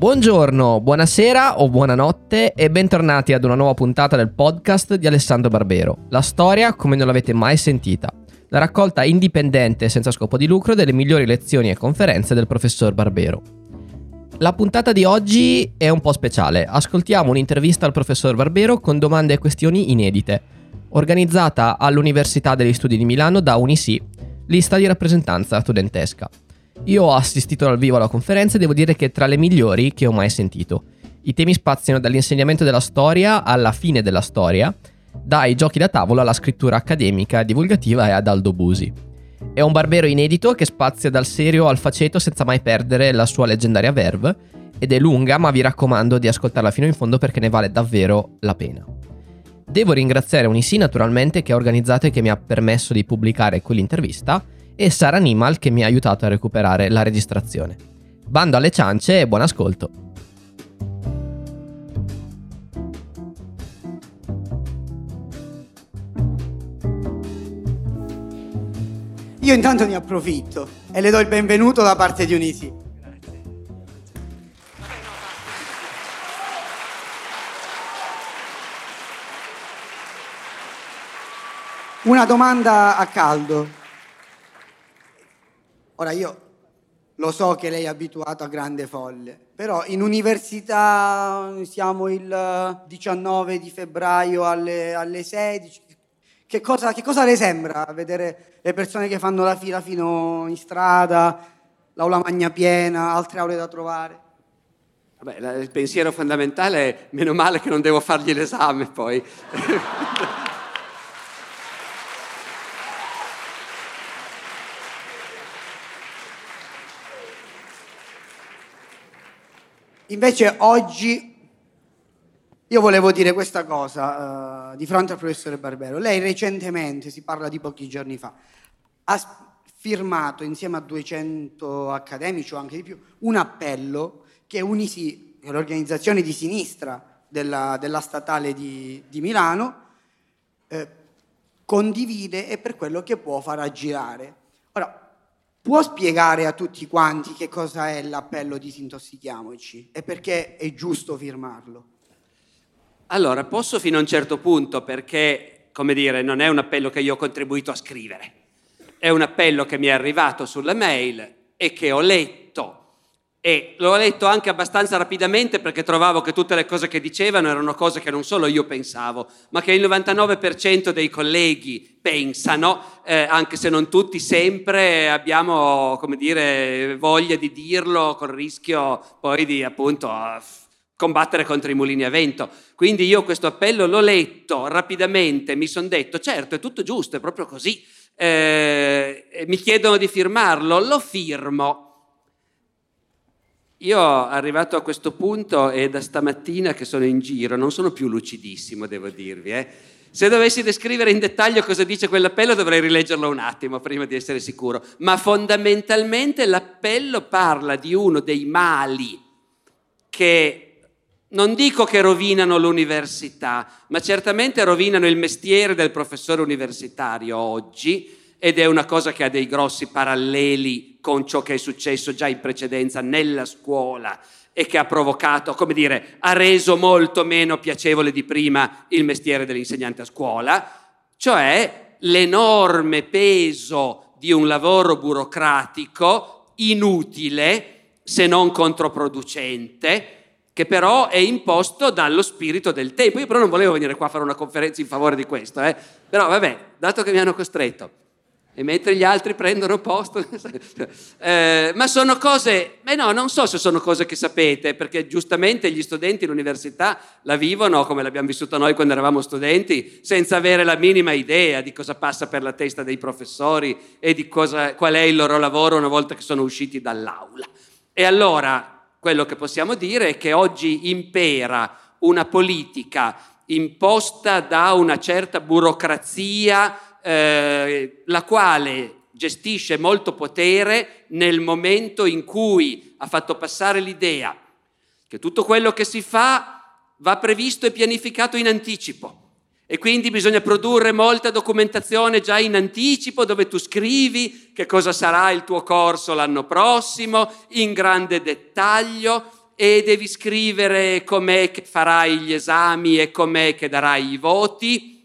Buongiorno, buonasera o buonanotte e bentornati ad una nuova puntata del podcast di Alessandro Barbero. La storia come non l'avete mai sentita. La raccolta indipendente e senza scopo di lucro delle migliori lezioni e conferenze del professor Barbero. La puntata di oggi è un po' speciale. Ascoltiamo un'intervista al professor Barbero con domande e questioni inedite, organizzata all'Università degli Studi di Milano da Unisi, lista di rappresentanza studentesca. Io ho assistito dal vivo alla conferenza e devo dire che è tra le migliori che ho mai sentito. I temi spaziano dall'insegnamento della storia alla fine della storia, dai giochi da tavola alla scrittura accademica, divulgativa e ad Aldo Busi. È un barbero inedito che spazia dal serio al faceto senza mai perdere la sua leggendaria verve ed è lunga ma vi raccomando di ascoltarla fino in fondo perché ne vale davvero la pena. Devo ringraziare Unisi naturalmente che ha organizzato e che mi ha permesso di pubblicare quell'intervista e Sara Nimal che mi ha aiutato a recuperare la registrazione. Bando alle ciance e buon ascolto. Io intanto ne approfitto e le do il benvenuto da parte di Unisi. Una domanda a caldo. Ora io lo so che lei è abituato a grande folle, però in università siamo il 19 di febbraio alle, alle 16. Che cosa, che cosa le sembra vedere le persone che fanno la fila fino in strada, l'aula magna piena, altre aule da trovare? Vabbè, il pensiero fondamentale è meno male che non devo fargli l'esame poi. Invece oggi io volevo dire questa cosa uh, di fronte al professore Barbero. Lei recentemente, si parla di pochi giorni fa, ha firmato insieme a 200 accademici o anche di più un appello che Unisi, l'organizzazione di sinistra della, della statale di, di Milano, eh, condivide e per quello che può far aggirare. Ora, Può spiegare a tutti quanti che cosa è l'appello disintossichiamoci e perché è giusto firmarlo? Allora, posso fino a un certo punto perché, come dire, non è un appello che io ho contribuito a scrivere, è un appello che mi è arrivato sulla mail e che ho letto e l'ho letto anche abbastanza rapidamente perché trovavo che tutte le cose che dicevano erano cose che non solo io pensavo, ma che il 99% dei colleghi pensano, eh, anche se non tutti sempre abbiamo, come dire, voglia di dirlo col rischio poi di appunto combattere contro i mulini a vento. Quindi io questo appello l'ho letto rapidamente, mi sono detto, certo, è tutto giusto, è proprio così. Eh, mi chiedono di firmarlo, lo firmo io arrivato a questo punto e da stamattina che sono in giro non sono più lucidissimo, devo dirvi. Eh. Se dovessi descrivere in dettaglio cosa dice quell'appello dovrei rileggerlo un attimo prima di essere sicuro, ma fondamentalmente l'appello parla di uno dei mali che non dico che rovinano l'università, ma certamente rovinano il mestiere del professore universitario oggi ed è una cosa che ha dei grossi paralleli con ciò che è successo già in precedenza nella scuola e che ha provocato, come dire, ha reso molto meno piacevole di prima il mestiere dell'insegnante a scuola, cioè l'enorme peso di un lavoro burocratico inutile se non controproducente che però è imposto dallo spirito del tempo. Io però non volevo venire qua a fare una conferenza in favore di questo, eh? però vabbè, dato che mi hanno costretto e mentre gli altri prendono posto. eh, ma sono cose, eh no, non so se sono cose che sapete, perché giustamente gli studenti all'università la vivono come l'abbiamo vissuta noi quando eravamo studenti, senza avere la minima idea di cosa passa per la testa dei professori e di cosa, qual è il loro lavoro una volta che sono usciti dall'aula. E allora quello che possiamo dire è che oggi impera una politica imposta da una certa burocrazia eh, la quale gestisce molto potere nel momento in cui ha fatto passare l'idea che tutto quello che si fa va previsto e pianificato in anticipo. E quindi bisogna produrre molta documentazione già in anticipo dove tu scrivi che cosa sarà il tuo corso l'anno prossimo in grande dettaglio e devi scrivere com'è che farai gli esami e com'è che darai i voti.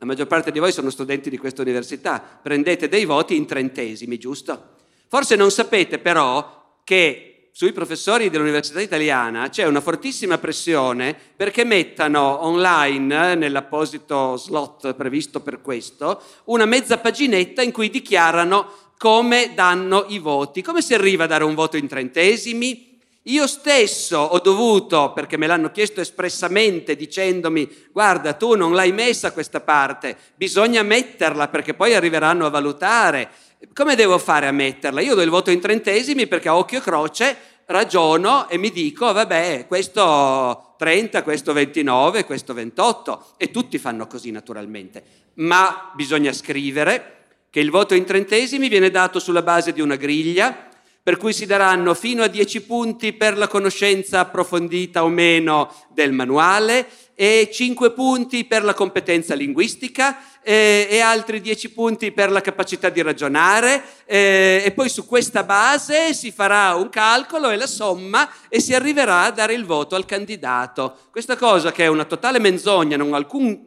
La maggior parte di voi sono studenti di questa università, prendete dei voti in trentesimi, giusto? Forse non sapete però che sui professori dell'Università Italiana c'è una fortissima pressione perché mettano online, nell'apposito slot previsto per questo, una mezza paginetta in cui dichiarano come danno i voti. Come si arriva a dare un voto in trentesimi? Io stesso ho dovuto, perché me l'hanno chiesto espressamente dicendomi, guarda, tu non l'hai messa questa parte, bisogna metterla perché poi arriveranno a valutare. Come devo fare a metterla? Io do il voto in trentesimi perché a occhio e croce ragiono e mi dico, vabbè, questo 30, questo 29, questo 28 e tutti fanno così naturalmente. Ma bisogna scrivere che il voto in trentesimi viene dato sulla base di una griglia per cui si daranno fino a 10 punti per la conoscenza approfondita o meno del manuale e 5 punti per la competenza linguistica e, e altri 10 punti per la capacità di ragionare e, e poi su questa base si farà un calcolo e la somma e si arriverà a dare il voto al candidato. Questa cosa che è una totale menzogna, non ha alcun,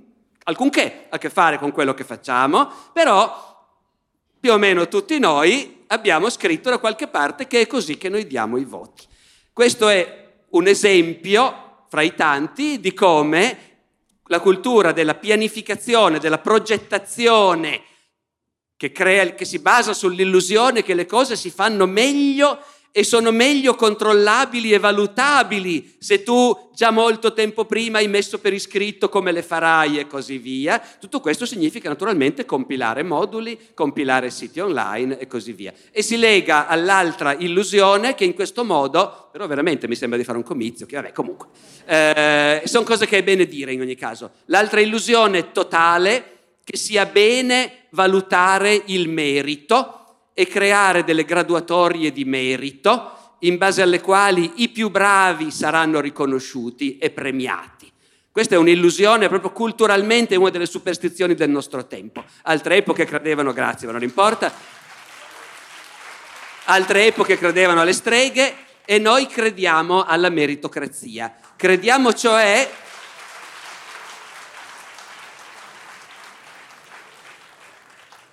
alcunché a che fare con quello che facciamo, però più o meno tutti noi abbiamo scritto da qualche parte che è così che noi diamo i voti. Questo è un esempio fra i tanti di come la cultura della pianificazione, della progettazione, che, crea, che si basa sull'illusione che le cose si fanno meglio e sono meglio controllabili e valutabili se tu già molto tempo prima hai messo per iscritto come le farai e così via. Tutto questo significa naturalmente compilare moduli, compilare siti online e così via. E si lega all'altra illusione che in questo modo, però veramente mi sembra di fare un comizio, che vabbè comunque, eh, sono cose che è bene dire in ogni caso. L'altra illusione totale che sia bene valutare il merito e creare delle graduatorie di merito in base alle quali i più bravi saranno riconosciuti e premiati. Questa è un'illusione, proprio culturalmente una delle superstizioni del nostro tempo. Altre epoche credevano, grazie, ma non importa, altre epoche credevano alle streghe e noi crediamo alla meritocrazia. Crediamo cioè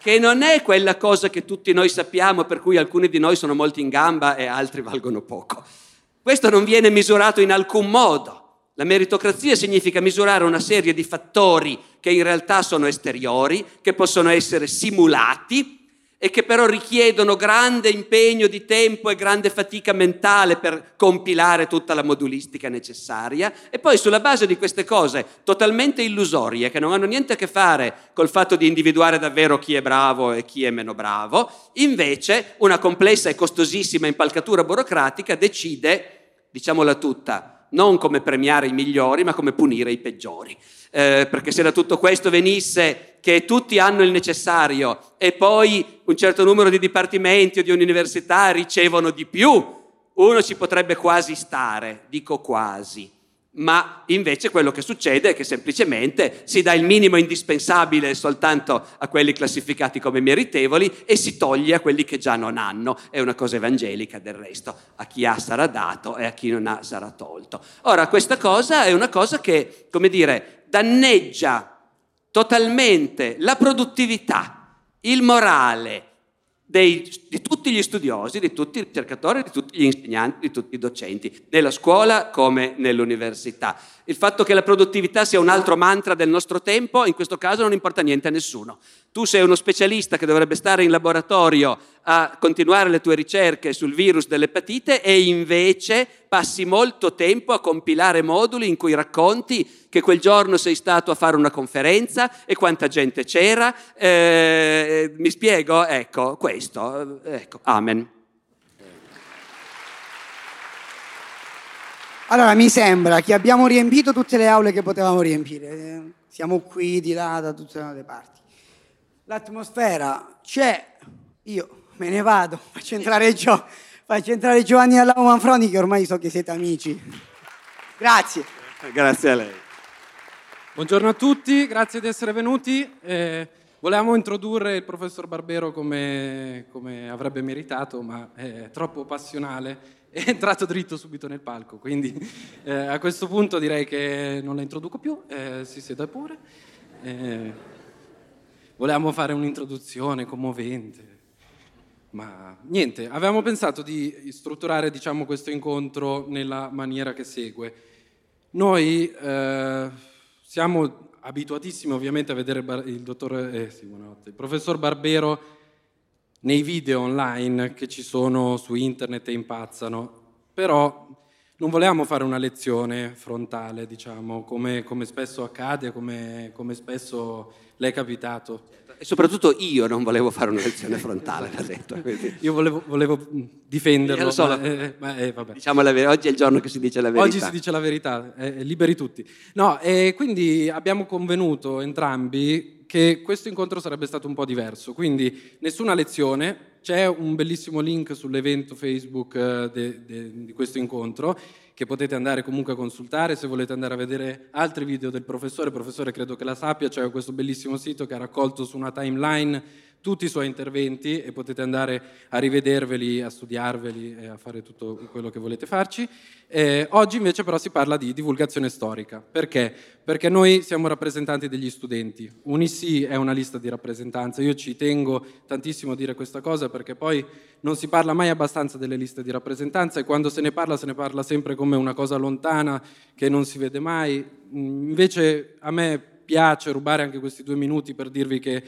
che non è quella cosa che tutti noi sappiamo, per cui alcuni di noi sono molto in gamba e altri valgono poco. Questo non viene misurato in alcun modo. La meritocrazia significa misurare una serie di fattori che in realtà sono esteriori, che possono essere simulati, e che però richiedono grande impegno di tempo e grande fatica mentale per compilare tutta la modulistica necessaria e poi sulla base di queste cose totalmente illusorie che non hanno niente a che fare col fatto di individuare davvero chi è bravo e chi è meno bravo, invece una complessa e costosissima impalcatura burocratica decide, diciamola tutta, non come premiare i migliori ma come punire i peggiori. Eh, perché se da tutto questo venisse che tutti hanno il necessario e poi un certo numero di dipartimenti o di università ricevono di più, uno ci potrebbe quasi stare, dico quasi. Ma invece quello che succede è che semplicemente si dà il minimo indispensabile soltanto a quelli classificati come meritevoli e si toglie a quelli che già non hanno. È una cosa evangelica del resto. A chi ha sarà dato e a chi non ha sarà tolto. Ora, questa cosa è una cosa che, come dire, danneggia totalmente la produttività, il morale dei, di tutti gli studiosi, di tutti i ricercatori, di tutti gli insegnanti, di tutti i docenti, nella scuola come nell'università. Il fatto che la produttività sia un altro mantra del nostro tempo, in questo caso non importa niente a nessuno. Tu sei uno specialista che dovrebbe stare in laboratorio a continuare le tue ricerche sul virus dell'epatite e invece passi molto tempo a compilare moduli in cui racconti che quel giorno sei stato a fare una conferenza e quanta gente c'era. Eh, mi spiego? Ecco, questo. Ecco, amen. Allora, mi sembra che abbiamo riempito tutte le aule che potevamo riempire. Siamo qui, di là, da tutte le parti. L'atmosfera c'è, io me ne vado, faccio entrare, Gio, faccio entrare Giovanni Allau Manfroni che ormai so che siete amici. Grazie. Grazie a lei. Buongiorno a tutti, grazie di essere venuti. Eh, volevamo introdurre il professor Barbero come, come avrebbe meritato, ma è troppo passionale è entrato dritto subito nel palco, quindi eh, a questo punto direi che non la introduco più, eh, si sieda pure. Eh, volevamo fare un'introduzione commovente, ma niente, avevamo pensato di strutturare diciamo, questo incontro nella maniera che segue. Noi eh, siamo abituatissimi ovviamente a vedere il, dottor, eh, sì, il professor Barbero nei video online che ci sono su internet e impazzano, però non volevamo fare una lezione frontale, diciamo, come, come spesso accade, come, come spesso le è capitato. E soprattutto io non volevo fare una lezione frontale, l'ha detto. Quindi. Io volevo, volevo difenderlo. lo so, ma, eh, ma, eh, diciamo la verità. Oggi è il giorno che si dice la verità. Oggi si dice la verità, eh, liberi tutti. No, e quindi abbiamo convenuto entrambi che questo incontro sarebbe stato un po' diverso. Quindi nessuna lezione, c'è un bellissimo link sull'evento Facebook eh, de, de, di questo incontro che potete andare comunque a consultare se volete andare a vedere altri video del professore. Il professore credo che la sappia, c'è questo bellissimo sito che ha raccolto su una timeline tutti i suoi interventi e potete andare a rivederveli, a studiarveli e a fare tutto quello che volete farci. Eh, oggi invece però si parla di divulgazione storica. Perché? Perché noi siamo rappresentanti degli studenti. UNISI è una lista di rappresentanza. Io ci tengo tantissimo a dire questa cosa perché poi non si parla mai abbastanza delle liste di rappresentanza e quando se ne parla se ne parla sempre come una cosa lontana che non si vede mai. Invece a me piace rubare anche questi due minuti per dirvi che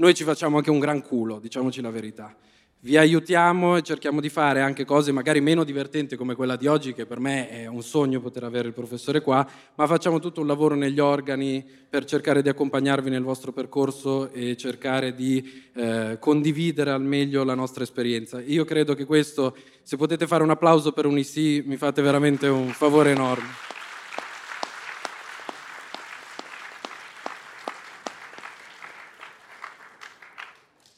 noi ci facciamo anche un gran culo, diciamoci la verità vi aiutiamo e cerchiamo di fare anche cose magari meno divertenti come quella di oggi, che per me è un sogno poter avere il professore qua, ma facciamo tutto un lavoro negli organi per cercare di accompagnarvi nel vostro percorso e cercare di eh, condividere al meglio la nostra esperienza. Io credo che questo, se potete fare un applauso per un IC, mi fate veramente un favore enorme.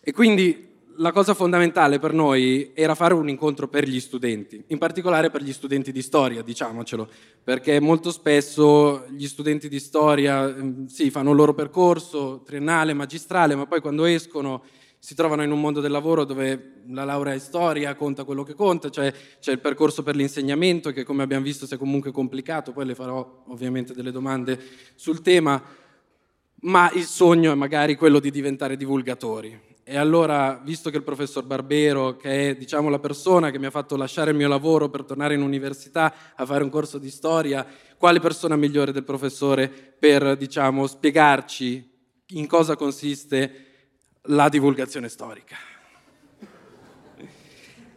E quindi la cosa fondamentale per noi era fare un incontro per gli studenti, in particolare per gli studenti di storia, diciamocelo, perché molto spesso gli studenti di storia mm, sì, fanno il loro percorso triennale, magistrale, ma poi quando escono si trovano in un mondo del lavoro dove la laurea in storia conta quello che conta, cioè c'è il percorso per l'insegnamento che come abbiamo visto è comunque complicato, poi le farò ovviamente delle domande sul tema, ma il sogno è magari quello di diventare divulgatori e allora, visto che il professor Barbero, che è diciamo, la persona che mi ha fatto lasciare il mio lavoro per tornare in università a fare un corso di storia, quale persona migliore del professore per diciamo, spiegarci in cosa consiste la divulgazione storica?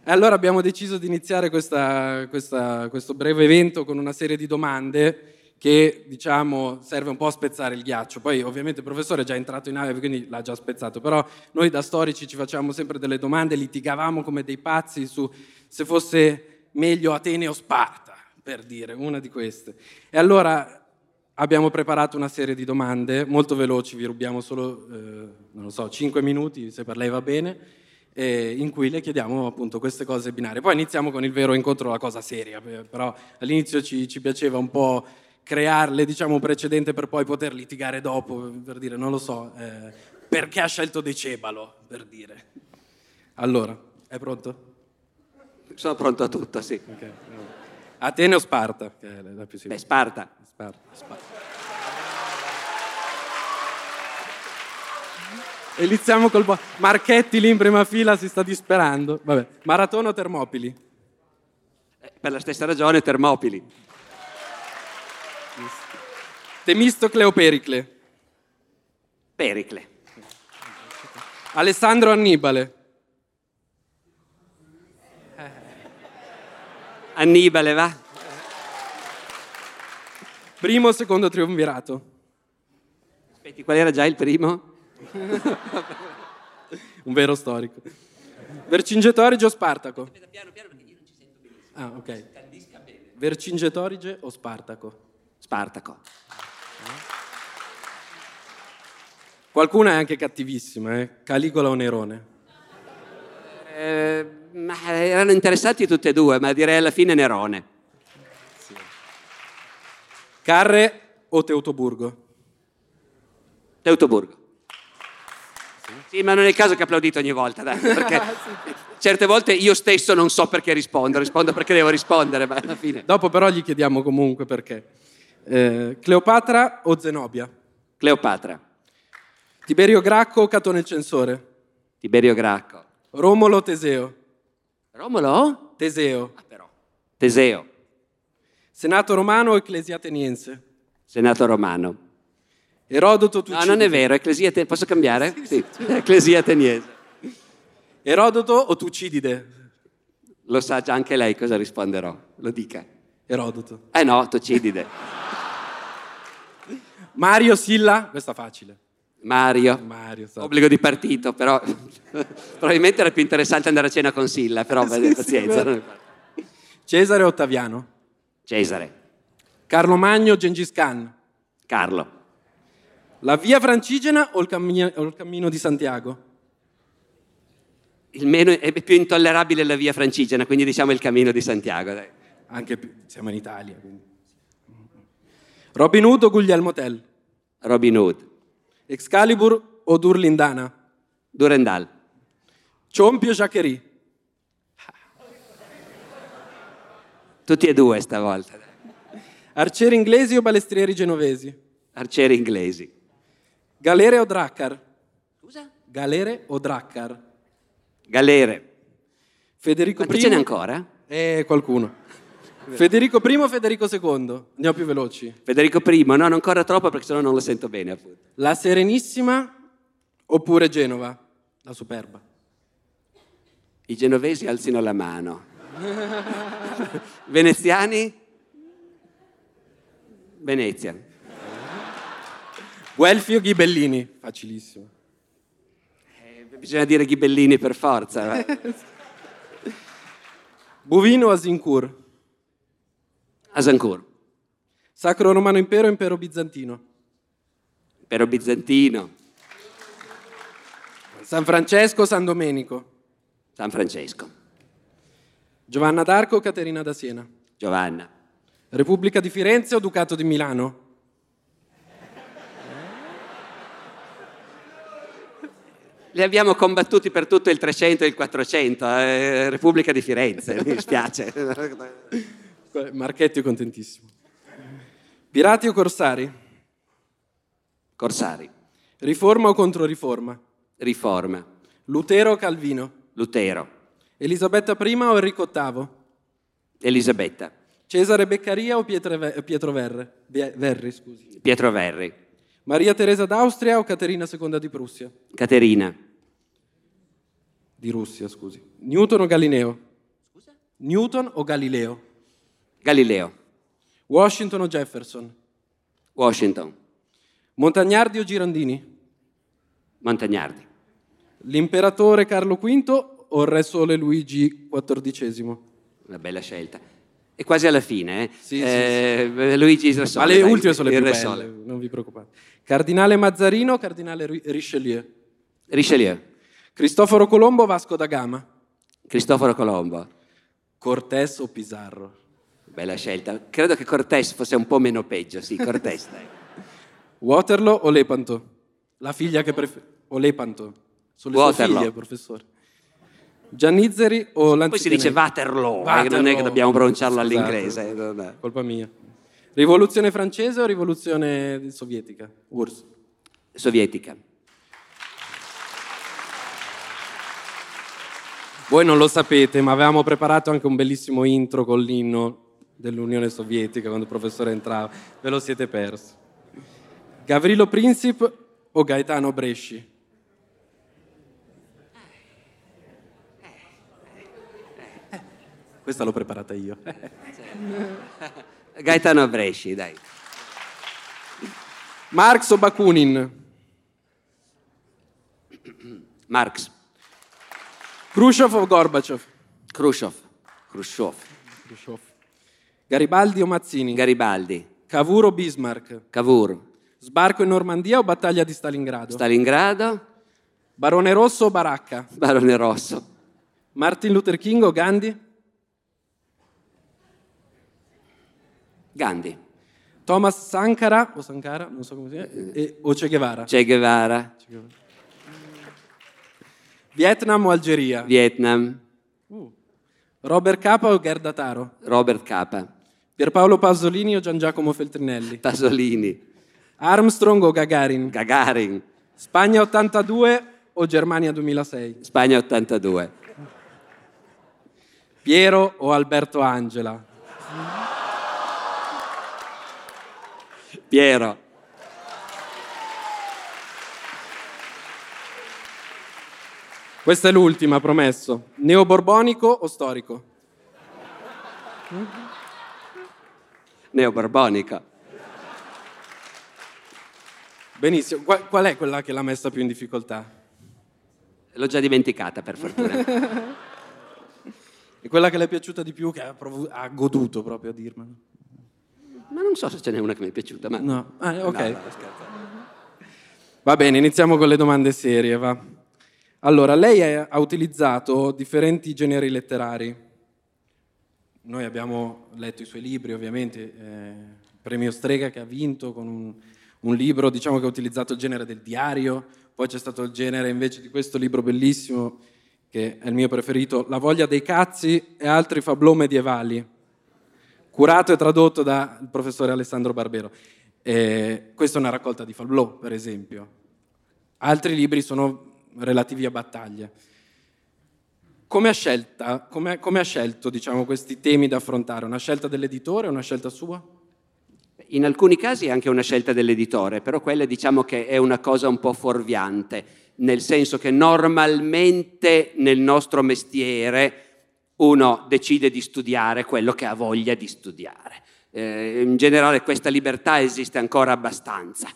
E allora abbiamo deciso di iniziare questa, questa, questo breve evento con una serie di domande che diciamo serve un po' a spezzare il ghiaccio. Poi ovviamente il professore è già entrato in nave, quindi l'ha già spezzato, però noi da storici ci facciamo sempre delle domande, litigavamo come dei pazzi su se fosse meglio Atene o Sparta, per dire, una di queste. E allora abbiamo preparato una serie di domande molto veloci, vi rubiamo solo, eh, non so, 5 minuti, se per lei va bene, in cui le chiediamo appunto queste cose binarie. Poi iniziamo con il vero incontro, la cosa seria, però all'inizio ci, ci piaceva un po' crearle, diciamo, un precedente per poi poter litigare dopo, per dire, non lo so, eh, perché ha scelto Decebalo, per dire. Allora, è pronto? Sono pronto a tutto, sì. Okay. Atene o Sparta? Che è la più Beh, Sparta. Sparta. Sparta. Iniziamo col... Bo- Marchetti lì in prima fila si sta disperando. Vabbè. Maratona o Termopili? Eh, per la stessa ragione Termopili. Temistocle o Pericle? Pericle. Alessandro Annibale? Annibale, va? Primo o secondo triumvirato? Aspetti, qual era già il primo? Un vero storico. Vercingetorige o Spartaco? Aspetta, piano, piano, perché io non ci sento benissimo. Ah, ok. Vercingetorige o Spartaco? Spartaco. Qualcuna è anche cattivissima, eh? Caligola o Nerone? Eh, erano interessati tutte e due, ma direi alla fine Nerone. Sì. Carre o Teutoburgo? Teutoburgo. Sì, ma non è il caso che applaudite ogni volta, dai, perché certe volte io stesso non so perché rispondo, rispondo perché devo rispondere, ma alla fine... Dopo però gli chiediamo comunque perché. Eh, Cleopatra o Zenobia? Cleopatra, Tiberio Gracco o Catone il censore? Tiberio Gracco, Romolo o Teseo? Romolo? Teseo. Ah, però. Teseo, Senato romano o ecclesia ateniense? Senato Romano. Erodoto No, Tucidide? non è vero, Ecclesia Ateniese. Posso cambiare? Sì, Ecclesia Ateniese. Erodoto o Tucidide? Lo sa già anche lei cosa risponderò, lo dica. Erodoto. Eh no, Tucidide. Mario Silla? Questa facile. Mario. Mario, sa. Obbligo di partito, però probabilmente era più interessante andare a cena con Silla, però Sì, sì, pazienza. vero. Cesare Ottaviano? Cesare, Carlo Magno o Gengis Khan? Carlo, La via francigena o il, cammi- o il cammino di Santiago? il meno, è più intollerabile la via francigena, quindi diciamo il cammino di Santiago. dai. Anche più- siamo in Italia. Quindi. Robin Hood o Guglielmo Tell? Robin Hood, Excalibur o Durlindana? Durendal, Ciompi o Jacquerie? tutti e due stavolta. Arcieri inglesi o balestrieri genovesi? Arcieri inglesi. Galere o Drakkar? Scusa? Galere o Drakkar? Galere. Federico Quanti I? ce n'è ancora? Eh, qualcuno. Federico I o Federico II? Andiamo più veloci. Federico I, no, non ancora troppo perché sennò non lo sento bene, appunto. La Serenissima oppure Genova? La Superba. I genovesi alzino la mano. Veneziani? Venezia. Guelfi o Ghibellini? Facilissimo. Eh, bisogna dire ghibellini per forza. Buvino o Azincourt? Asancourt, Sacro Romano Impero Impero Bizantino? Impero bizantino, San Francesco San Domenico? San Francesco, Giovanna d'Arco Caterina da Siena? Giovanna, Repubblica di Firenze o Ducato di Milano? Li abbiamo combattuti per tutto il 300 e il 400, eh, Repubblica di Firenze, mi dispiace. Marchetti è contentissimo. Pirati o corsari? Corsari, Riforma o controriforma? Riforma, Lutero o Calvino? Lutero, Elisabetta I o Enrico VIII? Elisabetta, Cesare Beccaria o Pietre- Pietro Verre? Verri? Scusi. Pietro Verri, Maria Teresa d'Austria o Caterina II di Prussia? Caterina, Di Russia, scusi. Newton o Galileo? Newton o Galileo? Galileo, Washington o Jefferson? Washington, Montagnardi o Girandini? Montagnardi, L'imperatore Carlo V o il re sole Luigi XIV? una bella scelta. E quasi alla fine, eh? Sì, sì, Eh, Luigi il Re Ma Sole, le dai, ultime sono le più belle, Sole. non vi preoccupate. Cardinale Mazzarino o Cardinale Ri- Richelieu? Richelieu, Cristoforo Colombo o Vasco da Gama? Cristoforo Colombo, Cortés o Pizarro? Bella scelta. Credo che Cortés fosse un po' meno peggio, sì, Cortés. dai. Waterloo o Lepanto? La figlia che preferisce... O Lepanto? Sono le Waterloo. sue figlie, professore. Giannizzeri o Poi l'antico si dice Waterloo, eh, non è che dobbiamo pronunciarlo all'inglese. eh, non è. Colpa mia. Rivoluzione francese o rivoluzione sovietica? URSS. Sovietica. Voi non lo sapete, ma avevamo preparato anche un bellissimo intro con l'inno dell'Unione Sovietica quando il professore entrava. Ve lo siete persi. Gavrilo Princip o Gaetano Bresci? Questa l'ho preparata io. Gaetano Bresci, dai. Marx o Bakunin? Marx, Khrushchev o Gorbachev? Khrushchev, Khrushchev, Khrushchev. Garibaldi o Mazzini? Garibaldi, Cavour o Bismarck? Cavour, Sbarco in Normandia o battaglia di Stalingrado? Stalingrado, Barone Rosso o Baracca? Barone Rosso, Martin Luther King o Gandhi? Gandhi, Thomas Sankara o Sankara, non so come si chiama, e- o Che Guevara? Che Guevara, Vietnam o Algeria? Vietnam, Robert Capa o Gerda Taro? Robert Capa, Pierpaolo Pasolini o Gian Giacomo Feltrinelli? Pasolini, Armstrong o Gagarin? Gagarin, Spagna 82 o Germania 2006? Spagna 82, Piero o Alberto Angela? Piero, Questa è l'ultima, promesso. Neoborbonico o storico? Neoborbonica, Benissimo. Qual, è quella che l'ha messa più in difficoltà? l'ho già dimenticata per fortuna. E quella che le è piaciuta di più, che ha, provu- ha goduto proprio a dirmelo? Ma non so se ce n'è una che mi è piaciuta, ma... No. Ah, ok. No, no. Va bene, iniziamo con le domande serie, va. Allora, lei è- ha utilizzato differenti generi letterari. Noi abbiamo letto i suoi libri, ovviamente, eh, premio Strega che ha vinto con un, un libro, diciamo che ha utilizzato il genere del diario, poi c'è stato il genere invece di questo libro bellissimo, che è il mio preferito, La voglia dei cazzi e altri fablò medievali, curato e tradotto dal professore Alessandro Barbero. Eh, questa è una raccolta di fablò, per esempio. Altri libri sono relativi a battaglie. Come ha, scelta, come, come ha scelto diciamo, questi temi da affrontare? Una scelta dell'editore o una scelta sua? In alcuni casi è anche una scelta dell'editore, però quella diciamo che è una cosa un po' fuorviante, nel senso che normalmente nel nostro mestiere uno decide di studiare quello che ha voglia di studiare. Eh, in generale questa libertà esiste ancora abbastanza,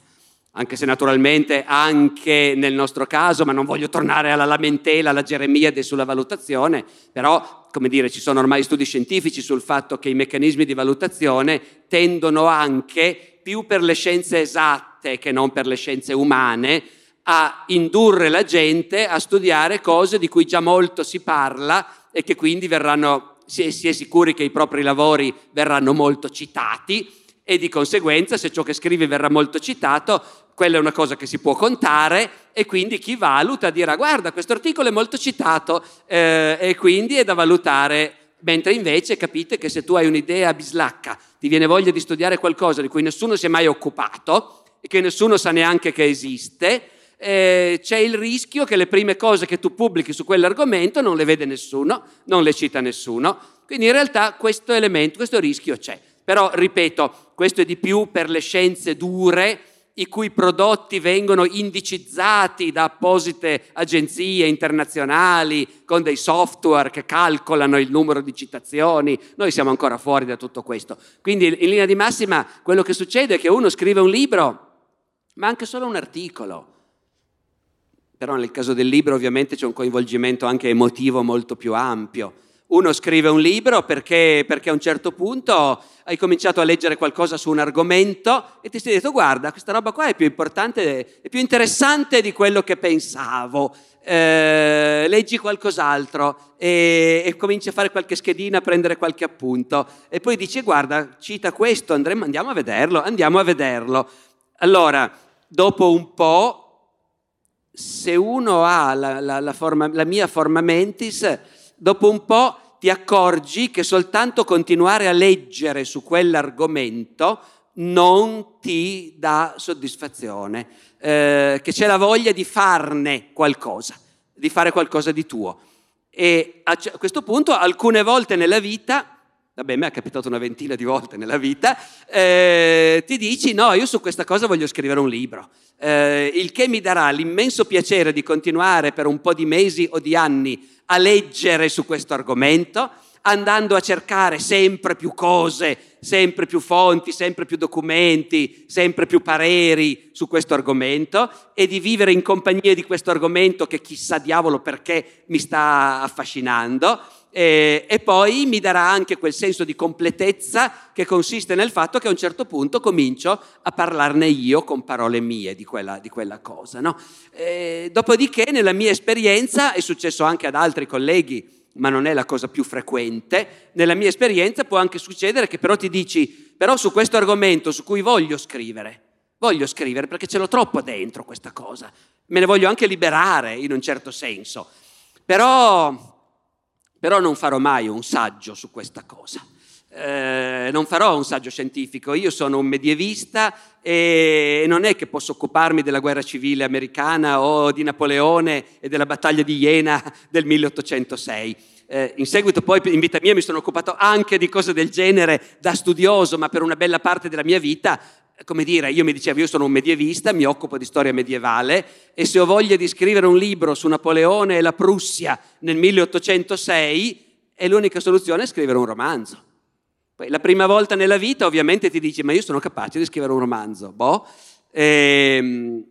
anche se naturalmente anche nel nostro caso, ma non voglio tornare alla lamentela, alla Geremiade sulla valutazione, però come dire, ci sono ormai studi scientifici sul fatto che i meccanismi di valutazione tendono anche, più per le scienze esatte che non per le scienze umane, a indurre la gente a studiare cose di cui già molto si parla e che quindi verranno, si è, si è sicuri che i propri lavori verranno molto citati e di conseguenza se ciò che scrivi verrà molto citato, quella è una cosa che si può contare e quindi chi valuta dirà guarda questo articolo è molto citato eh, e quindi è da valutare, mentre invece capite che se tu hai un'idea bislacca, ti viene voglia di studiare qualcosa di cui nessuno si è mai occupato e che nessuno sa neanche che esiste, eh, c'è il rischio che le prime cose che tu pubblichi su quell'argomento non le vede nessuno, non le cita nessuno. Quindi in realtà questo elemento, questo rischio c'è. Però, ripeto, questo è di più per le scienze dure, i cui prodotti vengono indicizzati da apposite agenzie internazionali con dei software che calcolano il numero di citazioni. Noi siamo ancora fuori da tutto questo. Quindi in linea di massima quello che succede è che uno scrive un libro, ma anche solo un articolo. Però nel caso del libro ovviamente c'è un coinvolgimento anche emotivo molto più ampio. Uno scrive un libro perché, perché, a un certo punto hai cominciato a leggere qualcosa su un argomento e ti sei detto guarda, questa roba qua è più importante, è più interessante di quello che pensavo. Eh, leggi qualcos'altro e, e, cominci a fare qualche schedina, a prendere qualche appunto e poi dici guarda, cita questo, andremo, andiamo a vederlo, andiamo a vederlo. Allora, dopo un po', se uno ha la, la, la, forma, la mia forma mentis, dopo un po' ti accorgi che soltanto continuare a leggere su quell'argomento non ti dà soddisfazione, eh, che c'è la voglia di farne qualcosa, di fare qualcosa di tuo. E a questo punto alcune volte nella vita, vabbè, me è capitato una ventina di volte nella vita, eh, ti dici no, io su questa cosa voglio scrivere un libro, eh, il che mi darà l'immenso piacere di continuare per un po' di mesi o di anni a leggere su questo argomento, andando a cercare sempre più cose, sempre più fonti, sempre più documenti, sempre più pareri su questo argomento e di vivere in compagnia di questo argomento che chissà diavolo perché mi sta affascinando. E, e, poi mi darà anche quel senso di completezza che consiste nel fatto che a un certo punto comincio a parlarne io con parole mie di quella, di quella cosa. No? Dopodiché, nella mia esperienza, è successo anche ad altri colleghi, ma non è la cosa più frequente, nella mia esperienza può anche succedere che però ti dici, però su questo argomento su cui voglio scrivere, voglio scrivere perché ce l'ho troppo dentro questa cosa, me ne voglio anche liberare in un certo senso. Però, però non farò mai un saggio su questa cosa. Eh, non farò un saggio scientifico, io sono un medievista e non è che posso occuparmi della guerra civile americana o di Napoleone e della battaglia di Iena del 1806. Eh, in seguito poi in vita mia mi sono occupato anche di cose del genere da studioso, ma per una bella parte della mia vita, come dire, io mi dicevo io sono un medievista, mi occupo di storia medievale e se ho voglia di scrivere un libro su Napoleone e la Prussia nel 1806, è l'unica soluzione scrivere un romanzo. Poi, la prima volta nella vita ovviamente ti dici ma io sono capace di scrivere un romanzo, boh. E, ehm,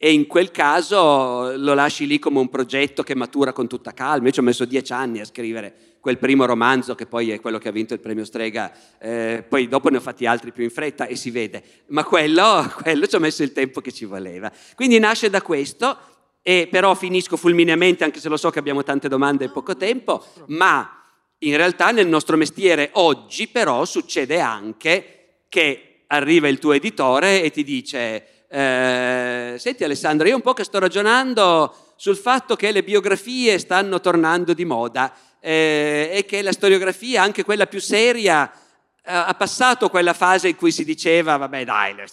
e in quel caso lo lasci lì come un progetto che matura con tutta calma. Io ci ho messo dieci anni a scrivere quel primo romanzo che poi è quello che ha vinto il premio Strega, eh, poi dopo ne ho fatti altri più in fretta e si vede, ma quello, quello ci ho messo il tempo che ci voleva. Quindi nasce da questo, e però finisco fulmineamente anche se lo so che abbiamo tante domande e poco tempo, ma in realtà nel nostro mestiere oggi però succede anche che arriva il tuo editore e ti dice, eh, senti Alessandro, io un po' che sto ragionando sul fatto che le biografie stanno tornando di moda eh, e che la storiografia, anche quella più seria, eh, ha passato quella fase in cui si diceva, vabbè dai, le,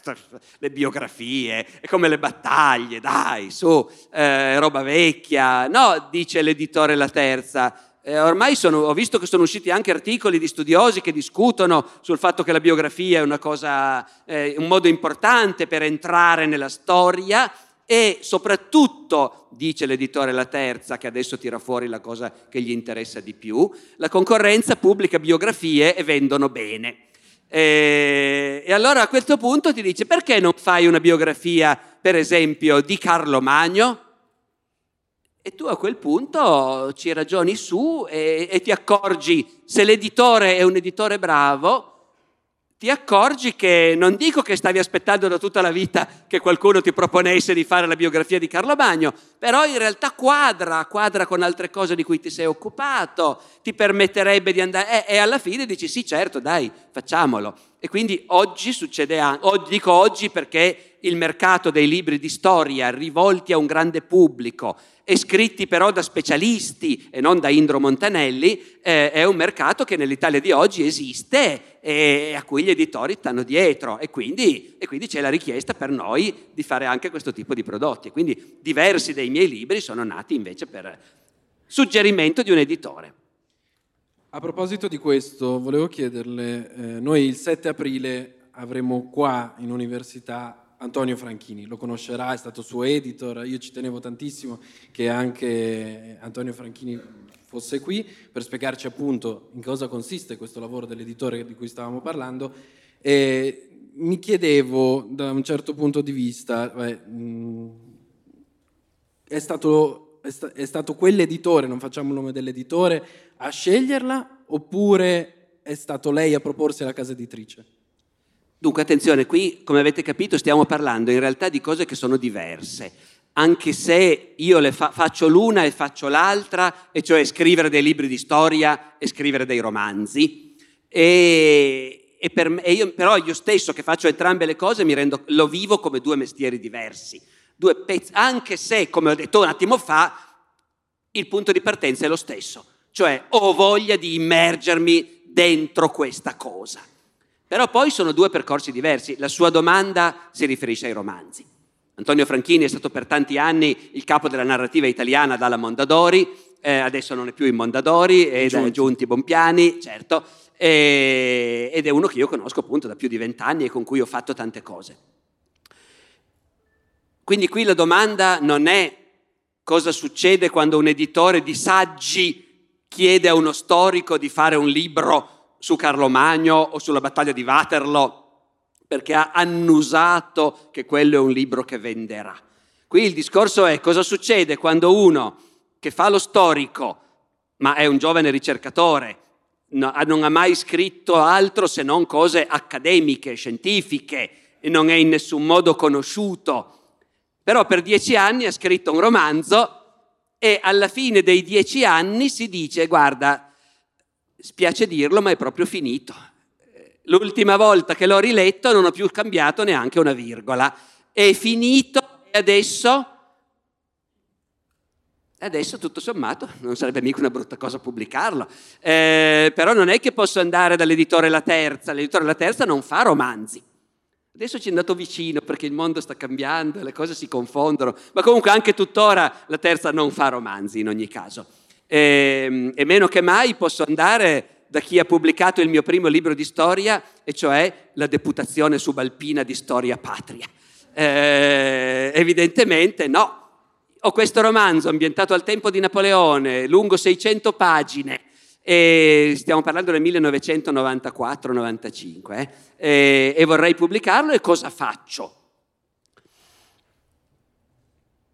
le biografie, è come le battaglie, dai, su, eh, roba vecchia. No, dice l'editore La Terza, eh, ormai sono, ho visto che sono usciti anche articoli di studiosi che discutono sul fatto che la biografia è cosa, eh, un modo importante per entrare nella storia e soprattutto, dice l'editore La Terza, che adesso tira fuori la cosa che gli interessa di più, la concorrenza pubblica biografie e vendono bene. E, e allora a questo punto ti dice perché non fai una biografia, per esempio, di Carlo Magno? E tu a quel punto ci ragioni su e, e, ti accorgi, se l'editore è un editore bravo, ti accorgi che non dico che stavi aspettando da tutta la vita che qualcuno ti proponesse di fare la biografia di Carlo Magno, però in realtà quadra, quadra con altre cose di cui ti sei occupato, ti permetterebbe di andare, e, e alla fine dici sì certo dai, facciamolo. E quindi oggi succede anche, dico oggi perché il mercato dei libri di storia rivolti a un grande pubblico e scritti però da specialisti e non da Indro Montanelli, eh, è un mercato che nell'Italia di oggi esiste e a cui gli editori stanno dietro e quindi, e quindi c'è la richiesta per noi di fare anche questo tipo di prodotti. Quindi diversi dei miei libri sono nati invece per suggerimento di un editore. A proposito di questo, volevo chiederle, eh, noi il 7 aprile avremo qua in università Antonio Franchini, lo conoscerà, è stato suo editor, io ci tenevo tantissimo che anche Antonio Franchini fosse qui per spiegarci appunto in cosa consiste questo lavoro dell'editore di cui stavamo parlando. E mi chiedevo da un certo punto di vista, beh, è, stato, è, sta, è stato quell'editore, non facciamo il nome dell'editore, a sceglierla oppure è stato lei a proporsi alla casa editrice? Dunque attenzione, qui come avete capito stiamo parlando in realtà di cose che sono diverse, anche se io le fa- faccio l'una e faccio l'altra, e cioè scrivere dei libri di storia e scrivere dei romanzi. E, e, per me, e io, però io stesso che faccio entrambe le cose rendo, lo vivo come due mestieri diversi, due pezzi, anche se, come ho detto un attimo fa, il punto di partenza è lo stesso, cioè ho voglia di immergermi dentro questa cosa. Però poi sono due percorsi diversi. La sua domanda si riferisce ai romanzi. Antonio Franchini è stato per tanti anni il capo della narrativa italiana dalla Mondadori, eh, adesso non è più in Mondadori, è da Giunti Bompiani, certo, e, ed è uno che io conosco appunto da più di vent'anni e con cui ho fatto tante cose. Quindi qui la domanda non è cosa succede quando un editore di saggi chiede a uno storico di fare un libro su Carlo Magno o sulla battaglia di Waterloo, perché ha annusato che quello è un libro che venderà. Qui il discorso è cosa succede quando uno che fa lo storico, ma è un giovane ricercatore, non ha mai scritto altro se non cose accademiche, scientifiche, e non è in nessun modo conosciuto, però per dieci anni ha scritto un romanzo e alla fine dei dieci anni si dice, guarda, spiace dirlo, ma è proprio finito. L'ultima volta che l'ho riletto non ho più cambiato neanche una virgola. È finito e adesso... Adesso tutto sommato non sarebbe mica una brutta cosa pubblicarlo, eh, però non è che posso andare dall'editore La Terza, l'editore La Terza non fa romanzi. Adesso ci è andato vicino perché il mondo sta cambiando, le cose si confondono, ma comunque anche tuttora La Terza non fa romanzi in ogni caso. E, e meno che mai posso andare da chi ha pubblicato il mio primo libro di storia, e cioè La deputazione subalpina di storia patria. Eh, evidentemente no, ho questo romanzo ambientato al tempo di Napoleone, lungo 600 pagine, e stiamo parlando del 1994-95, eh? e, e vorrei pubblicarlo e cosa faccio?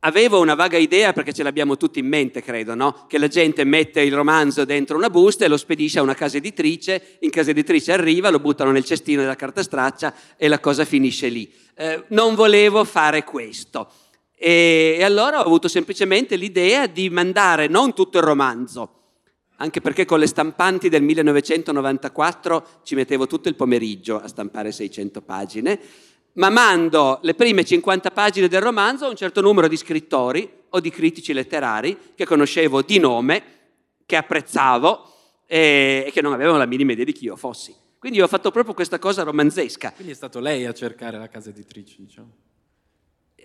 Avevo una vaga idea, perché ce l'abbiamo tutti in mente, credo, no? che la gente mette il romanzo dentro una busta e lo spedisce a una casa editrice, in casa editrice arriva, lo buttano nel cestino della carta straccia e la cosa finisce lì. Eh, non volevo fare questo. E, e allora ho avuto semplicemente l'idea di mandare non tutto il romanzo, anche perché con le stampanti del 1994 ci mettevo tutto il pomeriggio a stampare 600 pagine, ma mando le prime 50 pagine del romanzo a un certo numero di scrittori o di critici letterari che conoscevo di nome, che apprezzavo e, che non avevano la minima idea di chi io fossi. Quindi ho fatto proprio questa cosa romanzesca. Quindi è stato lei a cercare la casa editrice, diciamo.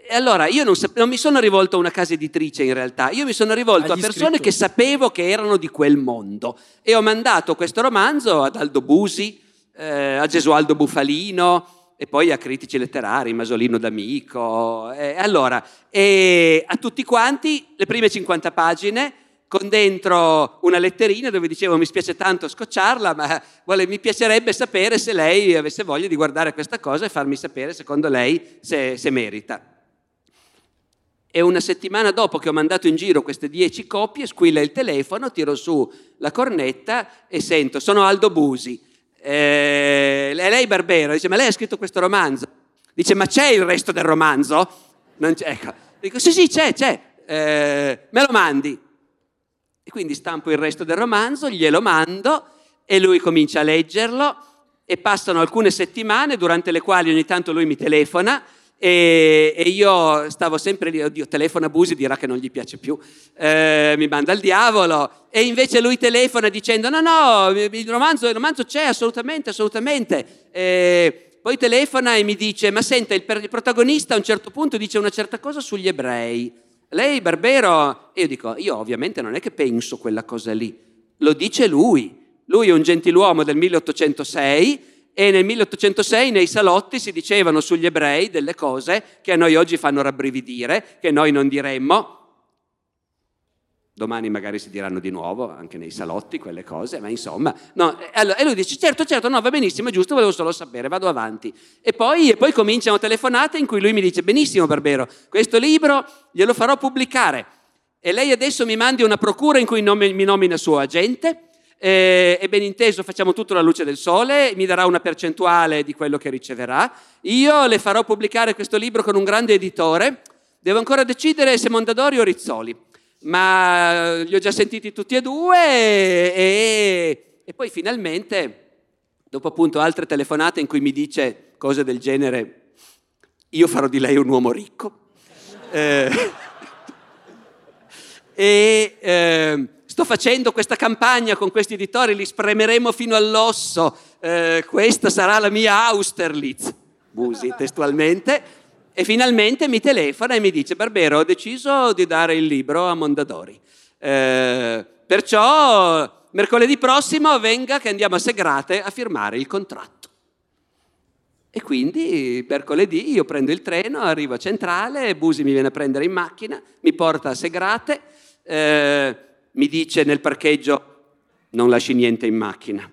E allora io non, sap- non, mi sono rivolto a una casa editrice in realtà, io mi sono rivolto Agli a persone scrittori. che sapevo che erano di quel mondo e ho mandato questo romanzo ad Aldo Busi, eh, a Gesualdo Bufalino e poi a critici letterari, Masolino D'Amico. E allora, e a tutti quanti le prime 50 pagine con dentro una letterina dove dicevo mi spiace tanto scocciarla, ma vuole, mi piacerebbe sapere se lei avesse voglia di guardare questa cosa e farmi sapere secondo lei se, se merita e una settimana dopo che ho mandato in giro queste dieci copie, squilla il telefono, tiro su la cornetta e sento, sono Aldo Busi. Eh, lei Barbero, dice, ma lei ha scritto questo romanzo? Dice, ma c'è il resto del romanzo? Ecco. Dico, sì, sì, c'è, c'è. Eh, me lo mandi. E quindi stampo il resto del romanzo, glielo mando e lui comincia a leggerlo e passano alcune settimane durante le quali ogni tanto lui mi telefona e, e, io stavo sempre lì, oddio, telefona Busi, dirà che non gli piace più, eh, mi manda al diavolo. E invece lui telefona dicendo: No, no, il romanzo, il romanzo c'è assolutamente, assolutamente. E poi telefona e mi dice: Ma senta, il, il protagonista a un certo punto dice una certa cosa sugli ebrei. Lei, Barbero, e io dico: Io ovviamente non è che penso quella cosa lì, lo dice lui. Lui è un gentiluomo del 1806 e nel 1806 nei salotti si dicevano sugli ebrei delle cose che a noi oggi fanno rabbrividire, che noi non diremmo. Domani magari si diranno di nuovo anche nei salotti quelle cose, ma insomma. No, e lui dice: Certo, certo, no, va benissimo, è giusto, volevo solo sapere, vado avanti. E poi, e poi cominciano telefonate in cui lui mi dice: Benissimo, Barbero, questo libro glielo farò pubblicare. E lei adesso mi mandi una procura in cui mi nomina suo agente eh, e ben inteso facciamo tutto alla luce del sole, mi darà una percentuale di quello che riceverà. Io le farò pubblicare questo libro con un grande editore, devo ancora decidere se Mondadori o Rizzoli, ma li ho già sentiti tutti e due e, e poi finalmente, dopo appunto altre telefonate in cui mi dice cose del genere, io farò di lei un uomo ricco. Eh, e... Eh, sto facendo questa campagna con questi editori, li spremeremo fino all'osso, eh, questa sarà la mia Austerlitz, Busi testualmente, e finalmente mi telefona e mi dice, Barbero, ho deciso di dare il libro a Mondadori, eh, perciò mercoledì prossimo venga che andiamo a Segrate a firmare il contratto. E quindi mercoledì io prendo il treno, arrivo a Centrale, Busi mi viene a prendere in macchina, mi porta a Segrate, eh, mi dice nel parcheggio non lasci niente in macchina.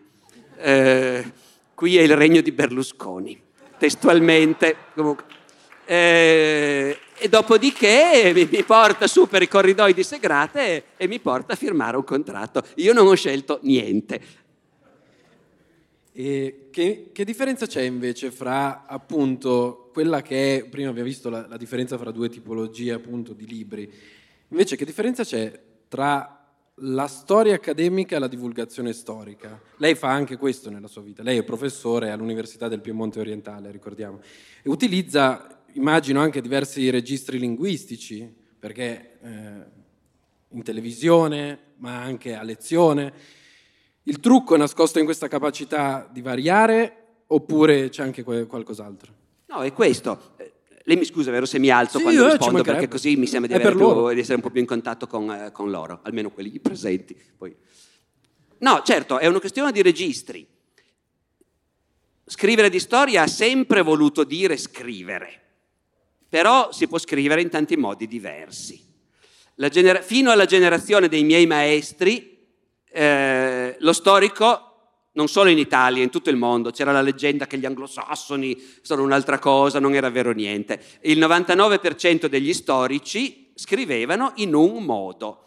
Eh, qui è il regno di Berlusconi, testualmente. Eh, e dopodiché mi, mi, porta su per i corridoi di Segrate e, e mi porta a firmare un contratto. Io non ho scelto niente. E che, che, differenza c'è invece fra appunto quella che è, prima abbiamo visto la, la differenza fra due tipologie appunto di libri, invece che differenza c'è tra la storia accademica e la divulgazione storica. Lei fa anche questo nella sua vita, lei è professore all'Università del Piemonte Orientale, ricordiamo, e utilizza, immagino, anche diversi registri linguistici, perché eh, in televisione, ma anche a lezione. Il trucco è nascosto in questa capacità di variare oppure c'è anche qualcos'altro? No, è questo. Eh, lei mi scusa, vero, se mi alzo sì, quando rispondo, perché così mi sembra di, più, di, essere un po' più in contatto con, eh, con loro, almeno quelli presenti. Poi. No, certo, è una questione di registri. Scrivere di storia ha sempre voluto dire scrivere, però si può scrivere in tanti modi diversi. Genera- fino alla generazione dei miei maestri, eh, lo storico non solo in Italia, in tutto il mondo, c'era la leggenda che gli anglosassoni sono un'altra cosa, non era vero niente. Il 99% degli storici scrivevano in un modo,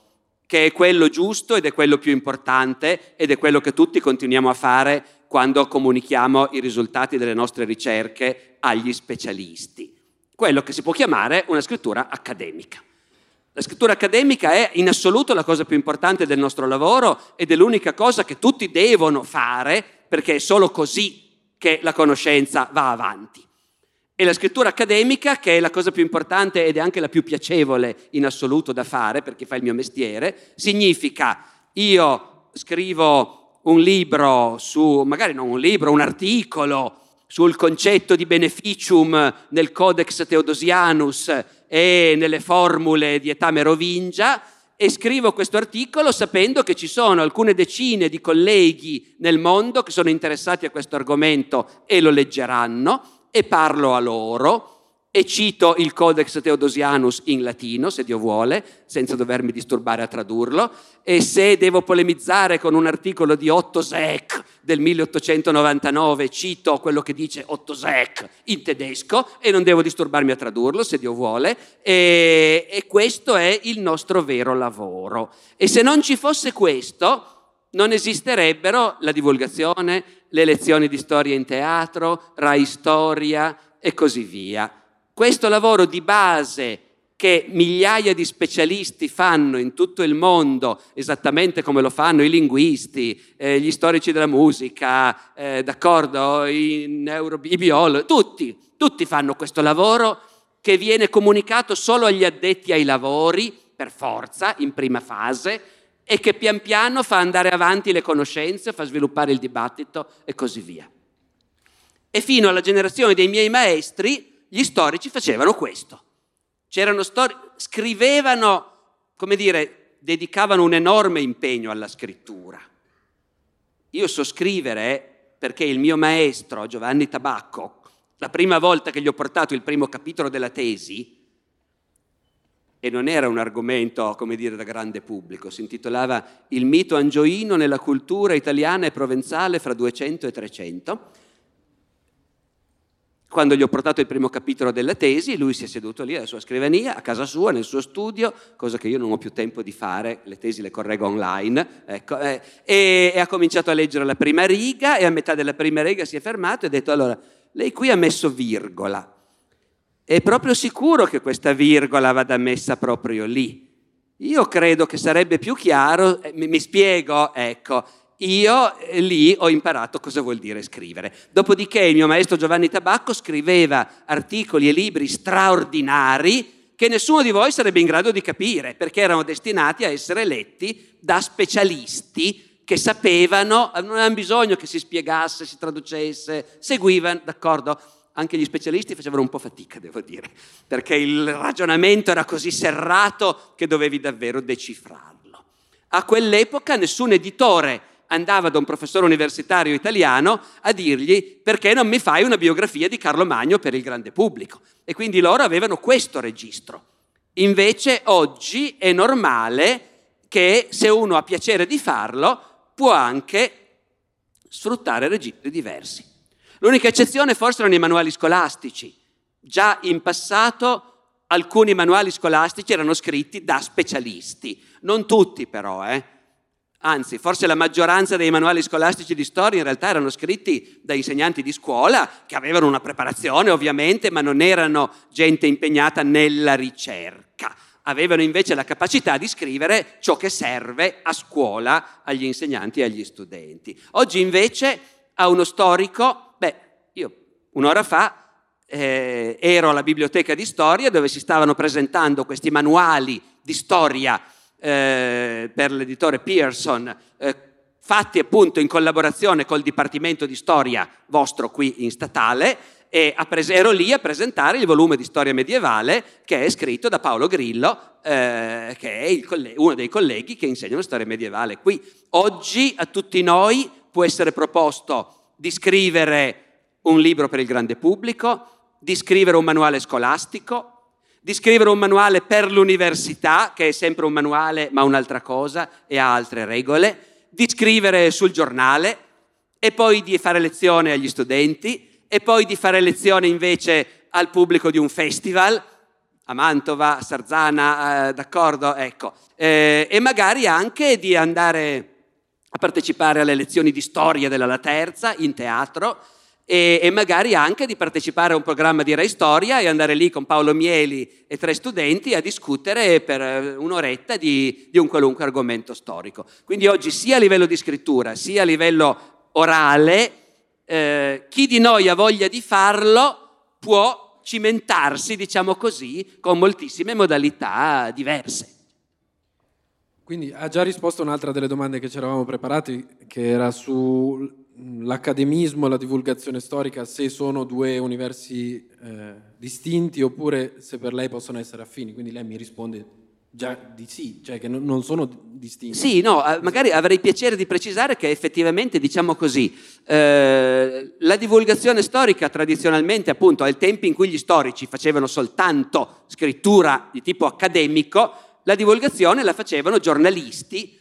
che è quello giusto ed è quello più importante ed è quello che tutti continuiamo a fare quando comunichiamo i risultati delle nostre ricerche agli specialisti. Quello che si può chiamare una scrittura accademica. La scrittura accademica è in assoluto la cosa più importante del nostro lavoro ed è l'unica cosa che tutti devono fare perché è solo così che la conoscenza va avanti. E la scrittura accademica, che è la cosa più importante ed è anche la più piacevole in assoluto da fare per chi fa il mio mestiere, significa io scrivo un libro su, magari non un libro, un articolo sul concetto di beneficium nel Codex Theodosianus e nelle formule di età merovingia e scrivo questo articolo sapendo che ci sono alcune decine di colleghi nel mondo che sono interessati a questo argomento e lo leggeranno e parlo a loro e cito il Codex Theodosianus in latino, se Dio vuole, senza dovermi disturbare a tradurlo, e se devo polemizzare con un articolo di Otto Seck del 1899, cito quello che dice Otto Seck in tedesco e non devo disturbarmi a tradurlo, se Dio vuole, e, e questo è il nostro vero lavoro. E se non ci fosse questo, non esisterebbero la divulgazione, le lezioni di storia in teatro, Rai Storia e così via. Questo lavoro di base che migliaia di specialisti fanno in tutto il mondo, esattamente come lo fanno i linguisti, eh, gli storici della musica, eh, d'accordo, i, neuro, i biologi, tutti, tutti fanno questo lavoro che viene comunicato solo agli addetti ai lavori, per forza, in prima fase, e che pian piano fa andare avanti le conoscenze, fa sviluppare il dibattito e così via. E fino alla generazione dei miei maestri, gli storici facevano questo. Stori- scrivevano, come dire, dedicavano un enorme impegno alla scrittura. Io so scrivere perché il mio maestro, Giovanni Tabacco, la prima volta che gli ho portato il primo capitolo della tesi, e non era un argomento, come dire, da grande pubblico, si intitolava Il mito angioino nella cultura italiana e provenzale fra 200 e 300, quando gli ho portato il primo capitolo della tesi, lui si è seduto lì alla sua scrivania, a casa sua, nel suo studio, cosa che io non ho più tempo di fare, le tesi le correggo online, ecco, eh, e, e, ha cominciato a leggere la prima riga e a metà della prima riga si è fermato e ha detto, allora, lei qui ha messo virgola, è proprio sicuro che questa virgola vada messa proprio lì? Io credo che sarebbe più chiaro, eh, mi, mi spiego, ecco, io eh, lì ho imparato cosa vuol dire scrivere. Dopodiché il mio maestro Giovanni Tabacco scriveva articoli e libri straordinari che nessuno di voi sarebbe in grado di capire, perché erano destinati a essere letti da specialisti che sapevano, non avevano bisogno che si spiegasse, si traducesse, seguivano, d'accordo? Anche gli specialisti facevano un po' fatica, devo dire, perché il ragionamento era così serrato che dovevi davvero decifrarlo. A quell'epoca nessun editore andava da un professore universitario italiano a dirgli perché non mi fai una biografia di Carlo Magno per il grande pubblico. E quindi loro avevano questo registro. Invece oggi è normale che se uno ha piacere di farlo può anche sfruttare registri diversi. L'unica eccezione forse erano i manuali scolastici. Già in passato alcuni manuali scolastici erano scritti da specialisti, non tutti però, eh? Anzi, forse la maggioranza dei manuali scolastici di storia in realtà erano scritti da insegnanti di scuola che avevano una preparazione ovviamente, ma non erano gente impegnata nella ricerca. Avevano invece la capacità di scrivere ciò che serve a scuola agli insegnanti e agli studenti. Oggi invece a uno storico, beh, io un'ora fa eh, ero alla biblioteca di storia dove si stavano presentando questi manuali di storia eh, per l'editore Pearson, eh, fatti appunto in collaborazione col Dipartimento di Storia vostro qui in statale, e pres- ero lì a presentare il volume di storia medievale che è scritto da Paolo Grillo, eh, che è coll- uno dei colleghi che insegnano storia medievale qui. Oggi a tutti noi può essere proposto di scrivere un libro per il grande pubblico, di scrivere un manuale scolastico, di scrivere un manuale per l'università, che è sempre un manuale ma un'altra cosa e ha altre regole, di scrivere sul giornale e poi di fare lezione agli studenti e poi di fare lezione invece al pubblico di un festival, a Mantova, a Sarzana, eh, d'accordo? Ecco. Eh, e magari anche di andare a partecipare alle lezioni di storia della La Terza in teatro e, e, magari anche di partecipare a un programma di Rai Storia e andare lì con Paolo Mieli e tre studenti a discutere per eh, un'oretta di, di un qualunque argomento storico. Quindi oggi sia a livello di scrittura sia a livello orale, eh, chi di noi ha voglia di farlo può cimentarsi, diciamo così, con moltissime modalità diverse. Quindi ha già risposto a un'altra delle domande che ci eravamo preparati, che era sull'accademismo e la divulgazione storica, se sono due universi eh, distinti oppure se per lei possono essere affini. Quindi lei mi risponde già di sì, cioè che non sono distinti. Sì, no, magari avrei piacere di precisare che effettivamente, diciamo così, eh, la divulgazione storica tradizionalmente, appunto, ai tempi in cui gli storici facevano soltanto scrittura di tipo accademico, la divulgazione la facevano giornalisti,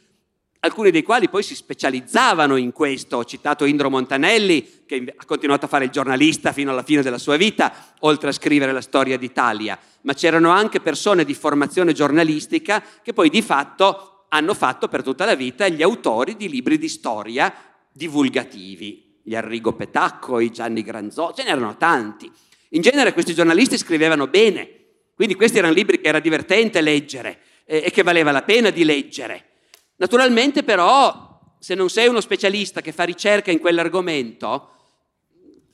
alcuni dei quali poi si specializzavano in questo. Ho citato Indro Montanelli, che ha continuato a fare il giornalista fino alla fine della sua vita, oltre a scrivere la storia d'Italia. Ma c'erano anche persone di formazione giornalistica che poi di fatto hanno fatto per tutta la vita gli autori di libri di storia divulgativi. Gli Arrigo Petacco, i Gianni Granzò, ce n'erano tanti. In genere questi giornalisti scrivevano bene, quindi questi erano libri che era divertente leggere e che valeva la pena di leggere. Naturalmente però, se non sei uno specialista che fa ricerca in quell'argomento,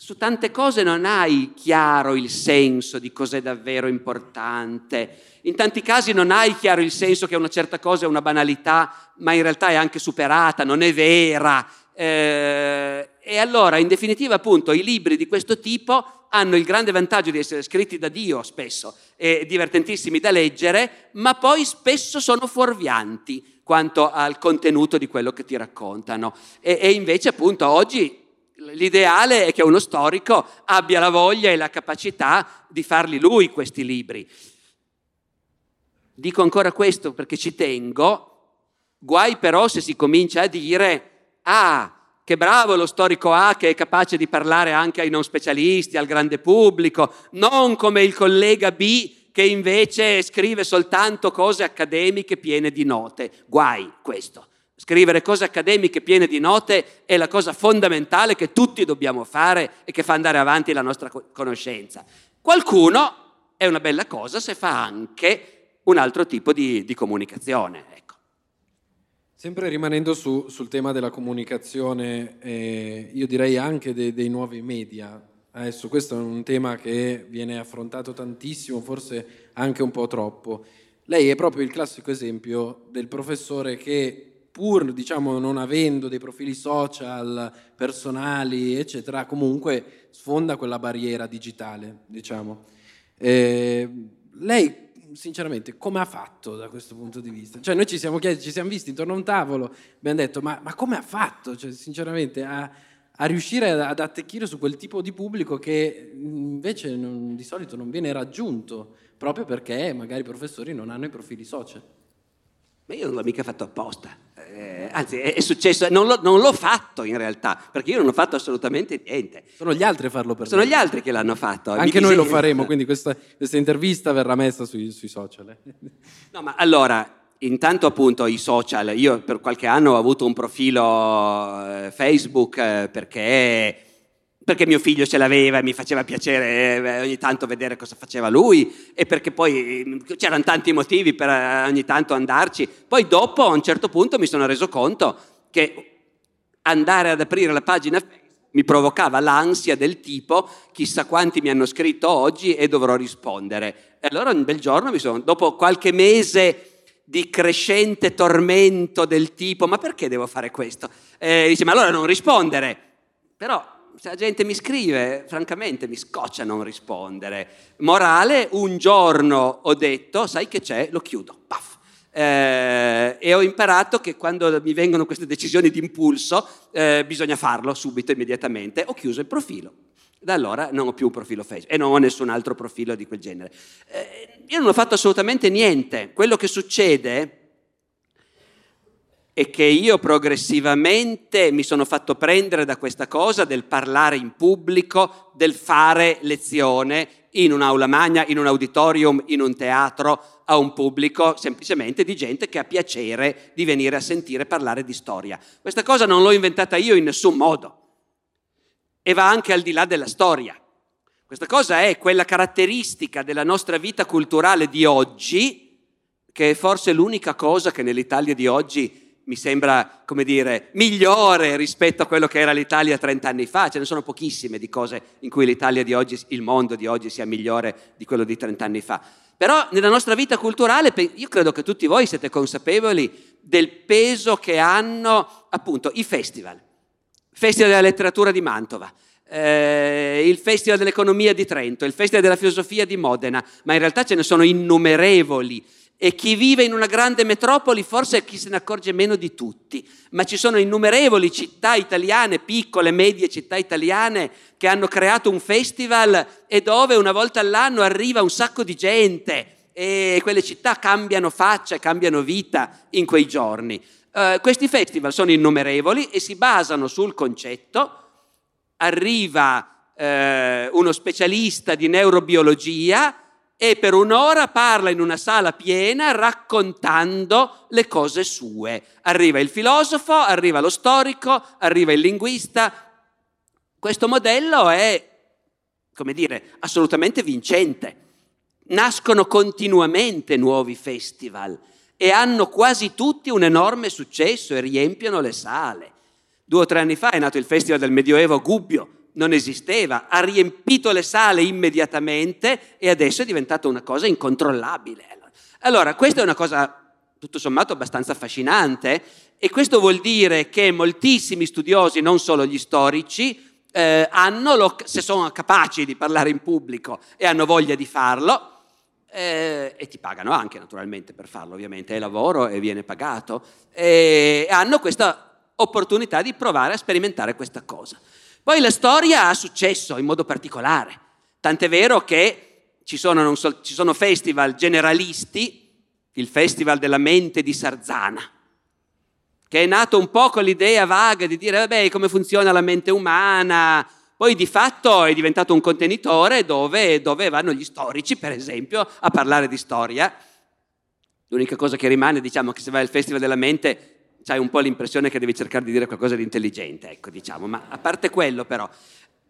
su tante cose non hai chiaro il senso di cos'è davvero importante. In tanti casi non hai chiaro il senso che una certa cosa è una banalità, ma in realtà è anche superata, non è vera. Eh, e allora, in definitiva, appunto, i libri di questo tipo hanno il grande vantaggio di essere scritti da Dio spesso e divertentissimi da leggere, ma poi spesso sono fuorvianti quanto al contenuto di quello che ti raccontano. E, e invece appunto oggi l'ideale è che uno storico abbia la voglia e la capacità di farli lui questi libri. Dico ancora questo perché ci tengo, guai però se si comincia a dire, ah, che bravo lo storico A che è capace di parlare anche ai non specialisti, al grande pubblico, non come il collega B che invece scrive soltanto cose accademiche piene di note. Guai questo. Scrivere cose accademiche piene di note è la cosa fondamentale che tutti dobbiamo fare e che fa andare avanti la nostra conoscenza. Qualcuno è una bella cosa se fa anche un altro tipo di, di comunicazione. Sempre rimanendo su, sul tema della comunicazione, eh, io direi anche dei, dei nuovi media. Adesso questo è un tema che viene affrontato tantissimo, forse anche un po' troppo. Lei è proprio il classico esempio del professore che pur diciamo, non avendo dei profili social, personali, eccetera, comunque sfonda quella barriera digitale, diciamo. Eh, lei sinceramente, come ha fatto da questo punto di vista? Cioè, noi ci siamo chiesti, ci siamo visti intorno a un tavolo, abbiamo detto, ma, ma come ha fatto, cioè, sinceramente, a, a riuscire ad, attecchire su quel tipo di pubblico che invece non, di solito non viene raggiunto, proprio perché magari i professori non hanno i profili social? Ma io non l'ho mica fatto apposta. Eh, anzi, è, è successo, non, l'ho, non l'ho fatto in realtà, perché io non ho fatto assolutamente niente. Sono gli altri a farlo per Sono me. gli altri che l'hanno fatto. Anche Mi noi lo faremo, quindi questa, questa intervista verrà messa sui, sui social. Eh. No, ma allora, Intanto appunto i social, io per qualche anno ho avuto un profilo eh, Facebook eh, perché perché mio figlio ce l'aveva e mi faceva piacere eh, ogni tanto vedere cosa faceva lui e perché poi mm, c'erano tanti motivi per ogni tanto andarci. Poi dopo a un certo punto mi sono reso conto che andare ad aprire la pagina mi provocava l'ansia del tipo chissà quanti mi hanno scritto oggi e dovrò rispondere. E allora un bel giorno mi sono, dopo qualche mese di crescente tormento del tipo ma perché devo fare questo? Eh, dice ma allora non rispondere. Però se la gente mi scrive, francamente mi scoccia non rispondere. Morale, un giorno ho detto, sai che c'è, lo chiudo, paf. Eh, e ho imparato che quando mi vengono queste decisioni di impulso eh, bisogna farlo subito, immediatamente. Ho chiuso il profilo. Da allora non ho più un profilo Facebook e non ho nessun altro profilo di quel genere. Eh, io non ho fatto assolutamente niente. Quello che succede è che io progressivamente mi sono fatto prendere da questa cosa del parlare in pubblico, del fare lezione in un'aula magna, in un auditorium, in un teatro, a un pubblico semplicemente di gente che ha piacere di venire a sentire parlare di storia. Questa cosa non l'ho inventata io in nessun modo e va anche al di là della storia. Questa cosa è quella caratteristica della nostra vita culturale di oggi, che è forse l'unica cosa che nell'Italia di oggi mi sembra, come dire, migliore rispetto a quello che era l'Italia 30 anni fa. Ce ne sono pochissime di cose in cui l'Italia di oggi, il mondo di oggi sia migliore di quello di 30 anni fa. Però nella nostra vita culturale io credo che tutti voi siete consapevoli del peso che hanno appunto i festival. Festival della letteratura di Mantova, eh, il Festival dell'economia di Trento, il Festival della filosofia di Modena, ma in realtà ce ne sono innumerevoli e chi vive in una grande metropoli forse è chi se ne accorge meno di tutti, ma ci sono innumerevoli città italiane, piccole, medie città italiane, che hanno creato un festival e dove una volta all'anno arriva un sacco di gente e quelle città cambiano faccia, cambiano vita in quei giorni. Uh, questi festival sono innumerevoli e si basano sul concetto, arriva uh, uno specialista di neurobiologia, e per un'ora parla in una sala piena raccontando le cose sue. Arriva il filosofo, arriva lo storico, arriva il linguista. Questo modello è, come dire, assolutamente vincente. Nascono continuamente nuovi festival e hanno quasi tutti un enorme successo e riempiono le sale. Due o tre anni fa è nato il Festival del Medioevo Gubbio, non esisteva, ha riempito le sale immediatamente e adesso è diventata una cosa incontrollabile. Allora, questa è una cosa tutto sommato abbastanza affascinante e questo vuol dire che moltissimi studiosi, non solo gli storici, eh, hanno se sono capaci di parlare in pubblico e hanno voglia di farlo, eh, e ti pagano anche naturalmente per farlo, ovviamente. È lavoro e viene pagato, e hanno questa opportunità di provare a sperimentare questa cosa. Poi la storia ha successo in modo particolare, tant'è vero che ci sono, so, ci sono festival generalisti, il Festival della mente di Sarzana, che è nato un po' con l'idea vaga di dire, vabbè, come funziona la mente umana, poi di fatto è diventato un contenitore dove, dove, vanno gli storici, per esempio, a parlare di storia. L'unica cosa che rimane, diciamo, che se vai al Festival della Mente hai un po' l'impressione che devi cercare di dire qualcosa di intelligente, ecco, diciamo, ma a parte quello però.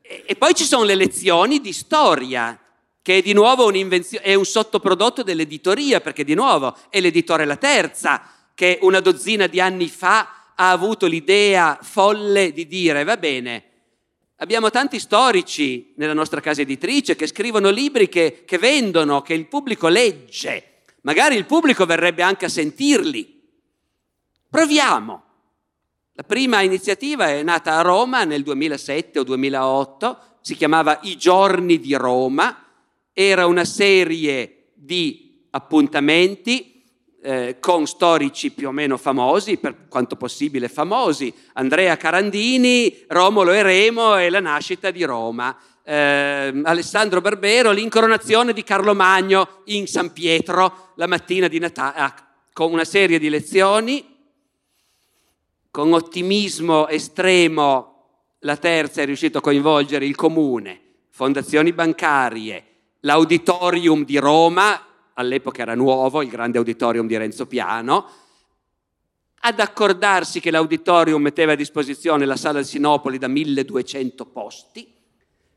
E, e poi ci sono le lezioni di storia, che è di nuovo è un sottoprodotto dell'editoria, perché di nuovo è l'editore La Terza, che una dozzina di anni fa ha avuto l'idea folle di dire, va bene, abbiamo tanti storici nella nostra casa editrice che scrivono libri che, che vendono, che il pubblico legge, magari il pubblico verrebbe anche a sentirli, Proviamo. La prima iniziativa è nata a Roma nel 2007 o 2008, si chiamava I giorni di Roma, era una serie di appuntamenti eh, con storici più o meno famosi, per quanto possibile famosi, Andrea Carandini, Romolo e Remo e la nascita di Roma. Eh, Alessandro Barbero, l'incoronazione di Carlo Magno in San Pietro la mattina di Natale, ah, con una serie di lezioni con ottimismo estremo la terza è riuscito a coinvolgere il comune, fondazioni bancarie, l'auditorium di Roma, all'epoca era nuovo, il grande auditorium di Renzo Piano, ad accordarsi che l'auditorium metteva a disposizione la sala del Sinopoli da 1200 posti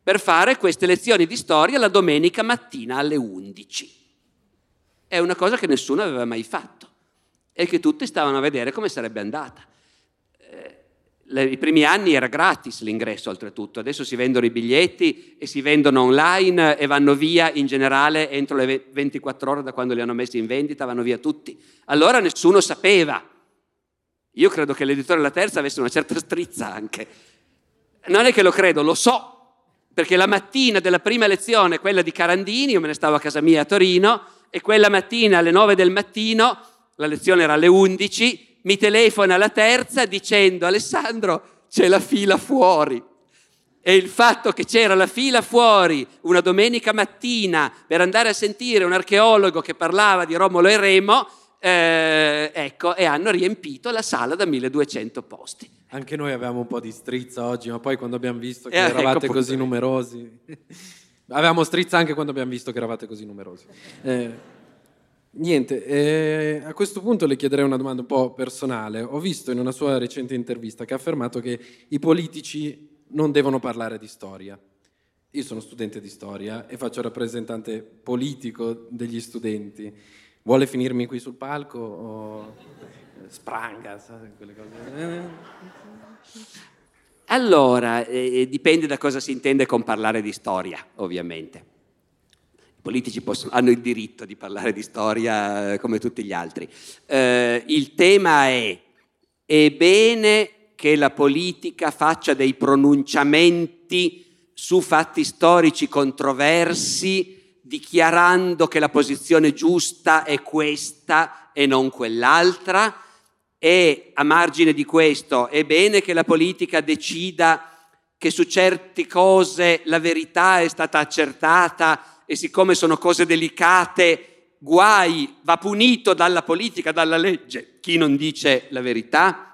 per fare queste lezioni di storia la domenica mattina alle 11. È una cosa che nessuno aveva mai fatto e che tutti stavano a vedere come sarebbe andata I primi anni era gratis l'ingresso oltretutto, adesso si vendono i biglietti e si vendono online e vanno via in generale entro le 24 ore da quando li hanno messi in vendita, vanno via tutti. Allora nessuno sapeva. Io credo che l'editore della terza avesse una certa strizza anche. Non è che lo credo, lo so, perché la mattina della prima lezione, quella di Carandini, io me ne stavo a casa mia a Torino, e quella mattina alle 9 del mattino, la lezione era alle 11, mi telefona la terza dicendo Alessandro c'è la fila fuori. E il fatto che c'era la fila fuori una domenica mattina per andare a sentire un archeologo che parlava di Romolo e Remo, eh, ecco, e hanno riempito la sala da 1200 posti. Anche noi avevamo un po' di strizza oggi, ma poi quando abbiamo visto che eh, ecco, eravate ecco così numerosi... avevamo strizza anche quando abbiamo visto che eravate così numerosi. Eh. Niente, eh, a questo punto le chiederei una domanda un po' personale. Ho visto in una sua recente intervista che ha affermato che i politici non devono parlare di storia. Io sono studente di storia e faccio rappresentante politico degli studenti. Vuole finirmi qui sul palco o spranga, sai, quelle cose? Allora, eh, dipende da cosa si intende con parlare di storia, ovviamente politici possono, hanno il diritto di parlare di storia eh, come tutti gli altri. Eh, il tema è, è bene che la politica faccia dei pronunciamenti su fatti storici controversi, dichiarando che la posizione giusta è questa e non quell'altra, e a margine di questo è bene che la politica decida che su certe cose la verità è stata accertata e siccome sono cose delicate, guai, va punito dalla politica, dalla legge, chi non dice la verità.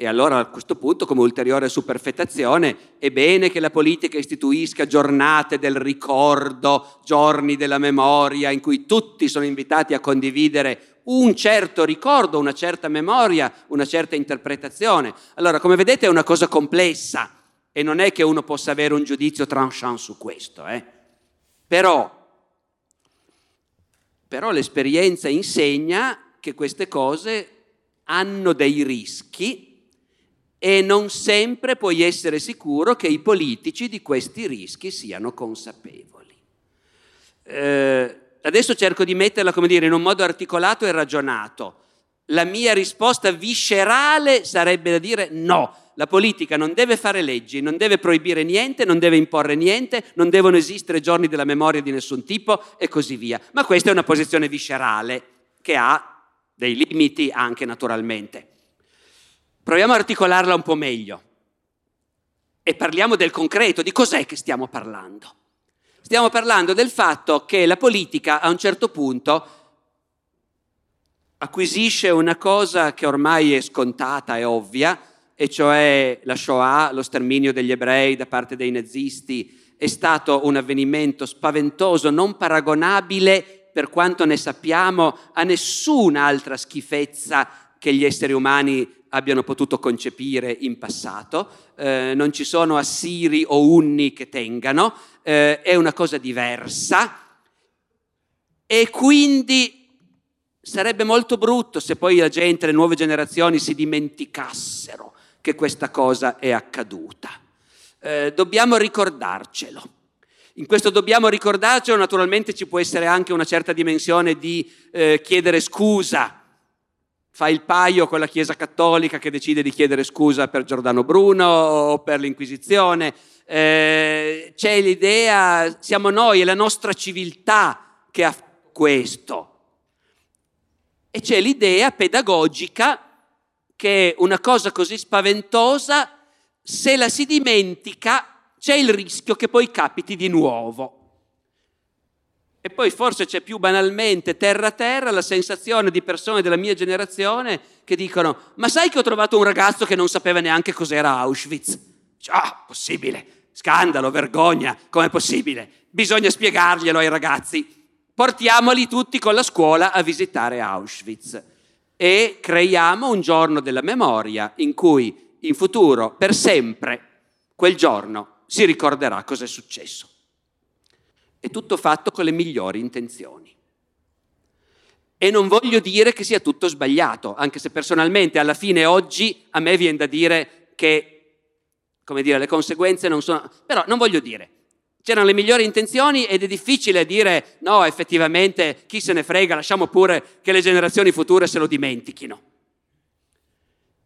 E allora a questo punto, come ulteriore superfettazione, è bene che la politica istituisca giornate del ricordo, giorni della memoria, in cui tutti sono invitati a condividere un certo ricordo, una certa memoria, una certa interpretazione. Allora, come vedete è una cosa complessa e non è che uno possa avere un giudizio tranchant su questo. Eh? Però, però l'esperienza insegna che queste cose hanno dei rischi e non sempre puoi essere sicuro che i politici di questi rischi siano consapevoli. Eh, adesso cerco di metterla, come dire, in un modo articolato e ragionato. La mia risposta viscerale sarebbe da dire no, la politica non deve fare leggi, non deve proibire niente, non deve imporre niente, non devono esistere giorni della memoria di nessun tipo e così via. Ma questa è una posizione viscerale che ha dei limiti anche naturalmente. Proviamo a articolarla un po' meglio e parliamo del concreto, di cos'è che stiamo parlando. Stiamo parlando del fatto che la politica a un certo punto acquisisce una cosa che ormai è scontata e ovvia, e cioè la Shoah, lo sterminio degli ebrei da parte dei nazisti, è stato un avvenimento spaventoso, non paragonabile, per quanto ne sappiamo, a nessun'altra schifezza che gli esseri umani abbiano potuto concepire in passato. Eh, non ci sono assiri o unni che tengano, eh, è una cosa diversa. E quindi sarebbe molto brutto se poi la gente, le nuove generazioni si dimenticassero che questa cosa è accaduta. Eh, dobbiamo ricordarcelo. In questo dobbiamo ricordarcelo, naturalmente ci può essere anche una certa dimensione di eh, chiedere scusa. Fa il paio con la Chiesa Cattolica che decide di chiedere scusa per Giordano Bruno o per l'Inquisizione. Eh, c'è l'idea, siamo noi, è la nostra civiltà che ha fatto questo. E c'è l'idea pedagogica che una cosa così spaventosa, se la si dimentica, c'è il rischio che poi capiti di nuovo. E poi forse c'è più banalmente terra a terra la sensazione di persone della mia generazione che dicono ma sai che ho trovato un ragazzo che non sapeva neanche cos'era Auschwitz? Ah, possibile, scandalo, vergogna, com'è possibile? Bisogna spiegarglielo ai ragazzi. Portiamoli tutti con la scuola a visitare Auschwitz e creiamo un giorno della memoria in cui in futuro, per sempre, quel giorno si ricorderà cosa è successo. È tutto fatto con le migliori intenzioni. E non voglio dire che sia tutto sbagliato, anche se personalmente alla fine oggi a me viene da dire che, come dire, le conseguenze non sono... Però non voglio dire. C'erano le migliori intenzioni ed è difficile dire no, effettivamente chi se ne frega, lasciamo pure che le generazioni future se lo dimentichino.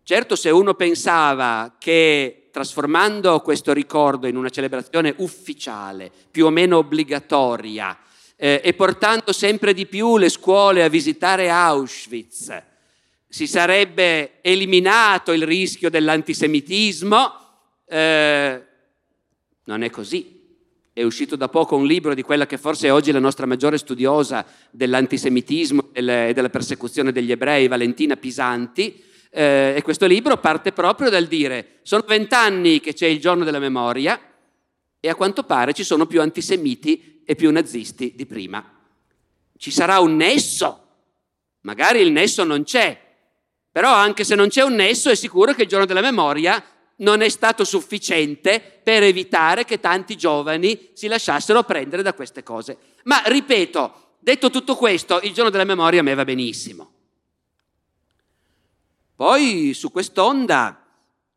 Certo, se uno pensava che trasformando questo ricordo in una celebrazione ufficiale, più o meno obbligatoria, eh, e portando sempre di più le scuole a visitare Auschwitz, si sarebbe eliminato il rischio dell'antisemitismo. Eh, non è così. È uscito da poco un libro di quella che forse è oggi la nostra maggiore studiosa dell'antisemitismo e della persecuzione degli ebrei, Valentina Pisanti, eh, e questo libro parte proprio dal dire sono vent'anni che c'è il giorno della memoria e a quanto pare ci sono più antisemiti e più nazisti di prima. Ci sarà un nesso, magari il nesso non c'è, però anche se non c'è un nesso è sicuro che il giorno della memoria non è stato sufficiente per evitare che tanti giovani si lasciassero prendere da queste cose. Ma ripeto, detto tutto questo, il giorno della memoria a me va benissimo. Poi su quest'onda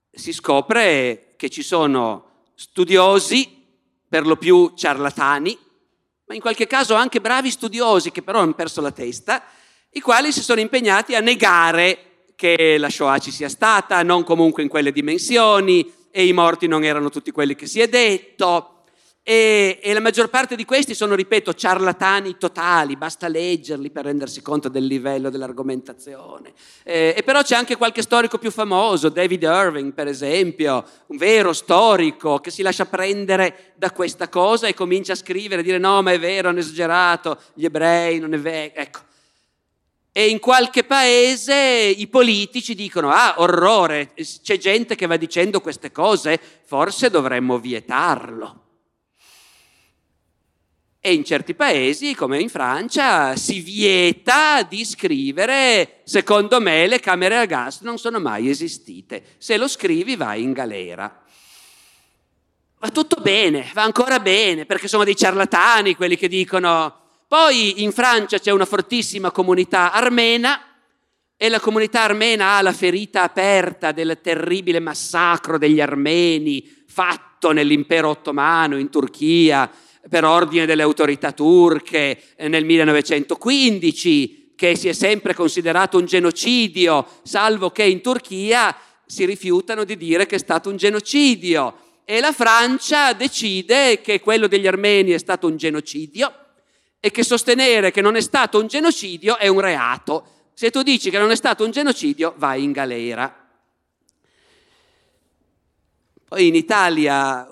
si scopre che ci sono studiosi, per lo più ciarlatani, ma in qualche caso anche bravi studiosi che però hanno perso la testa, i quali si sono impegnati a negare che la Shoah ci sia stata, non comunque in quelle dimensioni, e i morti non erano tutti quelli che si è detto. E, e, la maggior parte di questi sono, ripeto, ciarlatani totali, basta leggerli per rendersi conto del livello dell'argomentazione. Eh, e però c'è anche qualche storico più famoso, David Irving per esempio, un vero storico che si lascia prendere da questa cosa e comincia a scrivere, a dire no ma è vero, hanno esagerato, gli ebrei non è vero, ecco. E in qualche paese i politici dicono, ah, orrore, c'è gente che va dicendo queste cose, forse dovremmo vietarlo. E in certi paesi, come in Francia, si vieta di scrivere, secondo me le camere a gas non sono mai esistite. Se lo scrivi vai in galera. Va tutto bene, va ancora bene, perché sono dei ciarlatani quelli che dicono... Poi in Francia c'è una fortissima comunità armena e la comunità armena ha la ferita aperta del terribile massacro degli armeni fatto nell'impero ottomano in Turchia per ordine delle autorità turche eh, nel 1915, che si è sempre considerato un genocidio, salvo che in Turchia si rifiutano di dire che è stato un genocidio. E la Francia decide che quello degli armeni è stato un genocidio e che sostenere che non è stato un genocidio è un reato. Se tu dici che non è stato un genocidio, vai in galera. Poi in Italia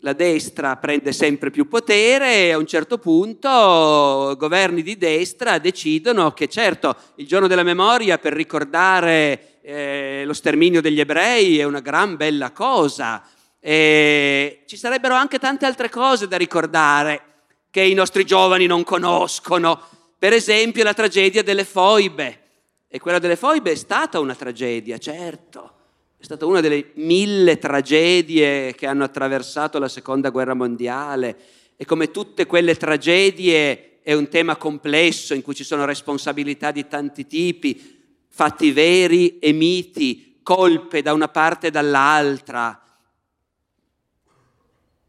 la destra prende sempre più potere e a un certo punto governi di destra decidono che certo il giorno della memoria per ricordare eh, lo sterminio degli ebrei è una gran bella cosa. E ci sarebbero anche tante altre cose da ricordare che i nostri giovani non conoscono. Per esempio la tragedia delle foibe. E quella delle foibe è stata una tragedia, certo è stata una delle mille tragedie che hanno attraversato la seconda guerra mondiale e come tutte quelle tragedie è un tema complesso in cui ci sono responsabilità di tanti tipi, fatti veri e miti, colpe da una parte e dall'altra.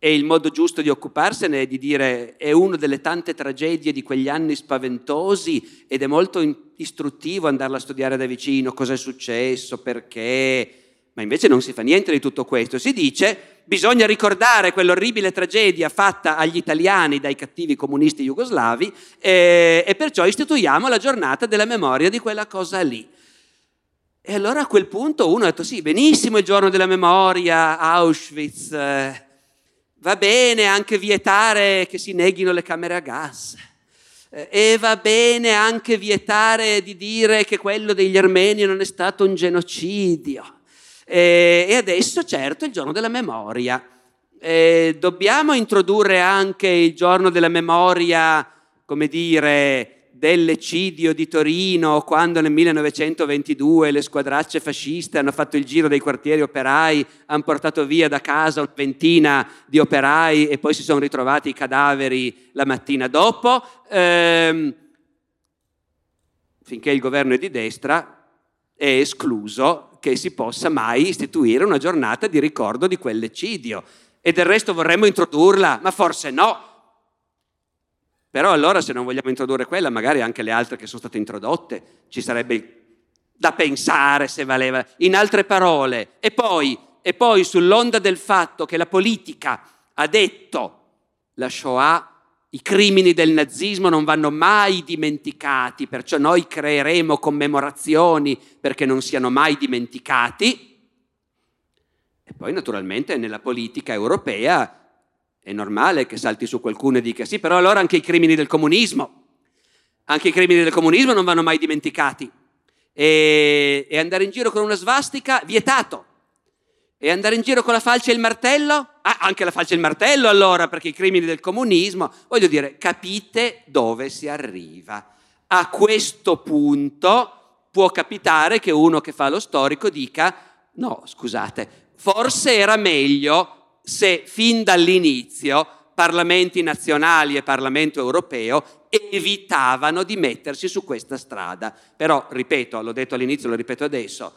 E il modo giusto di occuparsene è di dire è una delle tante tragedie di quegli anni spaventosi ed è molto istruttivo andarla a studiare da vicino, cosa è successo, perché, ma invece non si fa niente di tutto questo. Si dice bisogna ricordare quell'orribile tragedia fatta agli italiani dai cattivi comunisti jugoslavi eh, e perciò istituiamo la giornata della memoria di quella cosa lì. E allora a quel punto uno ha detto sì, benissimo il giorno della memoria, Auschwitz, eh, va bene anche vietare che si neghino le camere a gas. Eh, e va bene anche vietare di dire che quello degli armeni non è stato un genocidio. Eh, e adesso certo il giorno della memoria. Eh, dobbiamo introdurre anche il giorno della memoria, come dire, dell'eccidio di Torino, quando nel 1922 le squadracce fasciste hanno fatto il giro dei quartieri operai, hanno portato via da casa una ventina di operai e poi si sono ritrovati i cadaveri la mattina dopo. Eh, finché il governo è di destra, è escluso che si possa mai istituire una giornata di ricordo di quell'eccidio. E del resto vorremmo introdurla, ma forse no. Però allora se non vogliamo introdurre quella, magari anche le altre che sono state introdotte, ci sarebbe da pensare se valeva. In altre parole, e poi, e poi sull'onda del fatto che la politica ha detto la Shoah, i crimini del nazismo non vanno mai dimenticati, perciò noi creeremo commemorazioni perché non siano mai dimenticati. E poi naturalmente nella politica europea è normale che salti su qualcuno e dica sì, però allora anche i crimini del comunismo, anche i crimini del comunismo non vanno mai dimenticati. E, e andare in giro con una svastica, vietato. E andare in giro con la falce e il martello? Ah, anche la falce e il martello allora, perché i crimini del comunismo. Voglio dire, capite dove si arriva. A questo punto può capitare che uno che fa lo storico dica, no, scusate, forse era meglio se fin dall'inizio parlamenti nazionali e Parlamento europeo evitavano di mettersi su questa strada. Però, ripeto, l'ho detto all'inizio, lo ripeto adesso,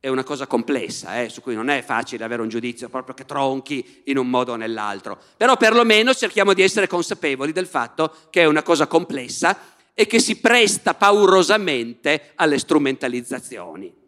è una cosa complessa, eh, su cui non è facile avere un giudizio proprio che tronchi in un modo o nell'altro. Però perlomeno cerchiamo di essere consapevoli del fatto che è una cosa complessa e che si presta paurosamente alle strumentalizzazioni.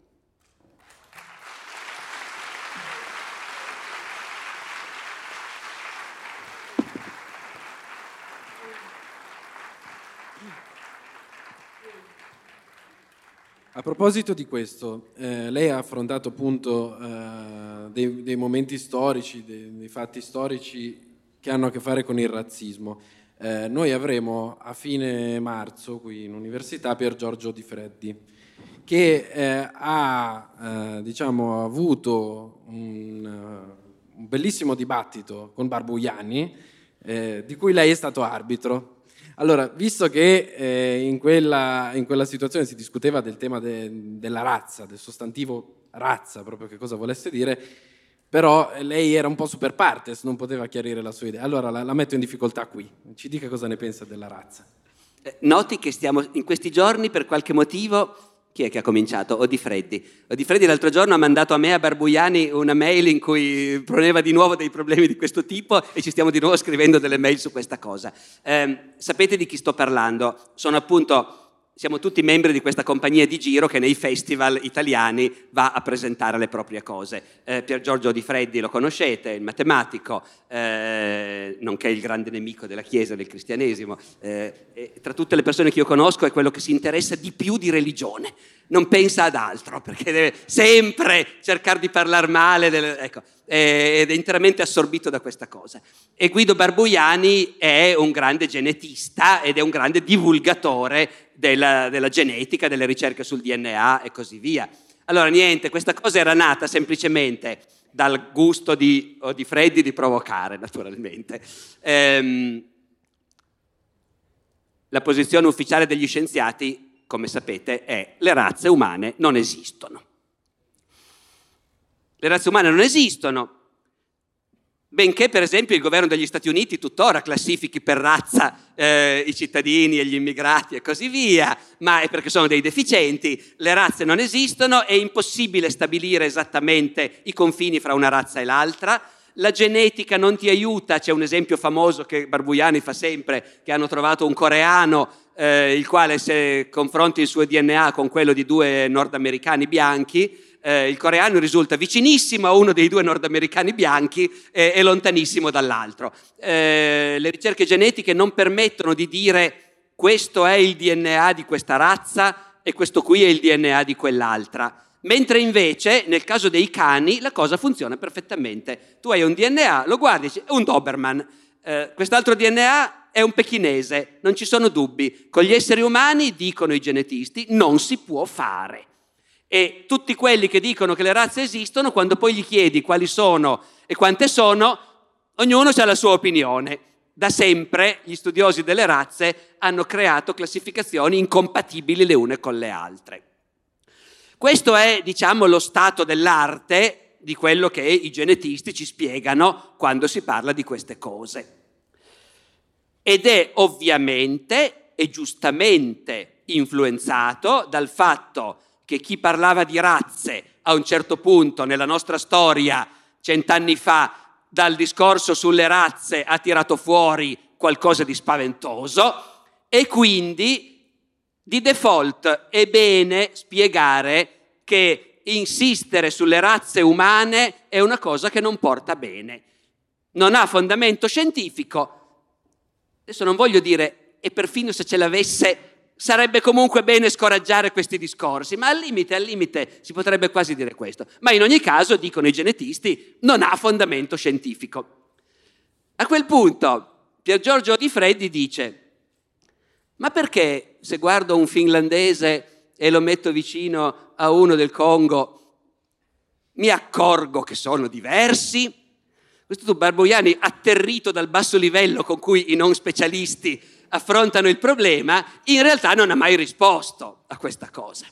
A proposito di questo, eh, lei ha affrontato appunto eh, dei, dei, momenti storici, dei, dei, fatti storici che hanno a che fare con il razzismo. Eh, noi avremo a fine marzo qui in università Pier Giorgio Di Freddi, che eh, ha eh, diciamo, avuto un, un, bellissimo dibattito con Barbuiani, eh, di cui lei è stato arbitro. Allora, visto che eh, in, quella, in, quella, situazione si discuteva del tema de, della razza, del sostantivo razza, proprio che cosa volesse dire, però lei era un po' super partes, non poteva chiarire la sua idea. Allora la, la metto in difficoltà qui. Ci dica cosa ne pensa della razza. Eh, noti che stiamo in questi giorni, per qualche motivo, chi è che ha cominciato? Odifreddi. Odifreddi l'altro giorno ha mandato a me, a Barbuiani, una mail in cui poneva di nuovo dei problemi di questo tipo e ci stiamo di nuovo scrivendo delle mail su questa cosa. Eh, sapete di chi sto parlando? Sono appunto siamo tutti membri di questa compagnia di giro che nei festival italiani va a presentare le proprie cose. Eh, Pier Giorgio Di Freddi lo conoscete, il matematico, eh, nonché il grande nemico della Chiesa del cristianesimo. Eh, tra tutte le persone che io conosco è quello che si interessa di più di religione, non pensa ad altro, perché deve sempre cercare di parlare male. Delle, ecco, ed è interamente assorbito da questa cosa. E Guido Barbuiani è un grande genetista ed è un grande divulgatore della, della genetica, delle ricerche sul DNA e così via. Allora, niente, questa cosa era nata semplicemente dal gusto di, di Freddy di provocare, naturalmente. Ehm, la posizione ufficiale degli scienziati, come sapete, è le razze umane non esistono. Le razze umane non esistono, benché per esempio il governo degli Stati Uniti tuttora classifichi per razza eh, i cittadini e gli immigrati e così via, ma è perché sono dei deficienti, le razze non esistono, è impossibile stabilire esattamente i confini fra una razza e l'altra, la genetica non ti aiuta, c'è un esempio famoso che Barbuiani fa sempre, che hanno trovato un coreano eh, il quale se confronti il suo DNA con quello di due nordamericani bianchi, eh, il coreano risulta vicinissimo a uno dei due nordamericani bianchi eh, e lontanissimo dall'altro. Eh, le ricerche genetiche non permettono di dire questo è il DNA di questa razza e questo qui è il DNA di quell'altra. Mentre invece nel caso dei cani la cosa funziona perfettamente. Tu hai un DNA, lo guardi, è un Doberman. Eh, quest'altro DNA è un pechinese, non ci sono dubbi. Con gli esseri umani, dicono i genetisti, non si può fare. E tutti quelli che dicono che le razze esistono, quando poi gli chiedi quali sono e quante sono, ognuno ha la sua opinione. Da sempre gli studiosi delle razze hanno creato classificazioni incompatibili le une con le altre. Questo è, diciamo, lo stato dell'arte di quello che i genetisti ci spiegano quando si parla di queste cose. Ed è ovviamente e giustamente influenzato dal fatto che chi parlava di razze a un certo punto nella nostra storia, cent'anni fa, dal discorso sulle razze ha tirato fuori qualcosa di spaventoso e quindi di default è bene spiegare che insistere sulle razze umane è una cosa che non porta bene. Non ha fondamento scientifico. Adesso non voglio dire, e perfino se ce l'avesse, sarebbe comunque bene scoraggiare questi discorsi, ma al limite, al limite si potrebbe quasi dire questo. Ma in ogni caso, dicono i genetisti, non ha fondamento scientifico. A quel punto Pier Giorgio Di Freddi dice, ma perché se guardo un finlandese e lo metto vicino a uno del Congo, mi accorgo che sono diversi? Questo Barboiani, atterrito dal basso livello con cui i non specialisti affrontano il problema, in realtà non ha mai risposto a questa cosa.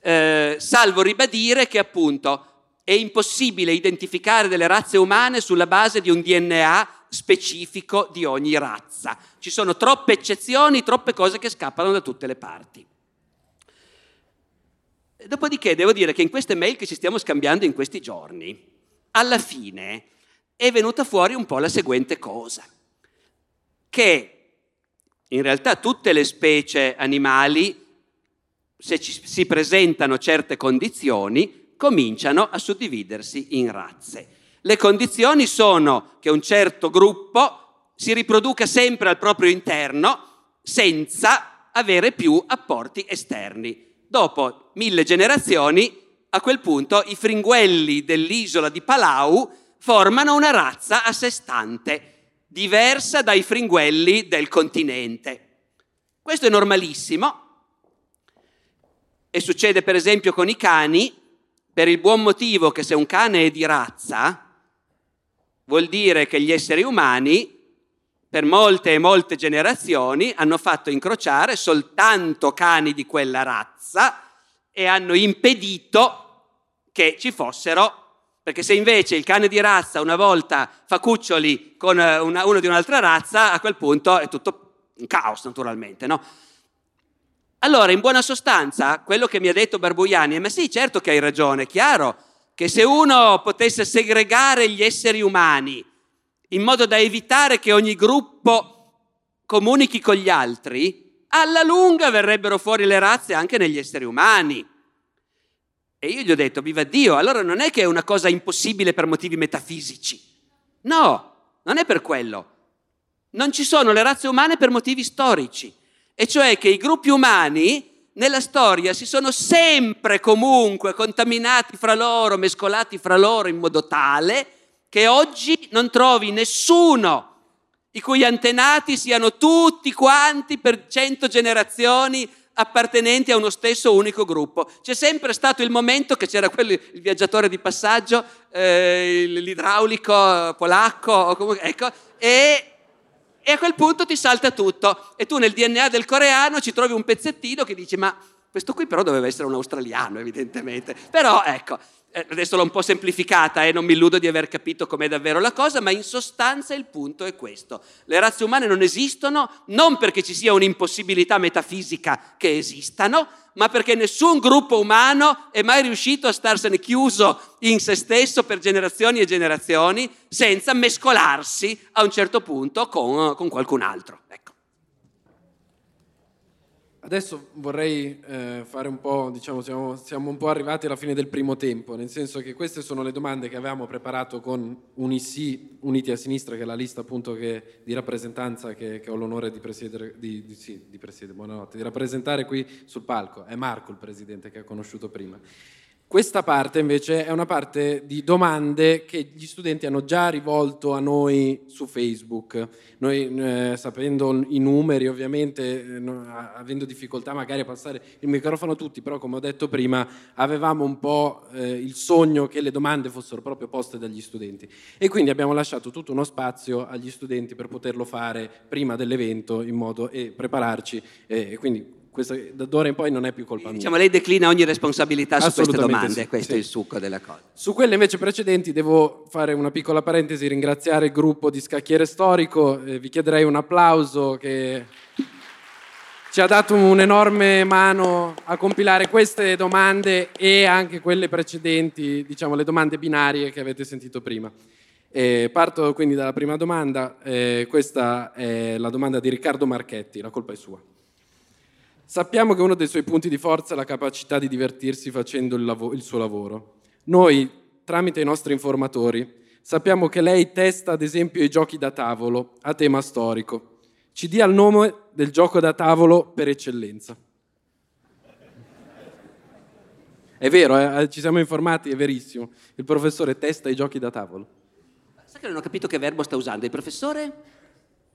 Eh, salvo ribadire che appunto è impossibile identificare delle razze umane sulla base di un DNA specifico di ogni razza. Ci sono troppe eccezioni, troppe cose che scappano da tutte le parti. Dopodiché devo dire che in queste mail che ci stiamo scambiando in questi giorni, alla fine è venuta fuori un po' la seguente cosa, che in realtà tutte le specie animali, se ci, si presentano certe condizioni, cominciano a suddividersi in razze. Le condizioni sono che un certo gruppo si riproduca sempre al proprio interno senza avere più apporti esterni. Dopo mille generazioni, a quel punto i fringuelli dell'isola di Palau formano una razza a sé stante diversa dai fringuelli del continente. Questo è normalissimo e succede per esempio con i cani per il buon motivo che se un cane è di razza vuol dire che gli esseri umani per molte e molte generazioni hanno fatto incrociare soltanto cani di quella razza e hanno impedito che ci fossero perché se invece il cane di razza una volta fa cuccioli con eh, una, uno di un'altra razza, a quel punto è tutto un caos naturalmente, no? Allora, in buona sostanza, quello che mi ha detto Barbuiani è, ma sì, certo che hai ragione, è chiaro che se uno potesse segregare gli esseri umani in modo da evitare che ogni gruppo comunichi con gli altri, alla lunga verrebbero fuori le razze anche negli esseri umani. E io gli ho detto, viva Dio, allora non è che è una cosa impossibile per motivi metafisici. No, non è per quello. Non ci sono le razze umane per motivi storici. E cioè che i gruppi umani nella storia si sono sempre comunque contaminati fra loro, mescolati fra loro in modo tale che oggi non trovi nessuno i cui antenati siano tutti quanti per cento generazioni appartenenti a uno stesso unico gruppo. C'è sempre stato il momento che c'era quello, il viaggiatore di passaggio, eh, l'idraulico polacco, ecco, e, e a quel punto ti salta tutto. E tu nel DNA del coreano ci trovi un pezzettino che dici ma questo qui però doveva essere un australiano evidentemente. Però ecco, adesso l'ho un po' semplificata e eh, non mi illudo di aver capito com'è davvero la cosa, ma in sostanza il punto è questo. Le razze umane non esistono non perché ci sia un'impossibilità metafisica che esistano, ma perché nessun gruppo umano è mai riuscito a starsene chiuso in se stesso per generazioni e generazioni senza mescolarsi a un certo punto con, con qualcun altro. Ecco. Adesso vorrei eh, fare un po', diciamo, siamo, siamo, un po' arrivati alla fine del primo tempo, nel senso che queste sono le domande che avevamo preparato con UNISI, Uniti a Sinistra, che è la lista appunto che, di rappresentanza che, che, ho l'onore di presiedere, di, di, sì, di presiedere, buonanotte, di rappresentare qui sul palco. È Marco il presidente che ha conosciuto prima. Questa parte invece è una parte di domande che gli studenti hanno già rivolto a noi su Facebook. Noi, eh, sapendo i numeri, ovviamente, eh, avendo difficoltà magari a passare il microfono a tutti, però come ho detto prima, avevamo un po' eh, il sogno che le domande fossero proprio poste dagli studenti. E quindi abbiamo lasciato tutto uno spazio agli studenti per poterlo fare prima dell'evento in modo e prepararci. e quindi questo, da ora in poi non è più colpa mia. Diciamo, lei declina ogni responsabilità su queste domande, sì, questo sì. è il succo della cosa. Su quelle invece precedenti devo fare una piccola parentesi, ringraziare il gruppo di Scacchiere Storico, eh, vi chiederei un applauso che... ci ha dato un'enorme mano a compilare queste domande e anche quelle precedenti, diciamo le domande binarie che avete sentito prima. Eh, parto quindi dalla prima domanda, eh, questa è la domanda di Riccardo Marchetti, la colpa è sua. Sappiamo che uno dei suoi punti di forza è la capacità di divertirsi facendo il, lav- il suo lavoro. Noi, tramite i nostri informatori, sappiamo che lei testa ad esempio i giochi da tavolo a tema storico ci dia il nome del gioco da tavolo per eccellenza. È vero, eh? ci siamo informati, è verissimo. Il professore testa i giochi da tavolo. Sai che non ho capito che verbo sta usando? Il professore?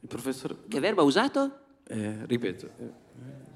Il professore... Che verbo ha usato? Eh, ripeto.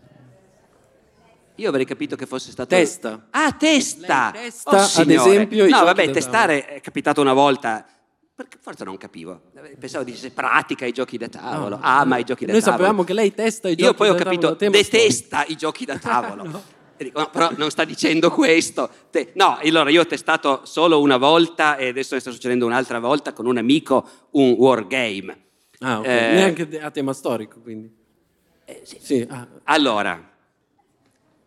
Io avrei capito che fosse stato... Testa. Ah, testa! Lei testa, oh, ad esempio, No, vabbè, da testare tavolo. è capitato una volta perché forse non capivo. Pensavo dicesse pratica i giochi da tavolo, No. ama i giochi da Noi tavolo. sapevamo che lei testa i giochi Io poi ho da capito, tavolo detesta i giochi da tavolo. No. Dico, no, però non sta dicendo questo. Te- no, allora io ho testato solo una volta e adesso ne sta succedendo un'altra volta con un amico un wargame. Ah, ok. Eh, Neanche a tema storico, quindi. eh, sì. Sì, ah, Allora,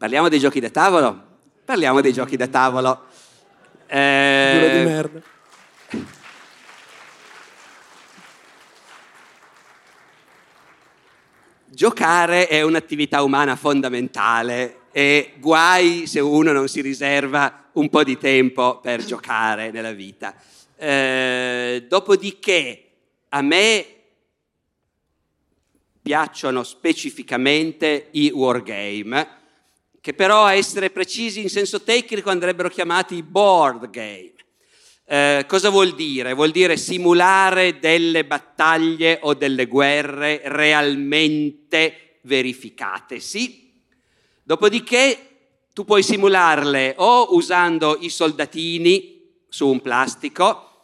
parliamo dei giochi da tavolo? Parliamo dei giochi da tavolo. Eh, di merda. Giocare è un'attività umana fondamentale e guai se uno non si riserva un po' di tempo per giocare nella vita. Eh, dopodiché a me piacciono specificamente i wargame, che però a essere precisi in senso tecnico andrebbero chiamati board game. Eh, cosa vuol dire? Vuol dire simulare delle battaglie o delle guerre realmente verificatesi. Dopodiché tu puoi simularle o usando i soldatini su un plastico,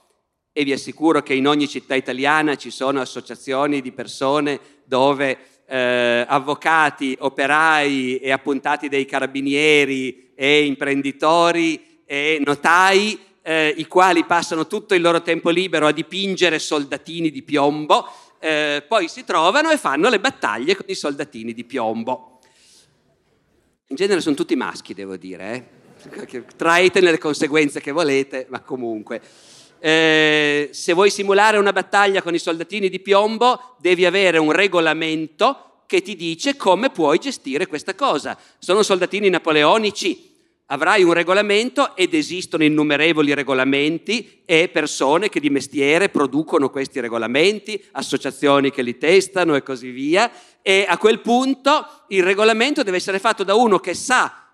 e vi assicuro che in ogni città italiana ci sono associazioni di persone dove eh, avvocati, operai e appuntati dei carabinieri e imprenditori e notai eh, i quali passano tutto il loro tempo libero a dipingere soldatini di piombo, eh, poi si trovano e fanno le battaglie con i soldatini di piombo. In genere sono tutti maschi, devo dire, eh? traetene le conseguenze che volete, ma comunque. Eh, se vuoi simulare una battaglia con i soldatini di piombo, devi avere un regolamento che ti dice come puoi gestire questa cosa. Sono soldatini napoleonici, avrai un regolamento ed esistono innumerevoli regolamenti e persone che di mestiere producono questi regolamenti, associazioni che li testano e così via. E a quel punto il regolamento deve essere fatto da uno che sa,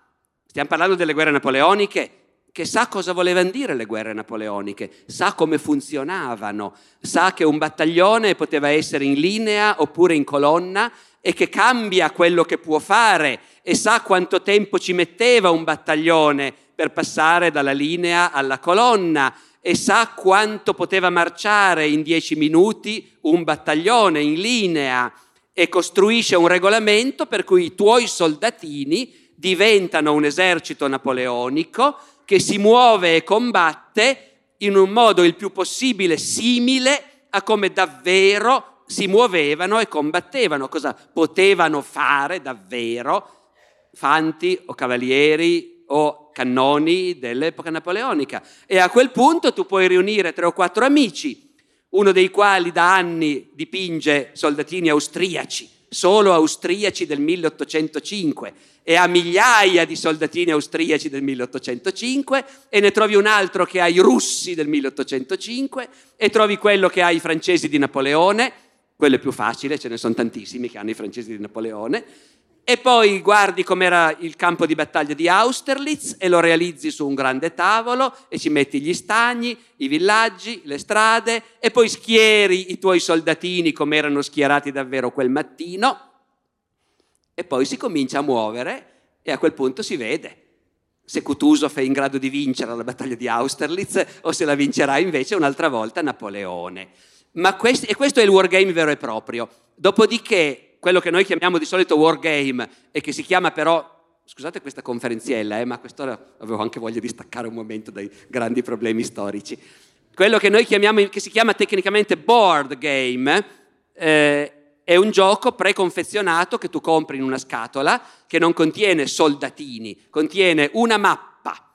stiamo parlando delle guerre napoleoniche, che sa cosa volevano dire le guerre napoleoniche, sa come funzionavano, sa che un battaglione poteva essere in linea oppure in colonna e che cambia quello che può fare e sa quanto tempo ci metteva un battaglione per passare dalla linea alla colonna e sa quanto poteva marciare in dieci minuti un battaglione in linea e costruisce un regolamento per cui i tuoi soldatini diventano un esercito napoleonico che si muove e combatte in un modo il più possibile simile a come davvero si muovevano e combattevano, cosa potevano fare davvero fanti o cavalieri o cannoni dell'epoca napoleonica. E a quel punto tu puoi riunire tre o quattro amici, uno dei quali da anni dipinge soldatini austriaci, solo austriaci del 1805 e ha migliaia di soldatini austriaci del 1805 e ne trovi un altro che ha i russi del 1805 e trovi quello che ha i francesi di Napoleone, quello è più facile, ce ne sono tantissimi che hanno i francesi di Napoleone, e poi guardi com'era il campo di battaglia di Austerlitz e lo realizzi su un grande tavolo e ci metti gli stagni, i villaggi, le strade e poi schieri i tuoi soldatini come erano schierati davvero quel mattino e poi si comincia a muovere e a quel punto si vede se Kutuzov è in grado di vincere la battaglia di Austerlitz o se la vincerà invece un'altra volta Napoleone. Ma questi, e questo è il wargame vero e proprio. Dopodiché quello che noi chiamiamo di solito wargame e che si chiama però, scusate questa conferenziella, eh, ma a quest'ora avevo anche voglia di staccare un momento dai grandi problemi storici. Quello che noi chiamiamo, che si chiama tecnicamente board game, eh, è un gioco preconfezionato che tu compri in una scatola che non contiene soldatini, contiene una mappa.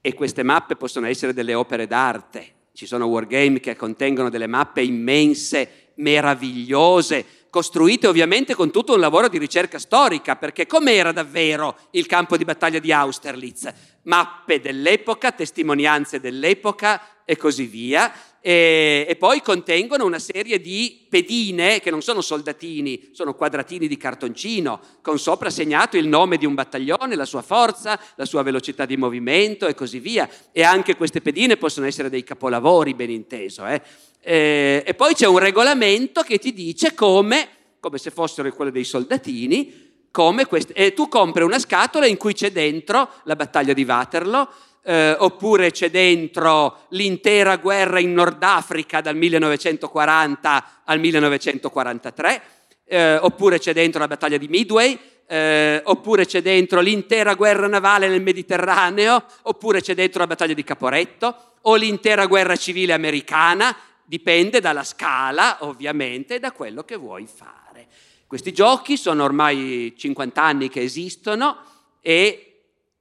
E queste mappe possono essere delle opere d'arte. Ci sono wargame che contengono delle mappe immense, meravigliose, costruite ovviamente con tutto un lavoro di ricerca storica, perché com'era davvero il campo di battaglia di Austerlitz? Mappe dell'epoca, testimonianze dell'epoca e così via e, e, poi contengono una serie di pedine che non sono soldatini, sono quadratini di cartoncino, con sopra segnato il nome di un battaglione, la sua forza, la sua velocità di movimento e così via. E anche queste pedine possono essere dei capolavori, ben inteso. Eh? E, e poi c'è un regolamento che ti dice come, come se fossero quelli dei soldatini, come queste, e tu compri una scatola in cui c'è dentro la battaglia di Waterloo, eh, oppure c'è dentro l'intera guerra in Nord Africa dal 1940 al 1943, eh, oppure c'è dentro la battaglia di Midway, eh, oppure c'è dentro l'intera guerra navale nel Mediterraneo, oppure c'è dentro la battaglia di Caporetto, o l'intera guerra civile americana, dipende dalla scala ovviamente e da quello che vuoi fare. Questi giochi sono ormai 50 anni che esistono e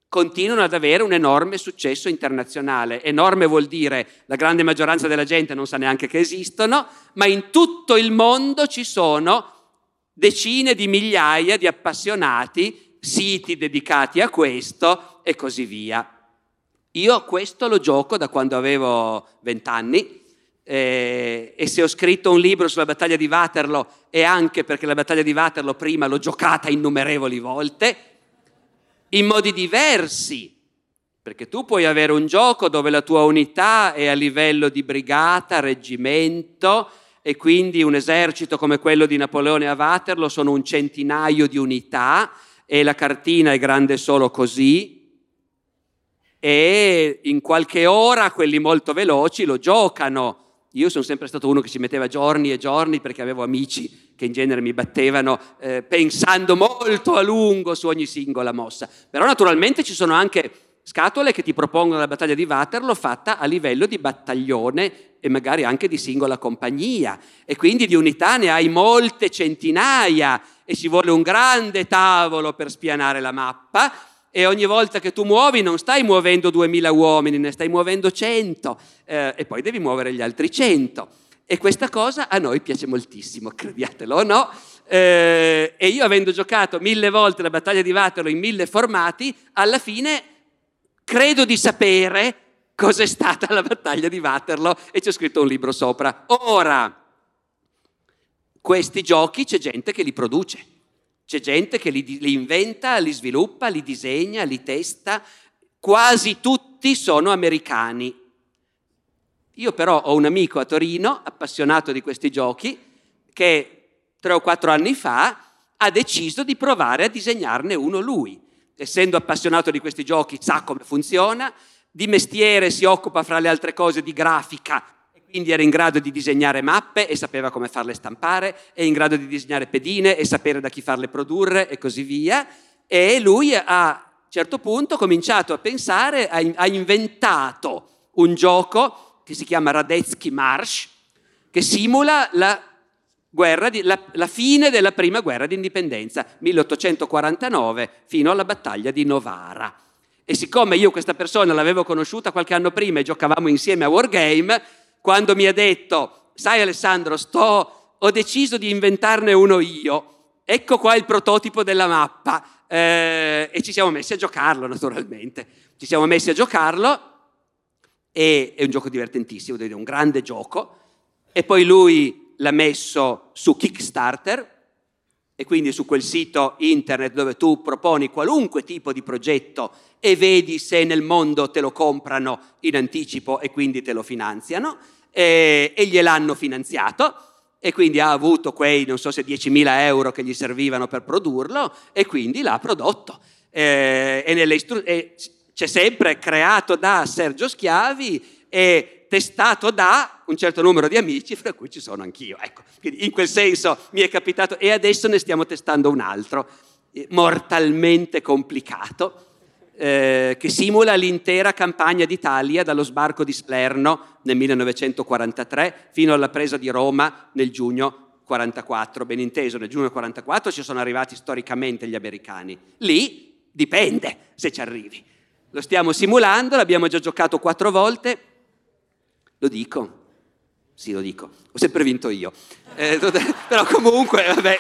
continuano ad avere un enorme successo internazionale. Enorme vuol dire la grande maggioranza della gente non sa neanche che esistono, ma in tutto il mondo ci sono decine di migliaia di appassionati, siti dedicati a questo e così via. Io questo lo gioco da quando avevo vent'anni eh, e se ho scritto un libro sulla battaglia di Waterloo è anche perché la battaglia di Waterloo prima l'ho giocata innumerevoli volte in modi diversi, perché tu puoi avere un gioco dove la tua unità è a livello di brigata, reggimento, e quindi un esercito come quello di Napoleone a Waterloo sono un centinaio di unità e la cartina è grande solo così e in qualche ora quelli molto veloci lo giocano io sono sempre stato uno che ci metteva giorni e giorni perché avevo amici che in genere mi battevano eh, pensando molto a lungo su ogni singola mossa. Però naturalmente ci sono anche scatole che ti propongono la battaglia di Waterloo fatta a livello di battaglione e magari anche di singola compagnia. E quindi di unità ne hai molte centinaia e ci vuole un grande tavolo per spianare la mappa e ogni volta che tu muovi non stai muovendo 2000 uomini, ne stai muovendo 100 eh, e poi devi muovere gli altri 100. E questa cosa a noi piace moltissimo, crediatelo o no. Eh, e io avendo giocato mille volte la battaglia di Waterloo in mille formati, alla fine credo di sapere cos'è stata la battaglia di Waterloo e ho scritto un libro sopra. Ora, questi giochi c'è gente che li produce c'è gente che li, li inventa, li sviluppa, li disegna, li testa. Quasi tutti sono americani. Io però ho un amico a Torino, appassionato di questi giochi, che tre o quattro anni fa ha deciso di provare a disegnarne uno lui. Essendo appassionato di questi giochi sa come funziona, di mestiere si occupa fra le altre cose di grafica quindi era in grado di disegnare mappe e sapeva come farle stampare, è in grado di disegnare pedine e sapere da chi farle produrre e così via. E lui a un certo punto ha cominciato a pensare, ha inventato un gioco che si chiama Radetzky Marsh, che simula la, di, la, la fine della prima guerra d'indipendenza, 1849, fino alla battaglia di Novara. E siccome io questa persona l'avevo conosciuta qualche anno prima e giocavamo insieme a Wargame, quando mi ha detto, sai Alessandro, sto, ho deciso di inventarne uno io, ecco qua il prototipo della mappa. Eh, e ci siamo messi a giocarlo naturalmente. Ci siamo messi a giocarlo e è un gioco divertentissimo, è un grande gioco. E poi lui l'ha messo su Kickstarter e quindi su quel sito internet dove tu proponi qualunque tipo di progetto e vedi se nel mondo te lo comprano in anticipo e quindi te lo finanziano e, e gliel'hanno finanziato e quindi ha avuto quei, non so se 10.000 euro che gli servivano per produrlo e quindi l'ha prodotto. Eh, e, istru- e c'è sempre creato da Sergio Schiavi e testato da un certo numero di amici, fra cui ci sono anch'io. Ecco, quindi in quel senso mi è capitato e adesso ne stiamo testando un altro, eh, mortalmente complicato, eh, che simula l'intera campagna d'Italia dallo sbarco di Salerno nel 1943 fino alla presa di Roma nel giugno 44, ben inteso, nel giugno 44 ci sono arrivati storicamente gli americani. Lì dipende se ci arrivi. Lo stiamo simulando, l'abbiamo già giocato quattro volte. Lo dico? Sì, lo dico. Ho sempre vinto io. Eh, però comunque, vabbè.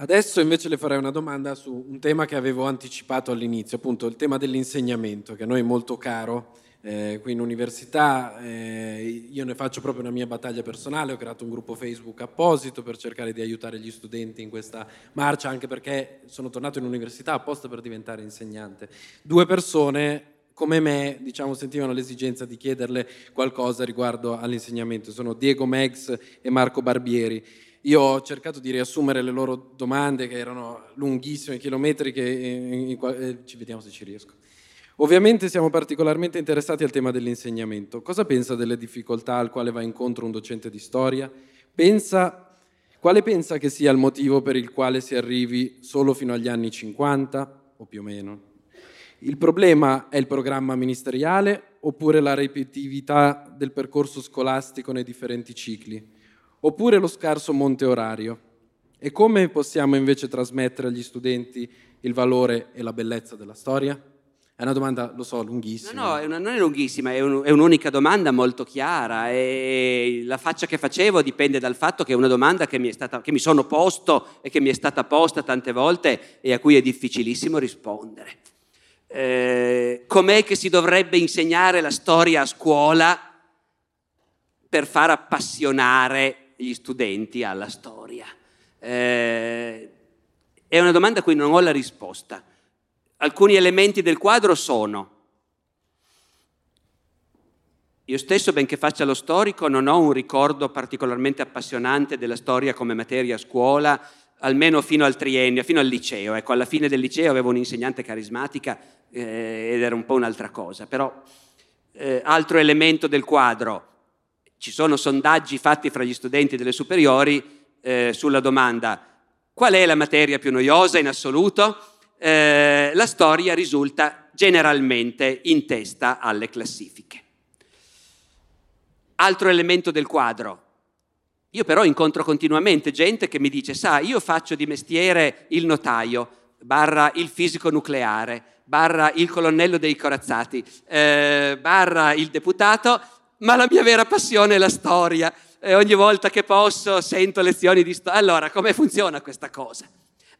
Adesso invece le farei una domanda su un tema che avevo anticipato all'inizio, appunto il tema dell'insegnamento, che a noi è molto caro. Eh, qui in università eh, io ne faccio proprio una mia battaglia personale, ho creato un gruppo Facebook apposito per cercare di aiutare gli studenti in questa marcia, anche perché sono tornato in università apposta per diventare insegnante. Due persone come me, diciamo, sentivano l'esigenza di chiederle qualcosa riguardo all'insegnamento. Sono Diego Meggs e Marco Barbieri. Io ho cercato di riassumere le loro domande che erano lunghissime, chilometriche, e, e, e, ci vediamo se ci riesco. Ovviamente siamo particolarmente interessati al tema dell'insegnamento. Cosa pensa delle difficoltà al quale va incontro un docente di storia? Pensa, quale pensa che sia il motivo per il quale si arrivi solo fino agli anni 50 o più o meno? Il problema è il programma ministeriale oppure la ripetitività del percorso scolastico nei differenti cicli? Oppure lo scarso monte orario? E come possiamo invece trasmettere agli studenti il valore e la bellezza della storia? È una domanda, lo so, lunghissima. No, no, è una, non è lunghissima, è, un, è, un'unica domanda molto chiara e la faccia che facevo dipende dal fatto che è una domanda che mi, stata, che mi sono posto e che mi è stata posta tante volte e a cui è difficilissimo rispondere. Eh, com'è che si dovrebbe insegnare la storia a scuola per far appassionare gli studenti alla storia? Eh, è una domanda a cui non ho la risposta. Alcuni elementi del quadro sono, io stesso, benché faccia lo storico, non ho un ricordo particolarmente appassionante della storia come materia a scuola, almeno fino al triennio, fino al liceo. Ecco, alla fine del liceo avevo un'insegnante carismatica eh, ed era un po' un'altra cosa. Però, eh, altro elemento del quadro, ci sono sondaggi fatti fra gli studenti delle superiori eh, sulla domanda qual è la materia più noiosa in assoluto? Eh, la storia risulta generalmente in testa alle classifiche. Altro elemento del quadro. Io però incontro continuamente gente che mi dice, sa, io faccio di mestiere il notaio, barra il fisico nucleare, barra il colonnello dei corazzati, eh, barra il deputato, ma la mia vera passione è la storia e ogni volta che posso sento lezioni di storia. Allora, come funziona questa cosa?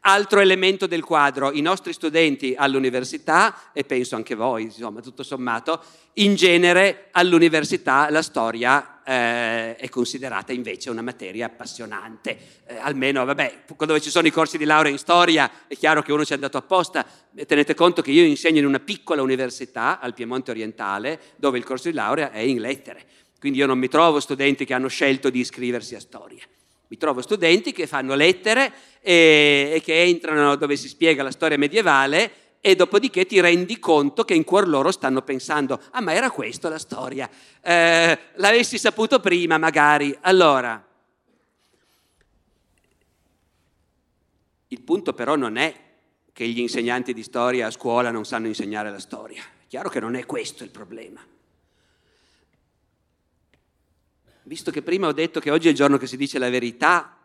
Altro elemento del quadro, i nostri studenti all'università, e penso anche voi, insomma, tutto sommato, in genere all'università la storia eh, è considerata invece una materia appassionante. Eh, almeno, vabbè, dove ci sono i corsi di laurea in storia è chiaro che uno ci è andato apposta. Tenete conto che io insegno in una piccola università al Piemonte orientale, dove il corso di laurea è in lettere. Quindi io non mi trovo studenti che hanno scelto di iscriversi a storia. Mi trovo studenti che fanno lettere e, e che entrano dove si spiega la storia medievale e dopodiché ti rendi conto che in cuor loro stanno pensando, ah ma era questa la storia, eh, l'avessi saputo prima magari. Allora, il punto però non è che gli insegnanti di storia a scuola non sanno insegnare la storia, è chiaro che non è questo il problema. Visto che prima ho detto che oggi è il giorno che si dice la verità,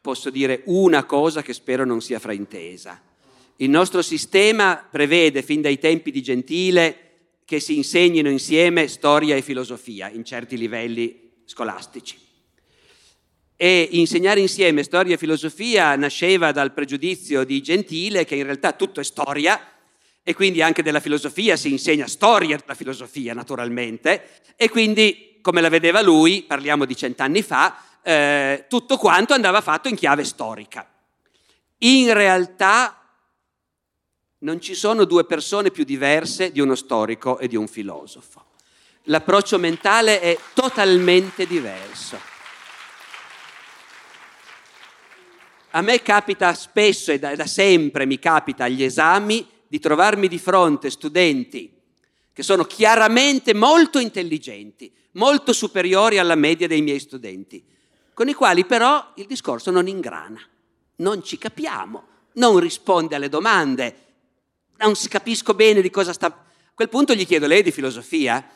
posso dire una cosa che spero non sia fraintesa. Il nostro sistema prevede fin dai tempi di Gentile che si insegnino insieme storia e filosofia in certi livelli scolastici. E insegnare insieme storia e filosofia nasceva dal pregiudizio di Gentile che in realtà tutto è storia e quindi anche della filosofia si insegna storia della filosofia naturalmente e quindi come la vedeva lui, parliamo di cent'anni fa, eh, tutto quanto andava fatto in chiave storica. In realtà non ci sono due persone più diverse di uno storico e di un filosofo. L'approccio mentale è totalmente diverso. A me capita spesso e da, da sempre mi capita agli esami di trovarmi di fronte studenti che sono chiaramente molto intelligenti, molto superiori alla media dei miei studenti, con i quali però il discorso non ingrana, non ci capiamo, non risponde alle domande, non capisco bene di cosa sta... quel punto gli chiedo, lei è di filosofia?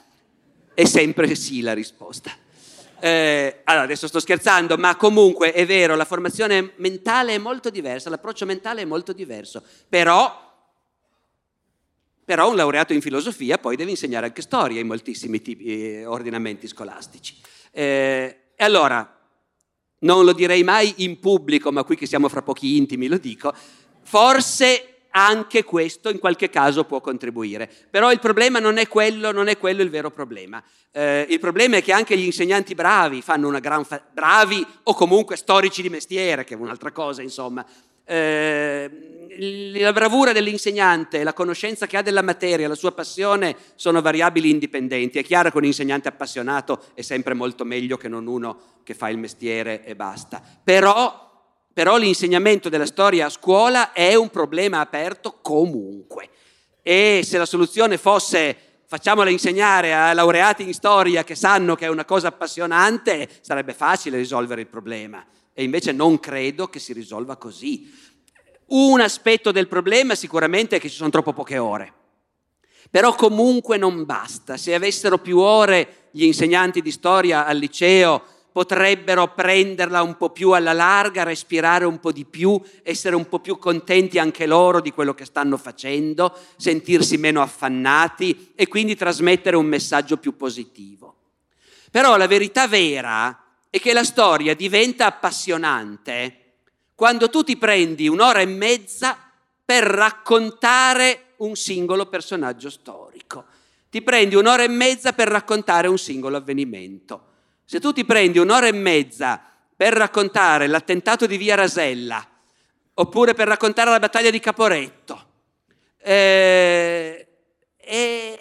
È sempre sì la risposta. Eh, allora, adesso sto scherzando, ma comunque è vero, la formazione mentale è molto diversa, l'approccio mentale è molto diverso, però però un laureato in filosofia poi deve insegnare anche storia in moltissimi tipi, eh, ordinamenti scolastici. Eh, e allora, non lo direi mai in pubblico, ma qui che siamo fra pochi intimi lo dico, forse anche questo in qualche caso può contribuire. Però il problema non è quello, non è quello il vero problema. Eh, il problema è che anche gli insegnanti bravi fanno una gran fa- bravi o comunque storici di mestiere, che è un'altra cosa, insomma, eh, la bravura dell'insegnante, la conoscenza che ha della materia, la sua passione sono variabili indipendenti. È chiaro che un insegnante appassionato è sempre molto meglio che non uno che fa il mestiere e basta. Però, però l'insegnamento della storia a scuola è un problema aperto comunque. E se la soluzione fosse facciamola insegnare a laureati in storia che sanno che è una cosa appassionante, sarebbe facile risolvere il problema e invece non credo che si risolva così. Un aspetto del problema sicuramente è che ci sono troppo poche ore. Però comunque non basta. Se avessero più ore gli insegnanti di storia al liceo potrebbero prenderla un po' più alla larga, respirare un po' di più, essere un po' più contenti anche loro di quello che stanno facendo, sentirsi meno affannati e quindi trasmettere un messaggio più positivo. Però la verità vera è che la storia diventa appassionante quando tu ti prendi un'ora e mezza per raccontare un singolo personaggio storico. Ti prendi un'ora e mezza per raccontare un singolo avvenimento. Se tu ti prendi un'ora e mezza per raccontare l'attentato di Via Rasella, oppure per raccontare la battaglia di Caporetto, eh, e,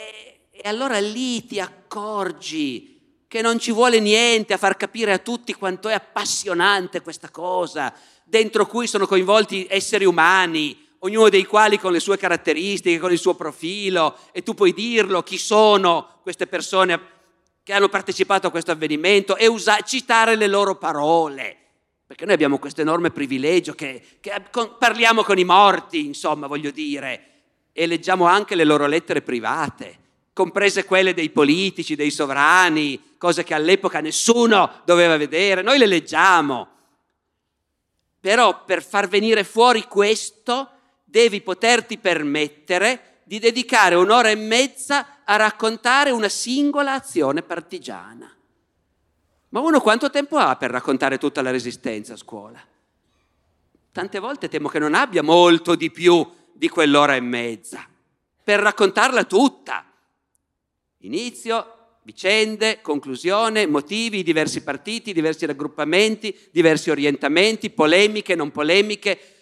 e allora lì ti accorgi che non ci vuole niente a far capire a tutti quanto è appassionante questa cosa, dentro cui sono coinvolti esseri umani, ognuno dei quali con le sue caratteristiche, con il suo profilo, e tu puoi dirlo chi sono queste persone che hanno partecipato a questo avvenimento e usa- citare le loro parole. Perché noi abbiamo questo enorme privilegio che, che con, parliamo con i morti, insomma, voglio dire, e leggiamo anche le loro lettere private comprese quelle dei politici, dei sovrani, cose che all'epoca nessuno doveva vedere, noi le leggiamo. Però per far venire fuori questo devi poterti permettere di dedicare un'ora e mezza a raccontare una singola azione partigiana. Ma uno quanto tempo ha per raccontare tutta la resistenza a scuola? Tante volte temo che non abbia molto di più di quell'ora e mezza per raccontarla tutta. Inizio, vicende, conclusione, motivi, diversi partiti, diversi raggruppamenti, diversi orientamenti, polemiche, non polemiche.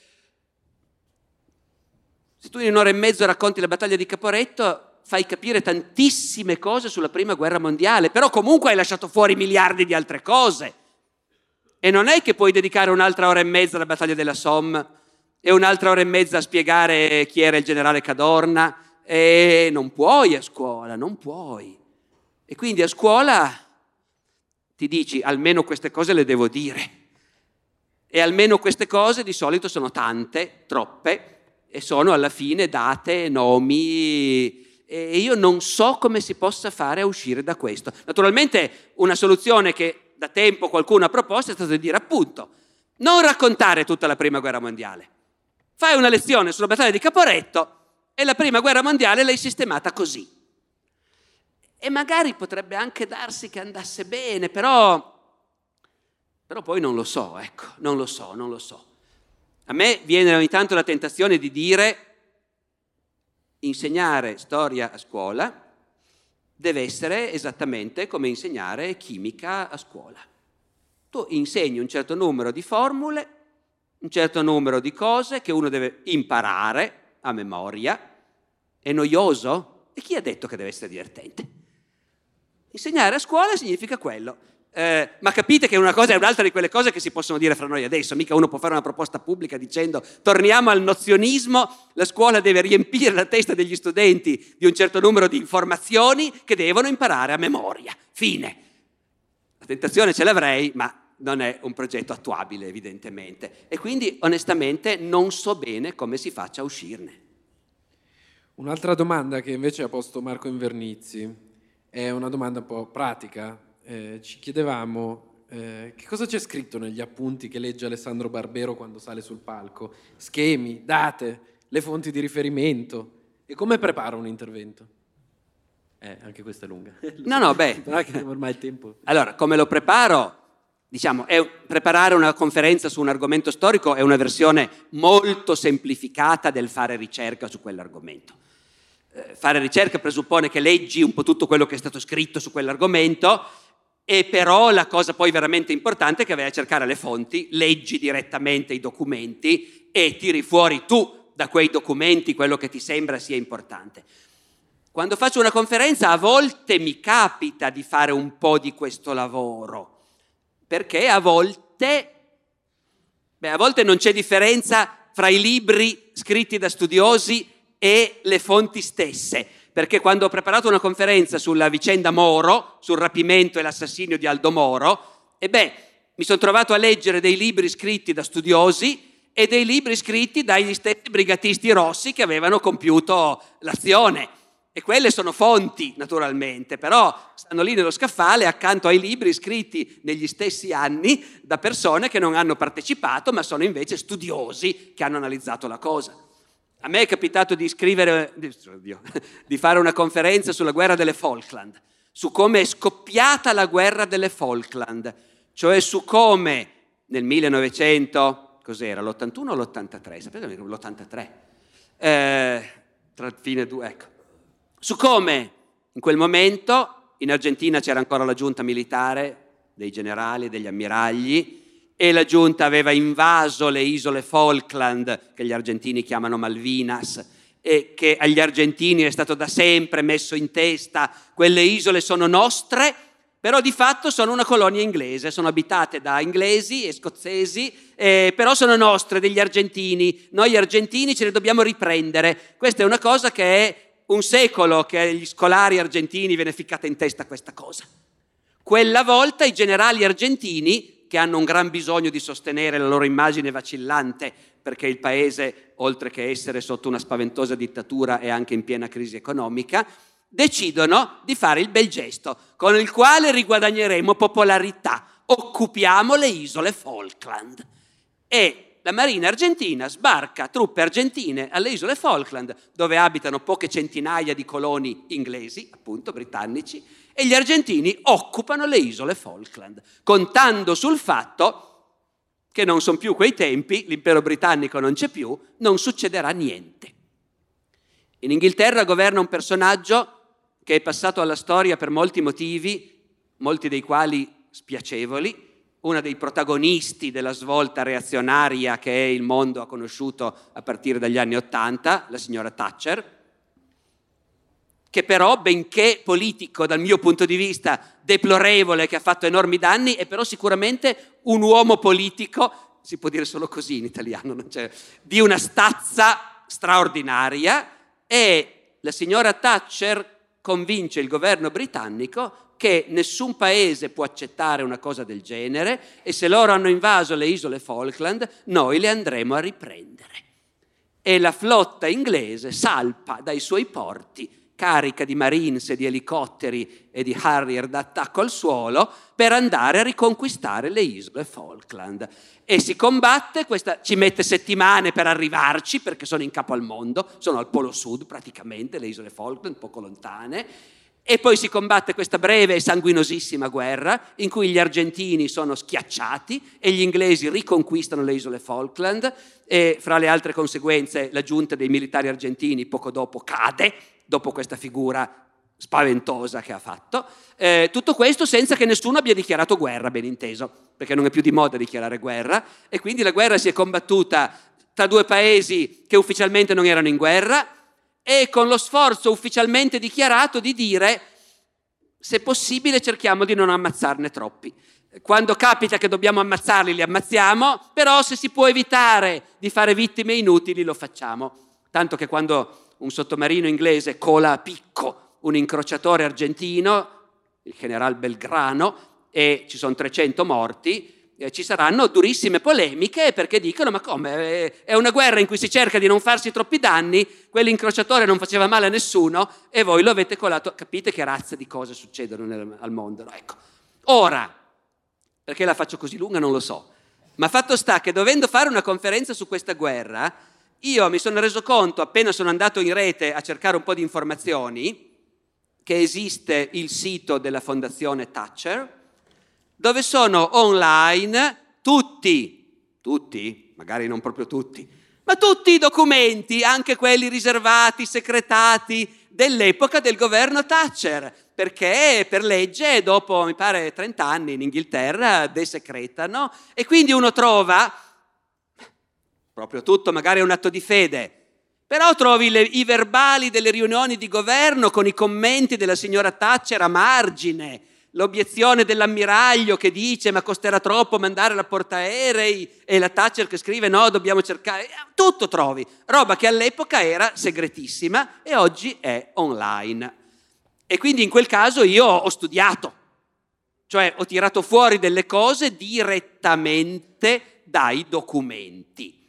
Se tu in un'ora e mezzo racconti la battaglia di Caporetto, fai capire tantissime cose sulla prima guerra mondiale, però comunque hai lasciato fuori miliardi di altre cose. E non è che puoi dedicare un'altra ora e mezza alla battaglia della Somme e un'altra ora e mezza a spiegare chi era il generale Cadorna e non puoi a scuola, non puoi. E quindi a scuola ti dici almeno queste cose le devo dire. E almeno queste cose di solito sono tante, troppe, e sono alla fine date, nomi. E io non so come si possa fare a uscire da questo. Naturalmente una soluzione che da tempo qualcuno ha proposto è stata di dire appunto, non raccontare tutta la prima guerra mondiale. Fai una lezione sulla battaglia di Caporetto e la prima guerra mondiale l'hai sistemata così. E magari potrebbe anche darsi che andasse bene, però, però poi non lo so, ecco, non lo so, non lo so. A me viene ogni tanto la tentazione di dire insegnare storia a scuola deve essere esattamente come insegnare chimica a scuola. Tu insegni un certo numero di formule, un certo numero di cose che uno deve imparare, a memoria, è noioso? E chi ha detto che deve essere divertente? Insegnare a scuola significa quello. Eh, ma capite che una cosa è un'altra di quelle cose che si possono dire fra noi adesso, mica uno può fare una proposta pubblica dicendo torniamo al nozionismo, la scuola deve riempire la testa degli studenti di un certo numero di informazioni che devono imparare a memoria. Fine. La tentazione ce l'avrei, ma non è un progetto attuabile evidentemente e quindi onestamente non so bene come si faccia a uscirne. Un'altra domanda che invece ha posto Marco Invernizzi è una domanda un po' pratica. Eh, ci chiedevamo eh, che cosa c'è scritto negli appunti che legge Alessandro Barbero quando sale sul palco? Schemi, date, le fonti di riferimento e come prepara un intervento? Eh, anche questa è lunga. No, no, beh. ormai il tempo. Allora, come lo preparo? Diciamo, è, preparare una conferenza su un argomento storico è una versione molto semplificata del fare ricerca su quell'argomento. Eh, fare ricerca presuppone che leggi un po' tutto quello che è stato scritto su quell'argomento e però la cosa poi veramente importante è che vai a cercare le fonti, leggi direttamente i documenti e tiri fuori tu da quei documenti quello che ti sembra sia importante. Quando faccio una conferenza a volte mi capita di fare un po' di questo lavoro, perché a volte, beh, a volte non c'è differenza fra i libri scritti da studiosi e le fonti stesse perché quando ho preparato una conferenza sulla vicenda Moro, sul rapimento e l'assassinio di Aldo Moro, e beh, mi sono trovato a leggere dei libri scritti da studiosi e dei libri scritti dagli stessi brigatisti rossi che avevano compiuto l'azione. E quelle sono fonti, naturalmente, però stanno lì nello scaffale accanto ai libri scritti negli stessi anni da persone che non hanno partecipato, ma sono invece studiosi che hanno analizzato la cosa. A me è capitato di scrivere, di fare una conferenza sulla guerra delle Falkland, su come è scoppiata la guerra delle Falkland, cioè su come nel 1900, cos'era, l'81 o l'83? Sapete l'83? Eh, tra fine due, ecco. Su come in quel momento in Argentina c'era ancora la giunta militare dei generali, degli ammiragli, e la giunta aveva invaso le isole Falkland, che gli argentini chiamano Malvinas, e che agli argentini è stato da sempre messo in testa, quelle isole sono nostre, però di fatto sono una colonia inglese, sono abitate da inglesi e scozzesi, eh, però sono nostre, degli argentini, noi argentini ce le dobbiamo riprendere. Questa è una cosa che è un secolo che agli scolari argentini viene ficcata in testa questa cosa. Quella volta i generali argentini che hanno un gran bisogno di sostenere la loro immagine vacillante perché il paese, oltre che essere sotto una spaventosa dittatura, è anche in piena crisi economica, decidono di fare il bel gesto con il quale riguadagneremo popolarità. Occupiamo le isole Falkland. E la Marina argentina sbarca truppe argentine alle isole Falkland, dove abitano poche centinaia di coloni inglesi, appunto britannici, e gli argentini occupano le isole Falkland, contando sul fatto che non sono più quei tempi, l'impero britannico non c'è più, non succederà niente. In Inghilterra governa un personaggio che è passato alla storia per molti motivi, molti dei quali spiacevoli, uno dei protagonisti della svolta reazionaria che il mondo ha conosciuto a partire dagli anni Ottanta, la signora Thatcher, che però, benché politico dal mio punto di vista, deplorevole, che ha fatto enormi danni, è però sicuramente un uomo politico, si può dire solo così in italiano, di una stazza straordinaria e la signora Thatcher convince il governo britannico che nessun paese può accettare una cosa del genere e se loro hanno invaso le isole Falkland noi le andremo a riprendere. E la flotta inglese salpa dai suoi porti carica di marines di elicotteri e di Harrier d'attacco al suolo per andare a riconquistare le isole Falkland. E si combatte, questa, ci mette settimane per arrivarci perché sono in capo al mondo, sono al polo sud praticamente, le isole Falkland, poco lontane, e poi si combatte questa breve e sanguinosissima guerra in cui gli argentini sono schiacciati e gli inglesi riconquistano le isole Falkland e fra le altre conseguenze la giunta dei militari argentini poco dopo cade dopo questa figura spaventosa che ha fatto. Eh, tutto questo senza che nessuno abbia dichiarato guerra, ben inteso, perché non è più di moda dichiarare guerra, e quindi la guerra si è combattuta tra due paesi che ufficialmente non erano in guerra e con lo sforzo ufficialmente dichiarato di dire se possibile cerchiamo di non ammazzarne troppi. Quando capita che dobbiamo ammazzarli li ammazziamo, però se si può evitare di fare vittime inutili lo facciamo. Tanto che quando un sottomarino inglese cola a picco un incrociatore argentino, il general Belgrano, e ci sono 300 morti. ci saranno durissime polemiche perché dicono ma come è una guerra in cui si cerca di non farsi troppi danni, quell'incrociatore non faceva male a nessuno e voi lo avete colato, capite che razza di cose succedono nel, al mondo. No? Ecco. Ora, perché la faccio così lunga non lo so, ma fatto sta che dovendo fare una conferenza su questa guerra, io mi sono reso conto appena sono andato in rete a cercare un po' di informazioni che esiste il sito della fondazione Thatcher, dove sono online tutti, tutti, magari non proprio tutti, ma tutti i documenti, anche quelli riservati, secretati dell'epoca del governo Thatcher, perché per legge dopo, mi pare, 30 anni in Inghilterra desecretano e quindi uno trova proprio tutto, magari è un atto di fede, però trovi le, i verbali delle riunioni di governo con i commenti della signora Thatcher a margine, l'obiezione dell'ammiraglio che dice ma costerà troppo mandare la portaerei e la Thatcher che scrive no, dobbiamo cercare, tutto trovi, roba che all'epoca era segretissima e oggi è online. E quindi in quel caso io ho studiato, cioè ho tirato fuori delle cose direttamente dai documenti.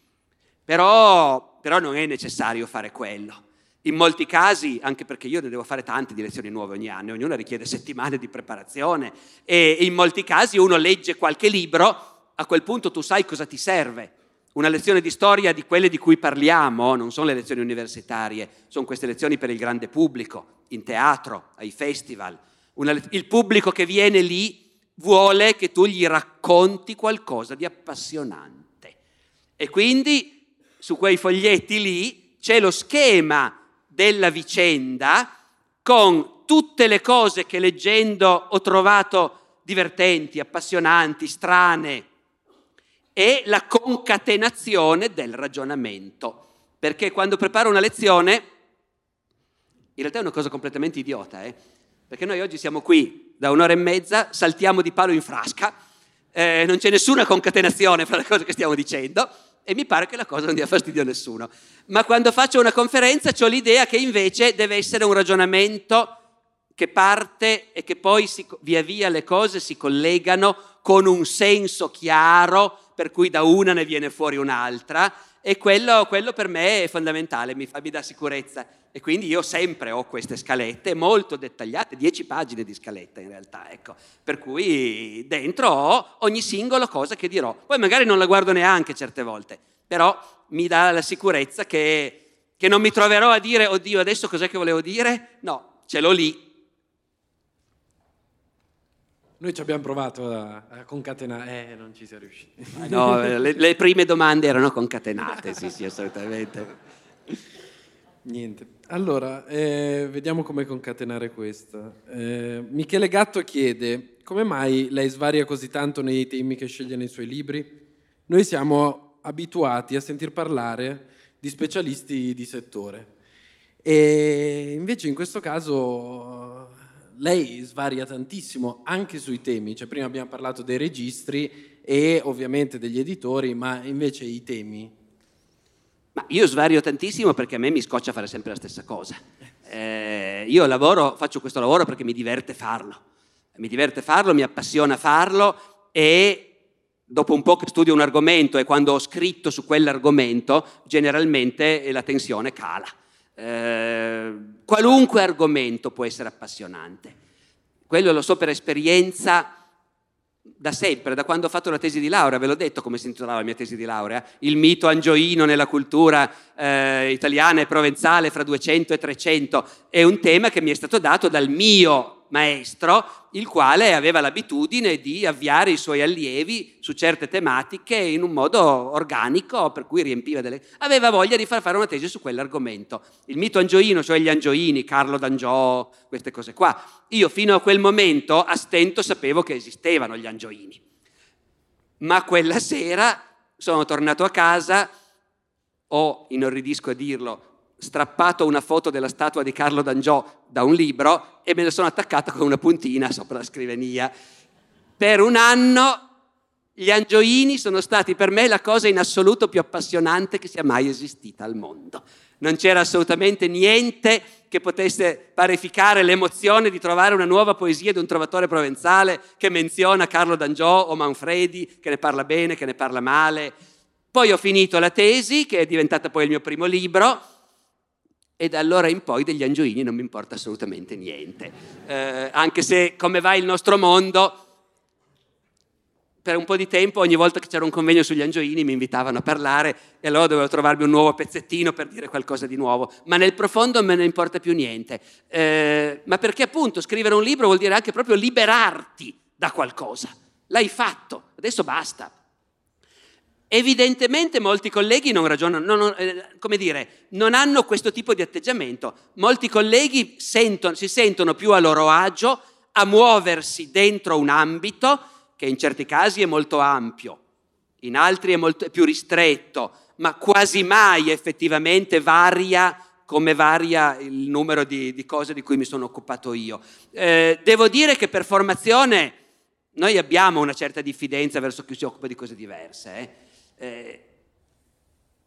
Però, però non è necessario fare quello. In molti casi, anche perché io ne devo fare tante di lezioni nuove ogni anno, ognuna richiede settimane di preparazione e in molti casi uno legge qualche libro, a quel punto tu sai cosa ti serve. Una lezione di storia di quelle di cui parliamo non sono le lezioni universitarie, sono queste lezioni per il grande pubblico, in teatro, ai festival. Una, il pubblico che viene lì vuole che tu gli racconti qualcosa di appassionante. E quindi su quei foglietti lì c'è lo schema della vicenda con tutte le cose che leggendo ho trovato divertenti, appassionanti, strane e la concatenazione del ragionamento. Perché quando preparo una lezione, in realtà è una cosa completamente idiota, eh? perché noi oggi siamo qui da un'ora e mezza, saltiamo di palo in frasca, eh, non c'è nessuna concatenazione fra le cose che stiamo dicendo, e mi pare che la cosa non dia fastidio a nessuno. Ma quando faccio una conferenza ho l'idea che invece deve essere un ragionamento che parte e che poi si, via via le cose si collegano con un senso chiaro, per cui da una ne viene fuori un'altra, e quello, quello per me è fondamentale, mi, fa, mi dà sicurezza. E quindi io sempre ho queste scalette molto dettagliate, dieci pagine di scaletta in realtà, ecco. Per cui dentro ho ogni singola cosa che dirò. Poi magari non la guardo neanche certe volte, però mi dà la sicurezza che, che non mi troverò a dire, oddio, adesso cos'è che volevo dire? No, ce l'ho lì noi ci abbiamo provato a, a concatenare, eh, non ci siamo riusciti. No, le, le, prime domande erano concatenate, sì, sì, assolutamente. Niente. Allora, eh, vediamo come concatenare questa. Eh, Michele Gatto chiede, come mai lei svaria così tanto nei temi che sceglie nei suoi libri? Noi siamo abituati a sentir parlare di specialisti di settore. E invece in questo caso lei svaria tantissimo anche sui temi, cioè prima abbiamo parlato dei registri e ovviamente degli editori, ma invece i temi. Ma io svario tantissimo perché a me mi scoccia fare sempre la stessa cosa. Eh, io lavoro, faccio questo lavoro perché mi diverte farlo. Mi diverte farlo, mi appassiona farlo e dopo un po' che studio un argomento e quando ho scritto su quell'argomento, generalmente la tensione cala. Eh, qualunque argomento può essere appassionante. Quello lo so per esperienza da sempre, da quando ho fatto la tesi di laurea, ve l'ho detto come si intitolava la mia tesi di laurea, il mito angioino nella cultura eh, italiana e provenzale fra 200 e 300, è un tema che mi è stato dato dal mio maestro, il quale aveva l'abitudine di avviare i suoi allievi su certe tematiche in un modo organico, per cui riempiva delle... aveva voglia di far fare una tesi su quell'argomento. Il mito angioino, cioè gli angioini, Carlo d'Angiò, queste cose qua. Io fino a quel momento a stento sapevo che esistevano gli angioini. Ma quella sera sono tornato a casa, ho, inorridisco a dirlo, strappato una foto della statua di Carlo d'Angiò da un libro e me la sono attaccata con una puntina sopra la scrivania. Per un anno Gli angioini sono stati per me la cosa in assoluto più appassionante che sia mai esistita al mondo. Non c'era assolutamente niente che potesse parificare l'emozione di trovare una nuova poesia di un trovatore provenzale che menziona Carlo D'Angiò o Manfredi, che ne parla bene, che ne parla male. Poi ho finito la tesi, che è diventata poi il mio primo libro, e da allora in poi degli angioini non mi importa assolutamente niente. Eh, anche se come va il nostro mondo, per un po' di tempo, ogni volta che c'era un convegno sugli angioini, mi invitavano a parlare e allora dovevo trovarmi un nuovo pezzettino per dire qualcosa di nuovo. Ma nel profondo non me ne importa più niente. Eh, ma perché appunto scrivere un libro vuol dire anche proprio liberarti da qualcosa. L'hai fatto, adesso basta. Evidentemente molti colleghi non ragionano, non, eh, come dire, non hanno questo tipo di atteggiamento. Molti colleghi sentono, si sentono più a loro agio a muoversi dentro un ambito che in certi casi è molto ampio, in altri è, molto, è più ristretto, ma quasi mai effettivamente varia come varia il numero di, di cose di cui mi sono occupato io. Eh, devo dire che per formazione noi abbiamo una certa diffidenza verso chi si occupa di cose diverse. Eh? Eh,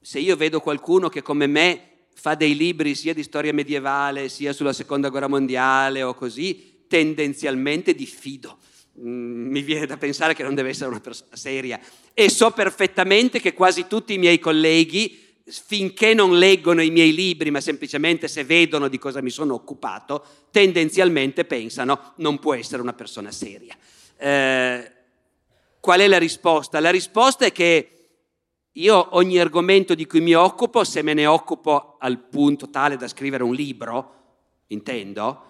se io vedo qualcuno che come me fa dei libri sia di storia medievale, sia sulla seconda guerra mondiale o così, tendenzialmente diffido mi viene da pensare che non deve essere una persona seria e so perfettamente che quasi tutti i miei colleghi finché non leggono i miei libri, ma semplicemente se vedono di cosa mi sono occupato, tendenzialmente pensano non può essere una persona seria. Eh, qual è la risposta? La risposta è che io ogni argomento di cui mi occupo, se me ne occupo al punto tale da scrivere un libro, intendo,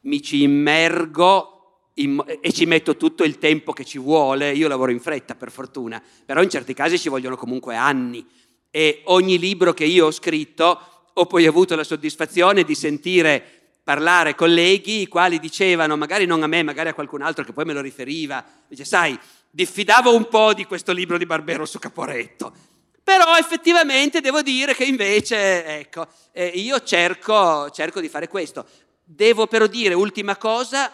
mi ci immergo e ci metto tutto il tempo che ci vuole, io lavoro in fretta per fortuna, però in certi casi ci vogliono comunque anni e ogni libro che io ho scritto ho poi avuto la soddisfazione di sentire parlare colleghi i quali dicevano, magari non a me, magari a qualcun altro che poi me lo riferiva, dice sai, diffidavo un po' di questo libro di Barbero su Caporetto, però effettivamente devo dire che invece, ecco, eh, io cerco, cerco di fare questo. Devo però dire, ultima cosa,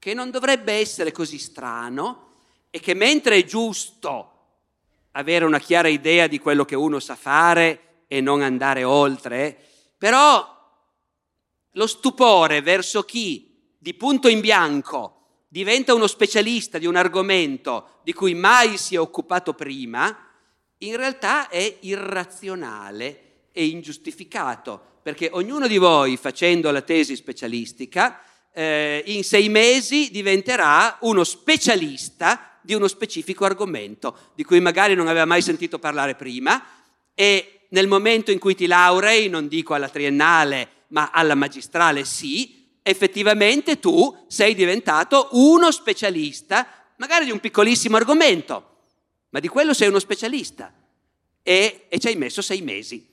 che non dovrebbe essere così strano e che mentre è giusto avere una chiara idea di quello che uno sa fare e non andare oltre, però lo stupore verso chi di punto in bianco diventa uno specialista di un argomento di cui mai si è occupato prima, in realtà è irrazionale e ingiustificato, perché ognuno di voi facendo la tesi specialistica eh, in sei mesi diventerà uno specialista di uno specifico argomento di cui magari non aveva mai sentito parlare prima e nel momento in cui ti laurei, non dico alla triennale, ma alla magistrale sì, effettivamente tu sei diventato uno specialista, magari di un piccolissimo argomento, ma di quello sei uno specialista e, e ci hai messo sei mesi.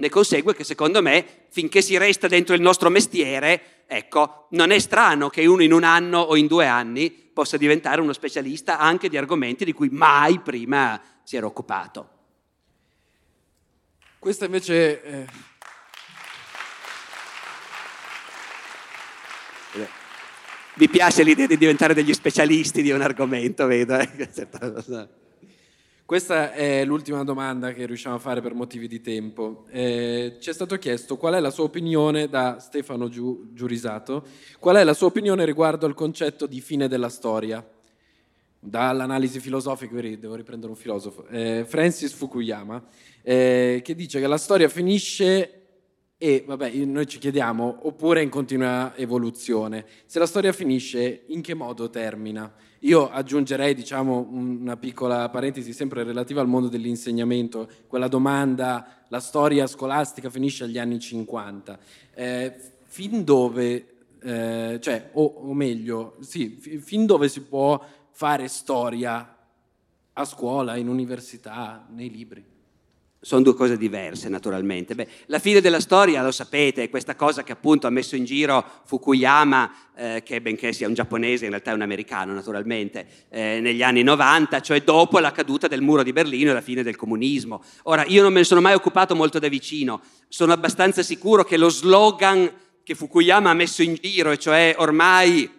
Ne consegue che secondo me, finché si resta dentro il nostro mestiere, ecco, non è strano che uno in un anno o in due anni possa diventare uno specialista anche di argomenti di cui mai prima si era occupato. Questa invece... Eh... Vi piace l'idea di diventare degli specialisti di un argomento, vedo. Eh? Questa è l'ultima domanda che riusciamo a fare per motivi di tempo. Eh, ci è stato chiesto qual è la sua opinione da Stefano Giu, Giurisato, qual è la sua opinione riguardo al concetto di fine della storia. Dall'analisi filosofica, devo riprendere un filosofo, eh, Francis Fukuyama, eh, che dice che la storia finisce e, vabbè, noi ci chiediamo, oppure in continua evoluzione. Se la storia finisce, in che modo termina? Io aggiungerei, diciamo, una piccola parentesi sempre relativa al mondo dell'insegnamento, quella domanda, la storia scolastica finisce agli anni 50. Eh, fin dove, eh, cioè, o, o, meglio, sì, fin dove si può fare storia a scuola, in università, nei libri? Sono due cose diverse naturalmente. Beh, la fine della storia, lo sapete, è questa cosa che appunto ha messo in giro Fukuyama, eh, che benché sia un giapponese, in realtà è un americano naturalmente, eh, negli anni 90, cioè dopo la caduta del muro di Berlino e la fine del comunismo. Ora, io non me ne sono mai occupato molto da vicino, sono abbastanza sicuro che lo slogan che Fukuyama ha messo in giro, e cioè ormai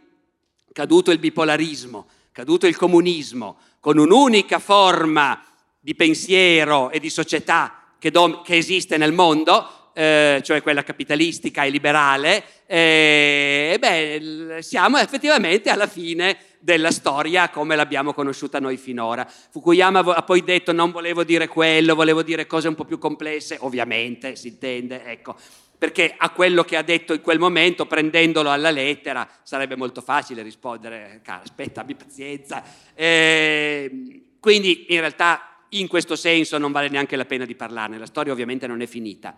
caduto il bipolarismo, caduto il comunismo, con un'unica forma di pensiero e di società che, dom- che esiste nel mondo, eh, cioè quella capitalistica e liberale, eh, beh, siamo effettivamente alla fine della storia come l'abbiamo conosciuta noi finora. Fukuyama ha poi detto non volevo dire quello, volevo dire cose un po' più complesse, ovviamente si intende, ecco, perché a quello che ha detto in quel momento, prendendolo alla lettera, sarebbe molto facile rispondere, cara, aspetta, abbi pazienza. Eh, quindi in realtà in questo senso non vale neanche la pena di parlarne, la storia ovviamente non è finita.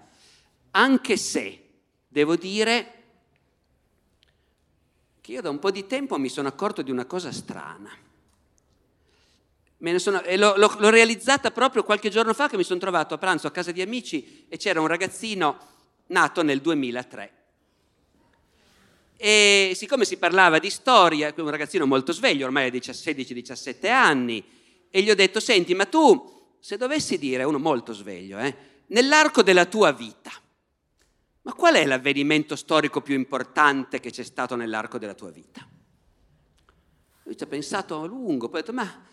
Anche se, devo dire, che io da un po' di tempo mi sono accorto di una cosa strana. Sono, l'ho, l'ho, l'ho, realizzata proprio qualche giorno fa che mi sono trovato a pranzo a casa di amici e c'era un ragazzino nato nel 2003. E siccome si parlava di storia, un ragazzino molto sveglio, ormai ha 16-17 anni, e gli ho detto, senti, ma tu, se dovessi dire, uno molto sveglio, eh, nell'arco della tua vita, ma qual è l'avvenimento storico più importante che c'è stato nell'arco della tua vita? Lui ci ha pensato a lungo, poi ha detto, ma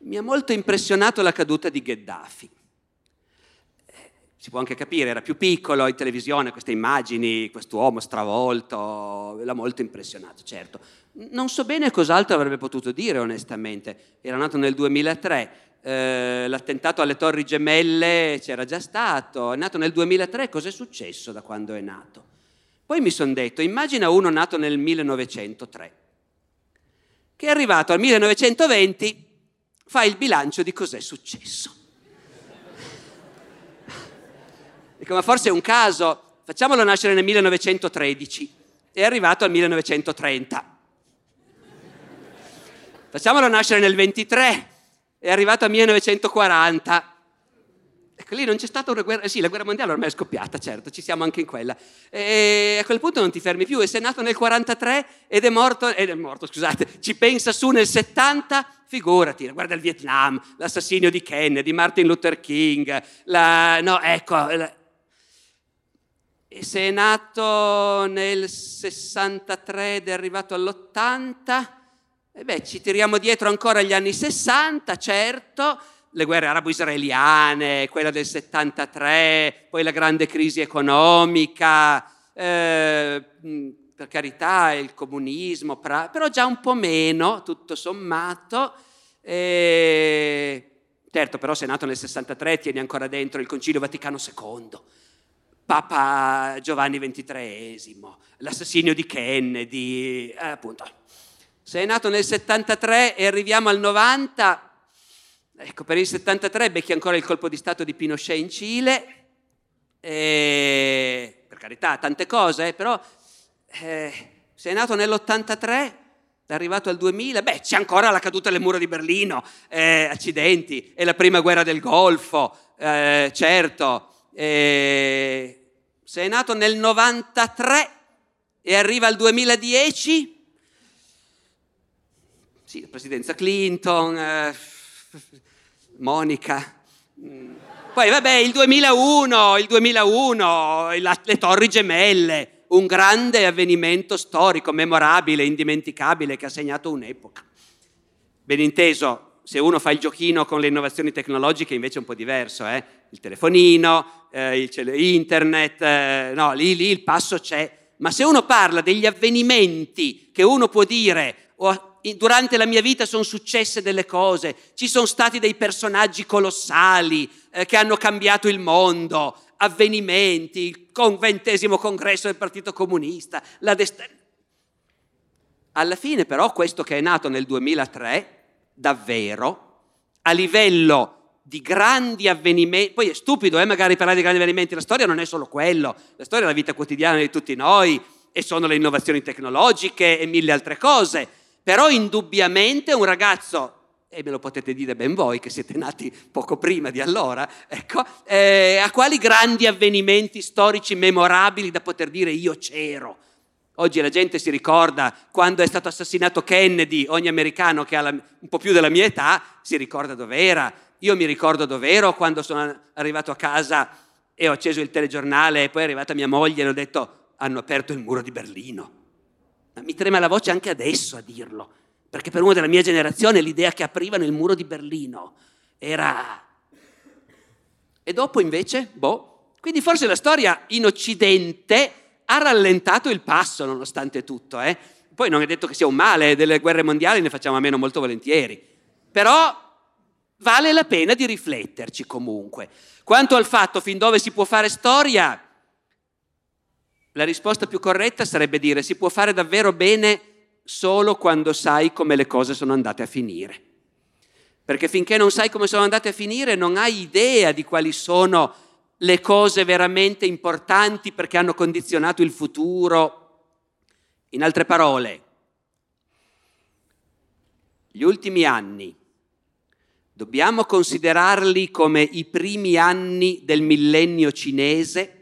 mi ha molto impressionato la caduta di Gheddafi. Si può anche capire, era più piccolo in televisione, queste immagini, quest'uomo stravolto, l'ha molto impressionato, certo. Non so bene cos'altro avrebbe potuto dire, onestamente. Era nato nel 2003, eh, l'attentato alle Torri Gemelle c'era già stato, è nato nel 2003, cos'è successo da quando è nato? Poi mi sono detto, immagina uno nato nel 1903, che è arrivato al 1920, fa il bilancio di cos'è successo. Dico, ma forse è un caso, facciamolo nascere nel 1913, è arrivato al 1930. Facciamolo nascere nel 23, è arrivato al 1940. Ecco, lì non c'è stata una guerra, eh sì, la guerra mondiale ormai è scoppiata, certo, ci siamo anche in quella. E a quel punto non ti fermi più, e sei nato nel 43 ed è morto, ed è morto, scusate, ci pensa su nel 70, figurati, guarda il Vietnam, l'assassinio di Kennedy, Martin Luther King, la, no, ecco, e se è nato nel 63 ed è arrivato all'80, e beh, ci tiriamo dietro ancora gli anni 60, certo, le guerre arabo-israeliane, quella del 73, poi la grande crisi economica, eh, per carità il comunismo, però già un po' meno, tutto sommato. Eh, certo, però se è nato nel 63 tieni ancora dentro il Concilio Vaticano II, Papa Giovanni XXIII, l'assassinio di Kennedy, eh, appunto è nato nel 73 e arriviamo al 90, ecco, per il 73 becchi ancora il colpo di Stato di Pinochet in Cile, e, per carità, tante cose, eh, però eh, è nato nell'83 è arrivato al 2000, beh, c'è ancora la caduta del muro di Berlino, eh, accidenti, e la prima guerra del Golfo, eh, certo. Eh, se è nato nel 93 e arriva al 2010, sì, la presidenza Clinton, eh, Monica. Mm. Poi vabbè, il 2001, il 2001, le Torri Gemelle, un grande avvenimento storico, memorabile, indimenticabile, che ha segnato un'epoca. Ben inteso, se uno fa il giochino con le innovazioni tecnologiche invece è un po' diverso, eh? il telefonino, eh, internet, eh, no, lì, lì il passo c'è. Ma se uno parla degli avvenimenti che uno può dire, oh, durante la mia vita sono successe delle cose, ci sono stati dei personaggi colossali eh, che hanno cambiato il mondo, avvenimenti, il conventesimo congresso del Partito Comunista, la destra... Alla fine però questo che è nato nel 2003, davvero, a livello di grandi avvenimenti, poi è stupido eh, magari parlare di grandi avvenimenti, la storia non è solo quello, la storia è la vita quotidiana di tutti noi e sono le innovazioni tecnologiche e mille altre cose però indubbiamente un ragazzo, e me lo potete dire ben voi che siete nati poco prima di allora, ecco, eh, a quali grandi avvenimenti storici memorabili da poter dire io c'ero. Oggi la gente si ricorda quando è stato assassinato Kennedy, ogni americano che ha la, un po' più della mia età si ricorda dov'era. Io mi ricordo dov'ero quando sono arrivato a casa e ho acceso il telegiornale e poi è arrivata mia moglie e ho detto hanno aperto il muro di Berlino mi trema la voce anche adesso a dirlo, Perché per uno della mia generazione l'idea che aprivano il muro di Berlino era... E dopo invece, boh. Quindi forse la storia in Occidente ha rallentato il passo nonostante tutto. Eh? Poi non è detto che sia un male, delle guerre mondiali ne facciamo a meno molto volentieri. Però vale la pena di rifletterci comunque. Quanto al fatto fin dove si può fare storia, la risposta più corretta sarebbe dire si può fare davvero bene solo quando sai come le cose sono andate a finire. Perché finché non sai come sono andate a finire non hai idea di quali sono le cose veramente importanti perché hanno condizionato il futuro. In altre parole, gli ultimi anni dobbiamo considerarli come i primi anni del millennio cinese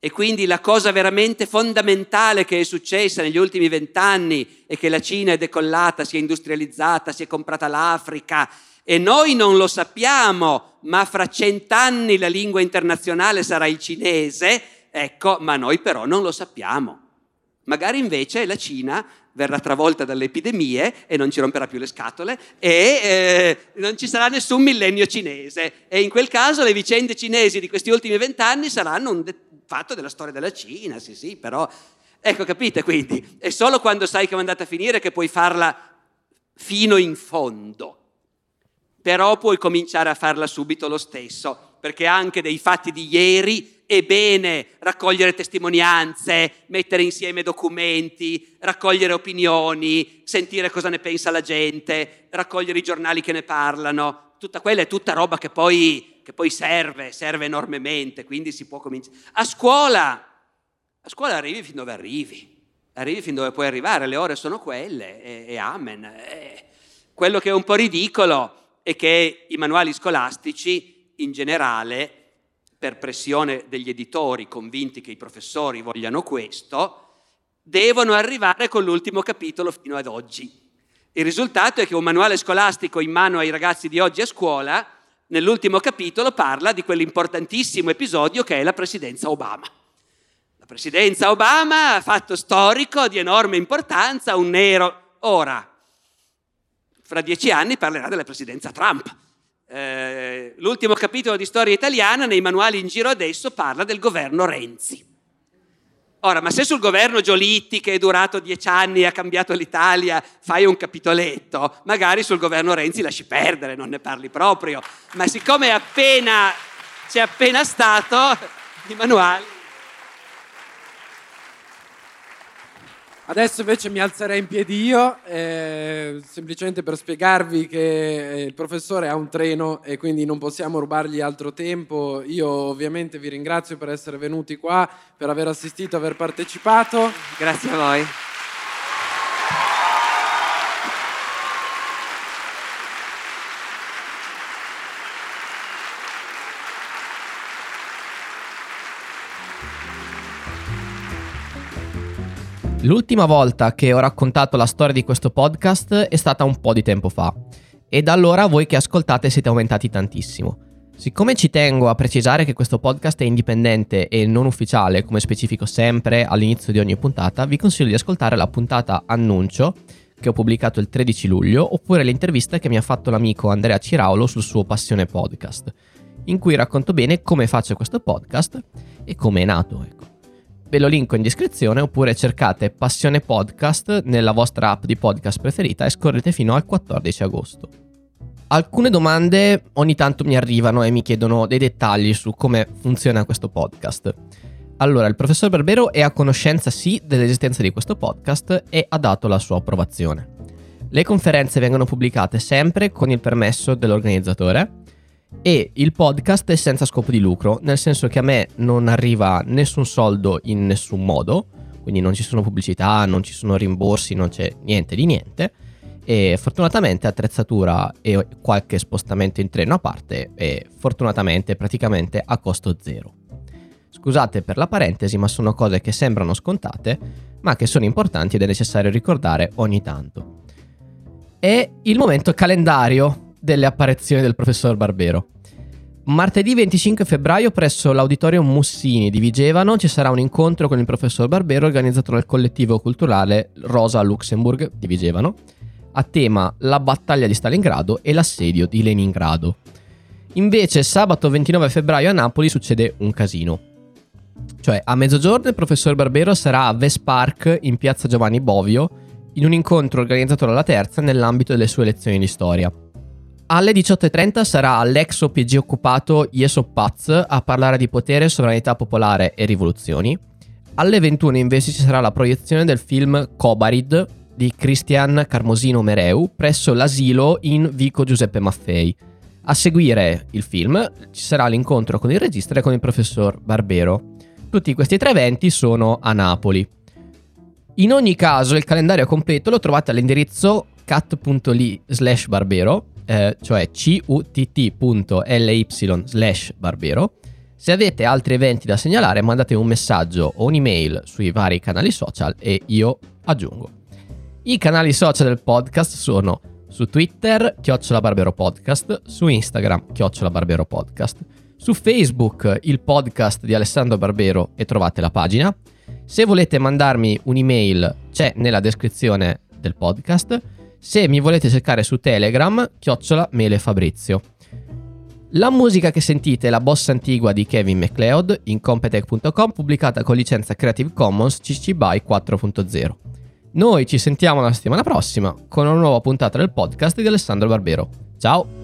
e quindi la cosa veramente fondamentale che è successa negli ultimi vent'anni è che la Cina è decollata, si è industrializzata, si è comprata l'Africa e noi non lo sappiamo, ma fra cent'anni la lingua internazionale sarà il cinese, ecco, ma noi però non lo sappiamo. Magari invece la Cina verrà travolta dalle epidemie e non ci romperà più le scatole e eh, non ci sarà nessun millennio cinese e in quel caso le vicende cinesi di questi ultimi vent'anni saranno un, de- fatto della storia della Cina, sì sì, però... Ecco, capite quindi? È solo quando sai come è andata a finire che puoi farla fino in fondo. Però puoi cominciare a farla subito lo stesso, perché anche dei fatti di ieri è bene raccogliere testimonianze, mettere insieme documenti, raccogliere opinioni, sentire cosa ne pensa la gente, raccogliere i giornali che ne parlano. Tutta quella è tutta roba che poi che poi serve, serve enormemente, quindi si può cominciare. A scuola, a scuola arrivi fin dove arrivi, arrivi fin dove puoi arrivare, le ore sono quelle e, e amen. E quello che è un po' ridicolo è che i manuali scolastici in generale, per pressione degli editori convinti che i professori vogliano questo, devono arrivare con l'ultimo capitolo fino ad oggi. Il risultato è che un manuale scolastico in mano ai ragazzi di oggi a scuola nell'ultimo capitolo parla di quell'importantissimo episodio che è la presidenza Obama. La presidenza Obama, fatto storico di enorme importanza, un nero. Ora, fra dieci anni parlerà della presidenza Trump. Eh, l'ultimo capitolo di storia italiana nei manuali in giro adesso parla del governo Renzi. Ora, ma se sul governo Giolitti, che è durato dieci anni e ha cambiato l'Italia, fai un capitoletto, magari sul governo Renzi lasci perdere, non ne parli proprio. Ma siccome appena, c'è appena stato, i manuali Adesso invece mi alzerei in piedi io, eh, semplicemente per spiegarvi che eh, il professore ha un treno e quindi non possiamo rubargli altro tempo. Io ovviamente vi ringrazio per essere venuti qua, per aver assistito, aver partecipato. Grazie a voi. L'ultima volta che ho raccontato la storia di questo podcast è stata un po' di tempo fa e da allora voi che ascoltate siete aumentati tantissimo. Siccome ci tengo a precisare che questo podcast è indipendente e non ufficiale, come specifico sempre all'inizio di ogni puntata, vi consiglio di ascoltare la puntata annuncio che ho pubblicato il 13 luglio, oppure l'intervista che mi ha fatto l'amico Andrea Ciraulo sul suo Passione Podcast, in cui racconto bene come faccio questo podcast e come è nato. Ecco ve lo linko in descrizione oppure cercate Passione Podcast nella vostra app di podcast preferita e scorrete fino al 14 agosto. Alcune domande ogni tanto mi arrivano e mi chiedono dei dettagli su come funziona questo podcast. Allora, il professor Barbero è a conoscenza sì dell'esistenza di questo podcast e ha dato la sua approvazione. Le conferenze vengono pubblicate sempre con il permesso dell'organizzatore e il podcast è senza scopo di lucro, nel senso che a me non arriva nessun soldo in nessun modo, quindi non ci sono pubblicità, non ci sono rimborsi, non c'è niente di niente. E fortunatamente attrezzatura e qualche spostamento in treno a parte e fortunatamente praticamente a costo zero. Scusate per la parentesi, ma sono cose che sembrano scontate, ma che sono importanti ed è necessario ricordare ogni tanto. È il momento calendario delle apparizioni del professor Barbero. Martedì 25 febbraio presso l'Auditorium Mussini di Vigevano ci sarà un incontro con il professor Barbero organizzato dal collettivo culturale Rosa Luxemburg di Vigevano. a tema la battaglia di Stalingrado e l'assedio di Leningrado. Invece sabato 29 febbraio a Napoli succede un casino. Cioè a mezzogiorno il professor Barbero sarà a Vespark in piazza Giovanni Bovio in un incontro organizzato dalla Terza nell'ambito delle sue lezioni di storia. Alle 18.30 sarà all'ex OPG occupato Jeso Paz a parlare di potere, sovranità popolare e rivoluzioni. Alle 21 invece ci sarà la proiezione del film Cobarid di Cristian Carmosino Mereu presso l'asilo in Vico Giuseppe Maffei. A seguire il film ci sarà l'incontro con il regista e con il professor Barbero. Tutti questi tre eventi sono a Napoli. In ogni caso il calendario completo lo trovate all'indirizzo cat.ly slash barbero, eh, cioè cutt.ly slash barbero. Se avete altri eventi da segnalare mandate un messaggio o un'email sui vari canali social e io aggiungo. I canali social del podcast sono su Twitter, Chiocciola Barbero Podcast, su Instagram, Chiocciola Barbero Podcast, su Facebook, il podcast di Alessandro Barbero e trovate la pagina. Se volete mandarmi un'email c'è nella descrizione del podcast. Se mi volete cercare su Telegram, chiocciola Mele Fabrizio. La musica che sentite è la bossa antigua di Kevin MacLeod in Competech.com pubblicata con licenza Creative Commons CC BY 4.0. Noi ci sentiamo la settimana prossima con una nuova puntata del podcast di Alessandro Barbero. Ciao!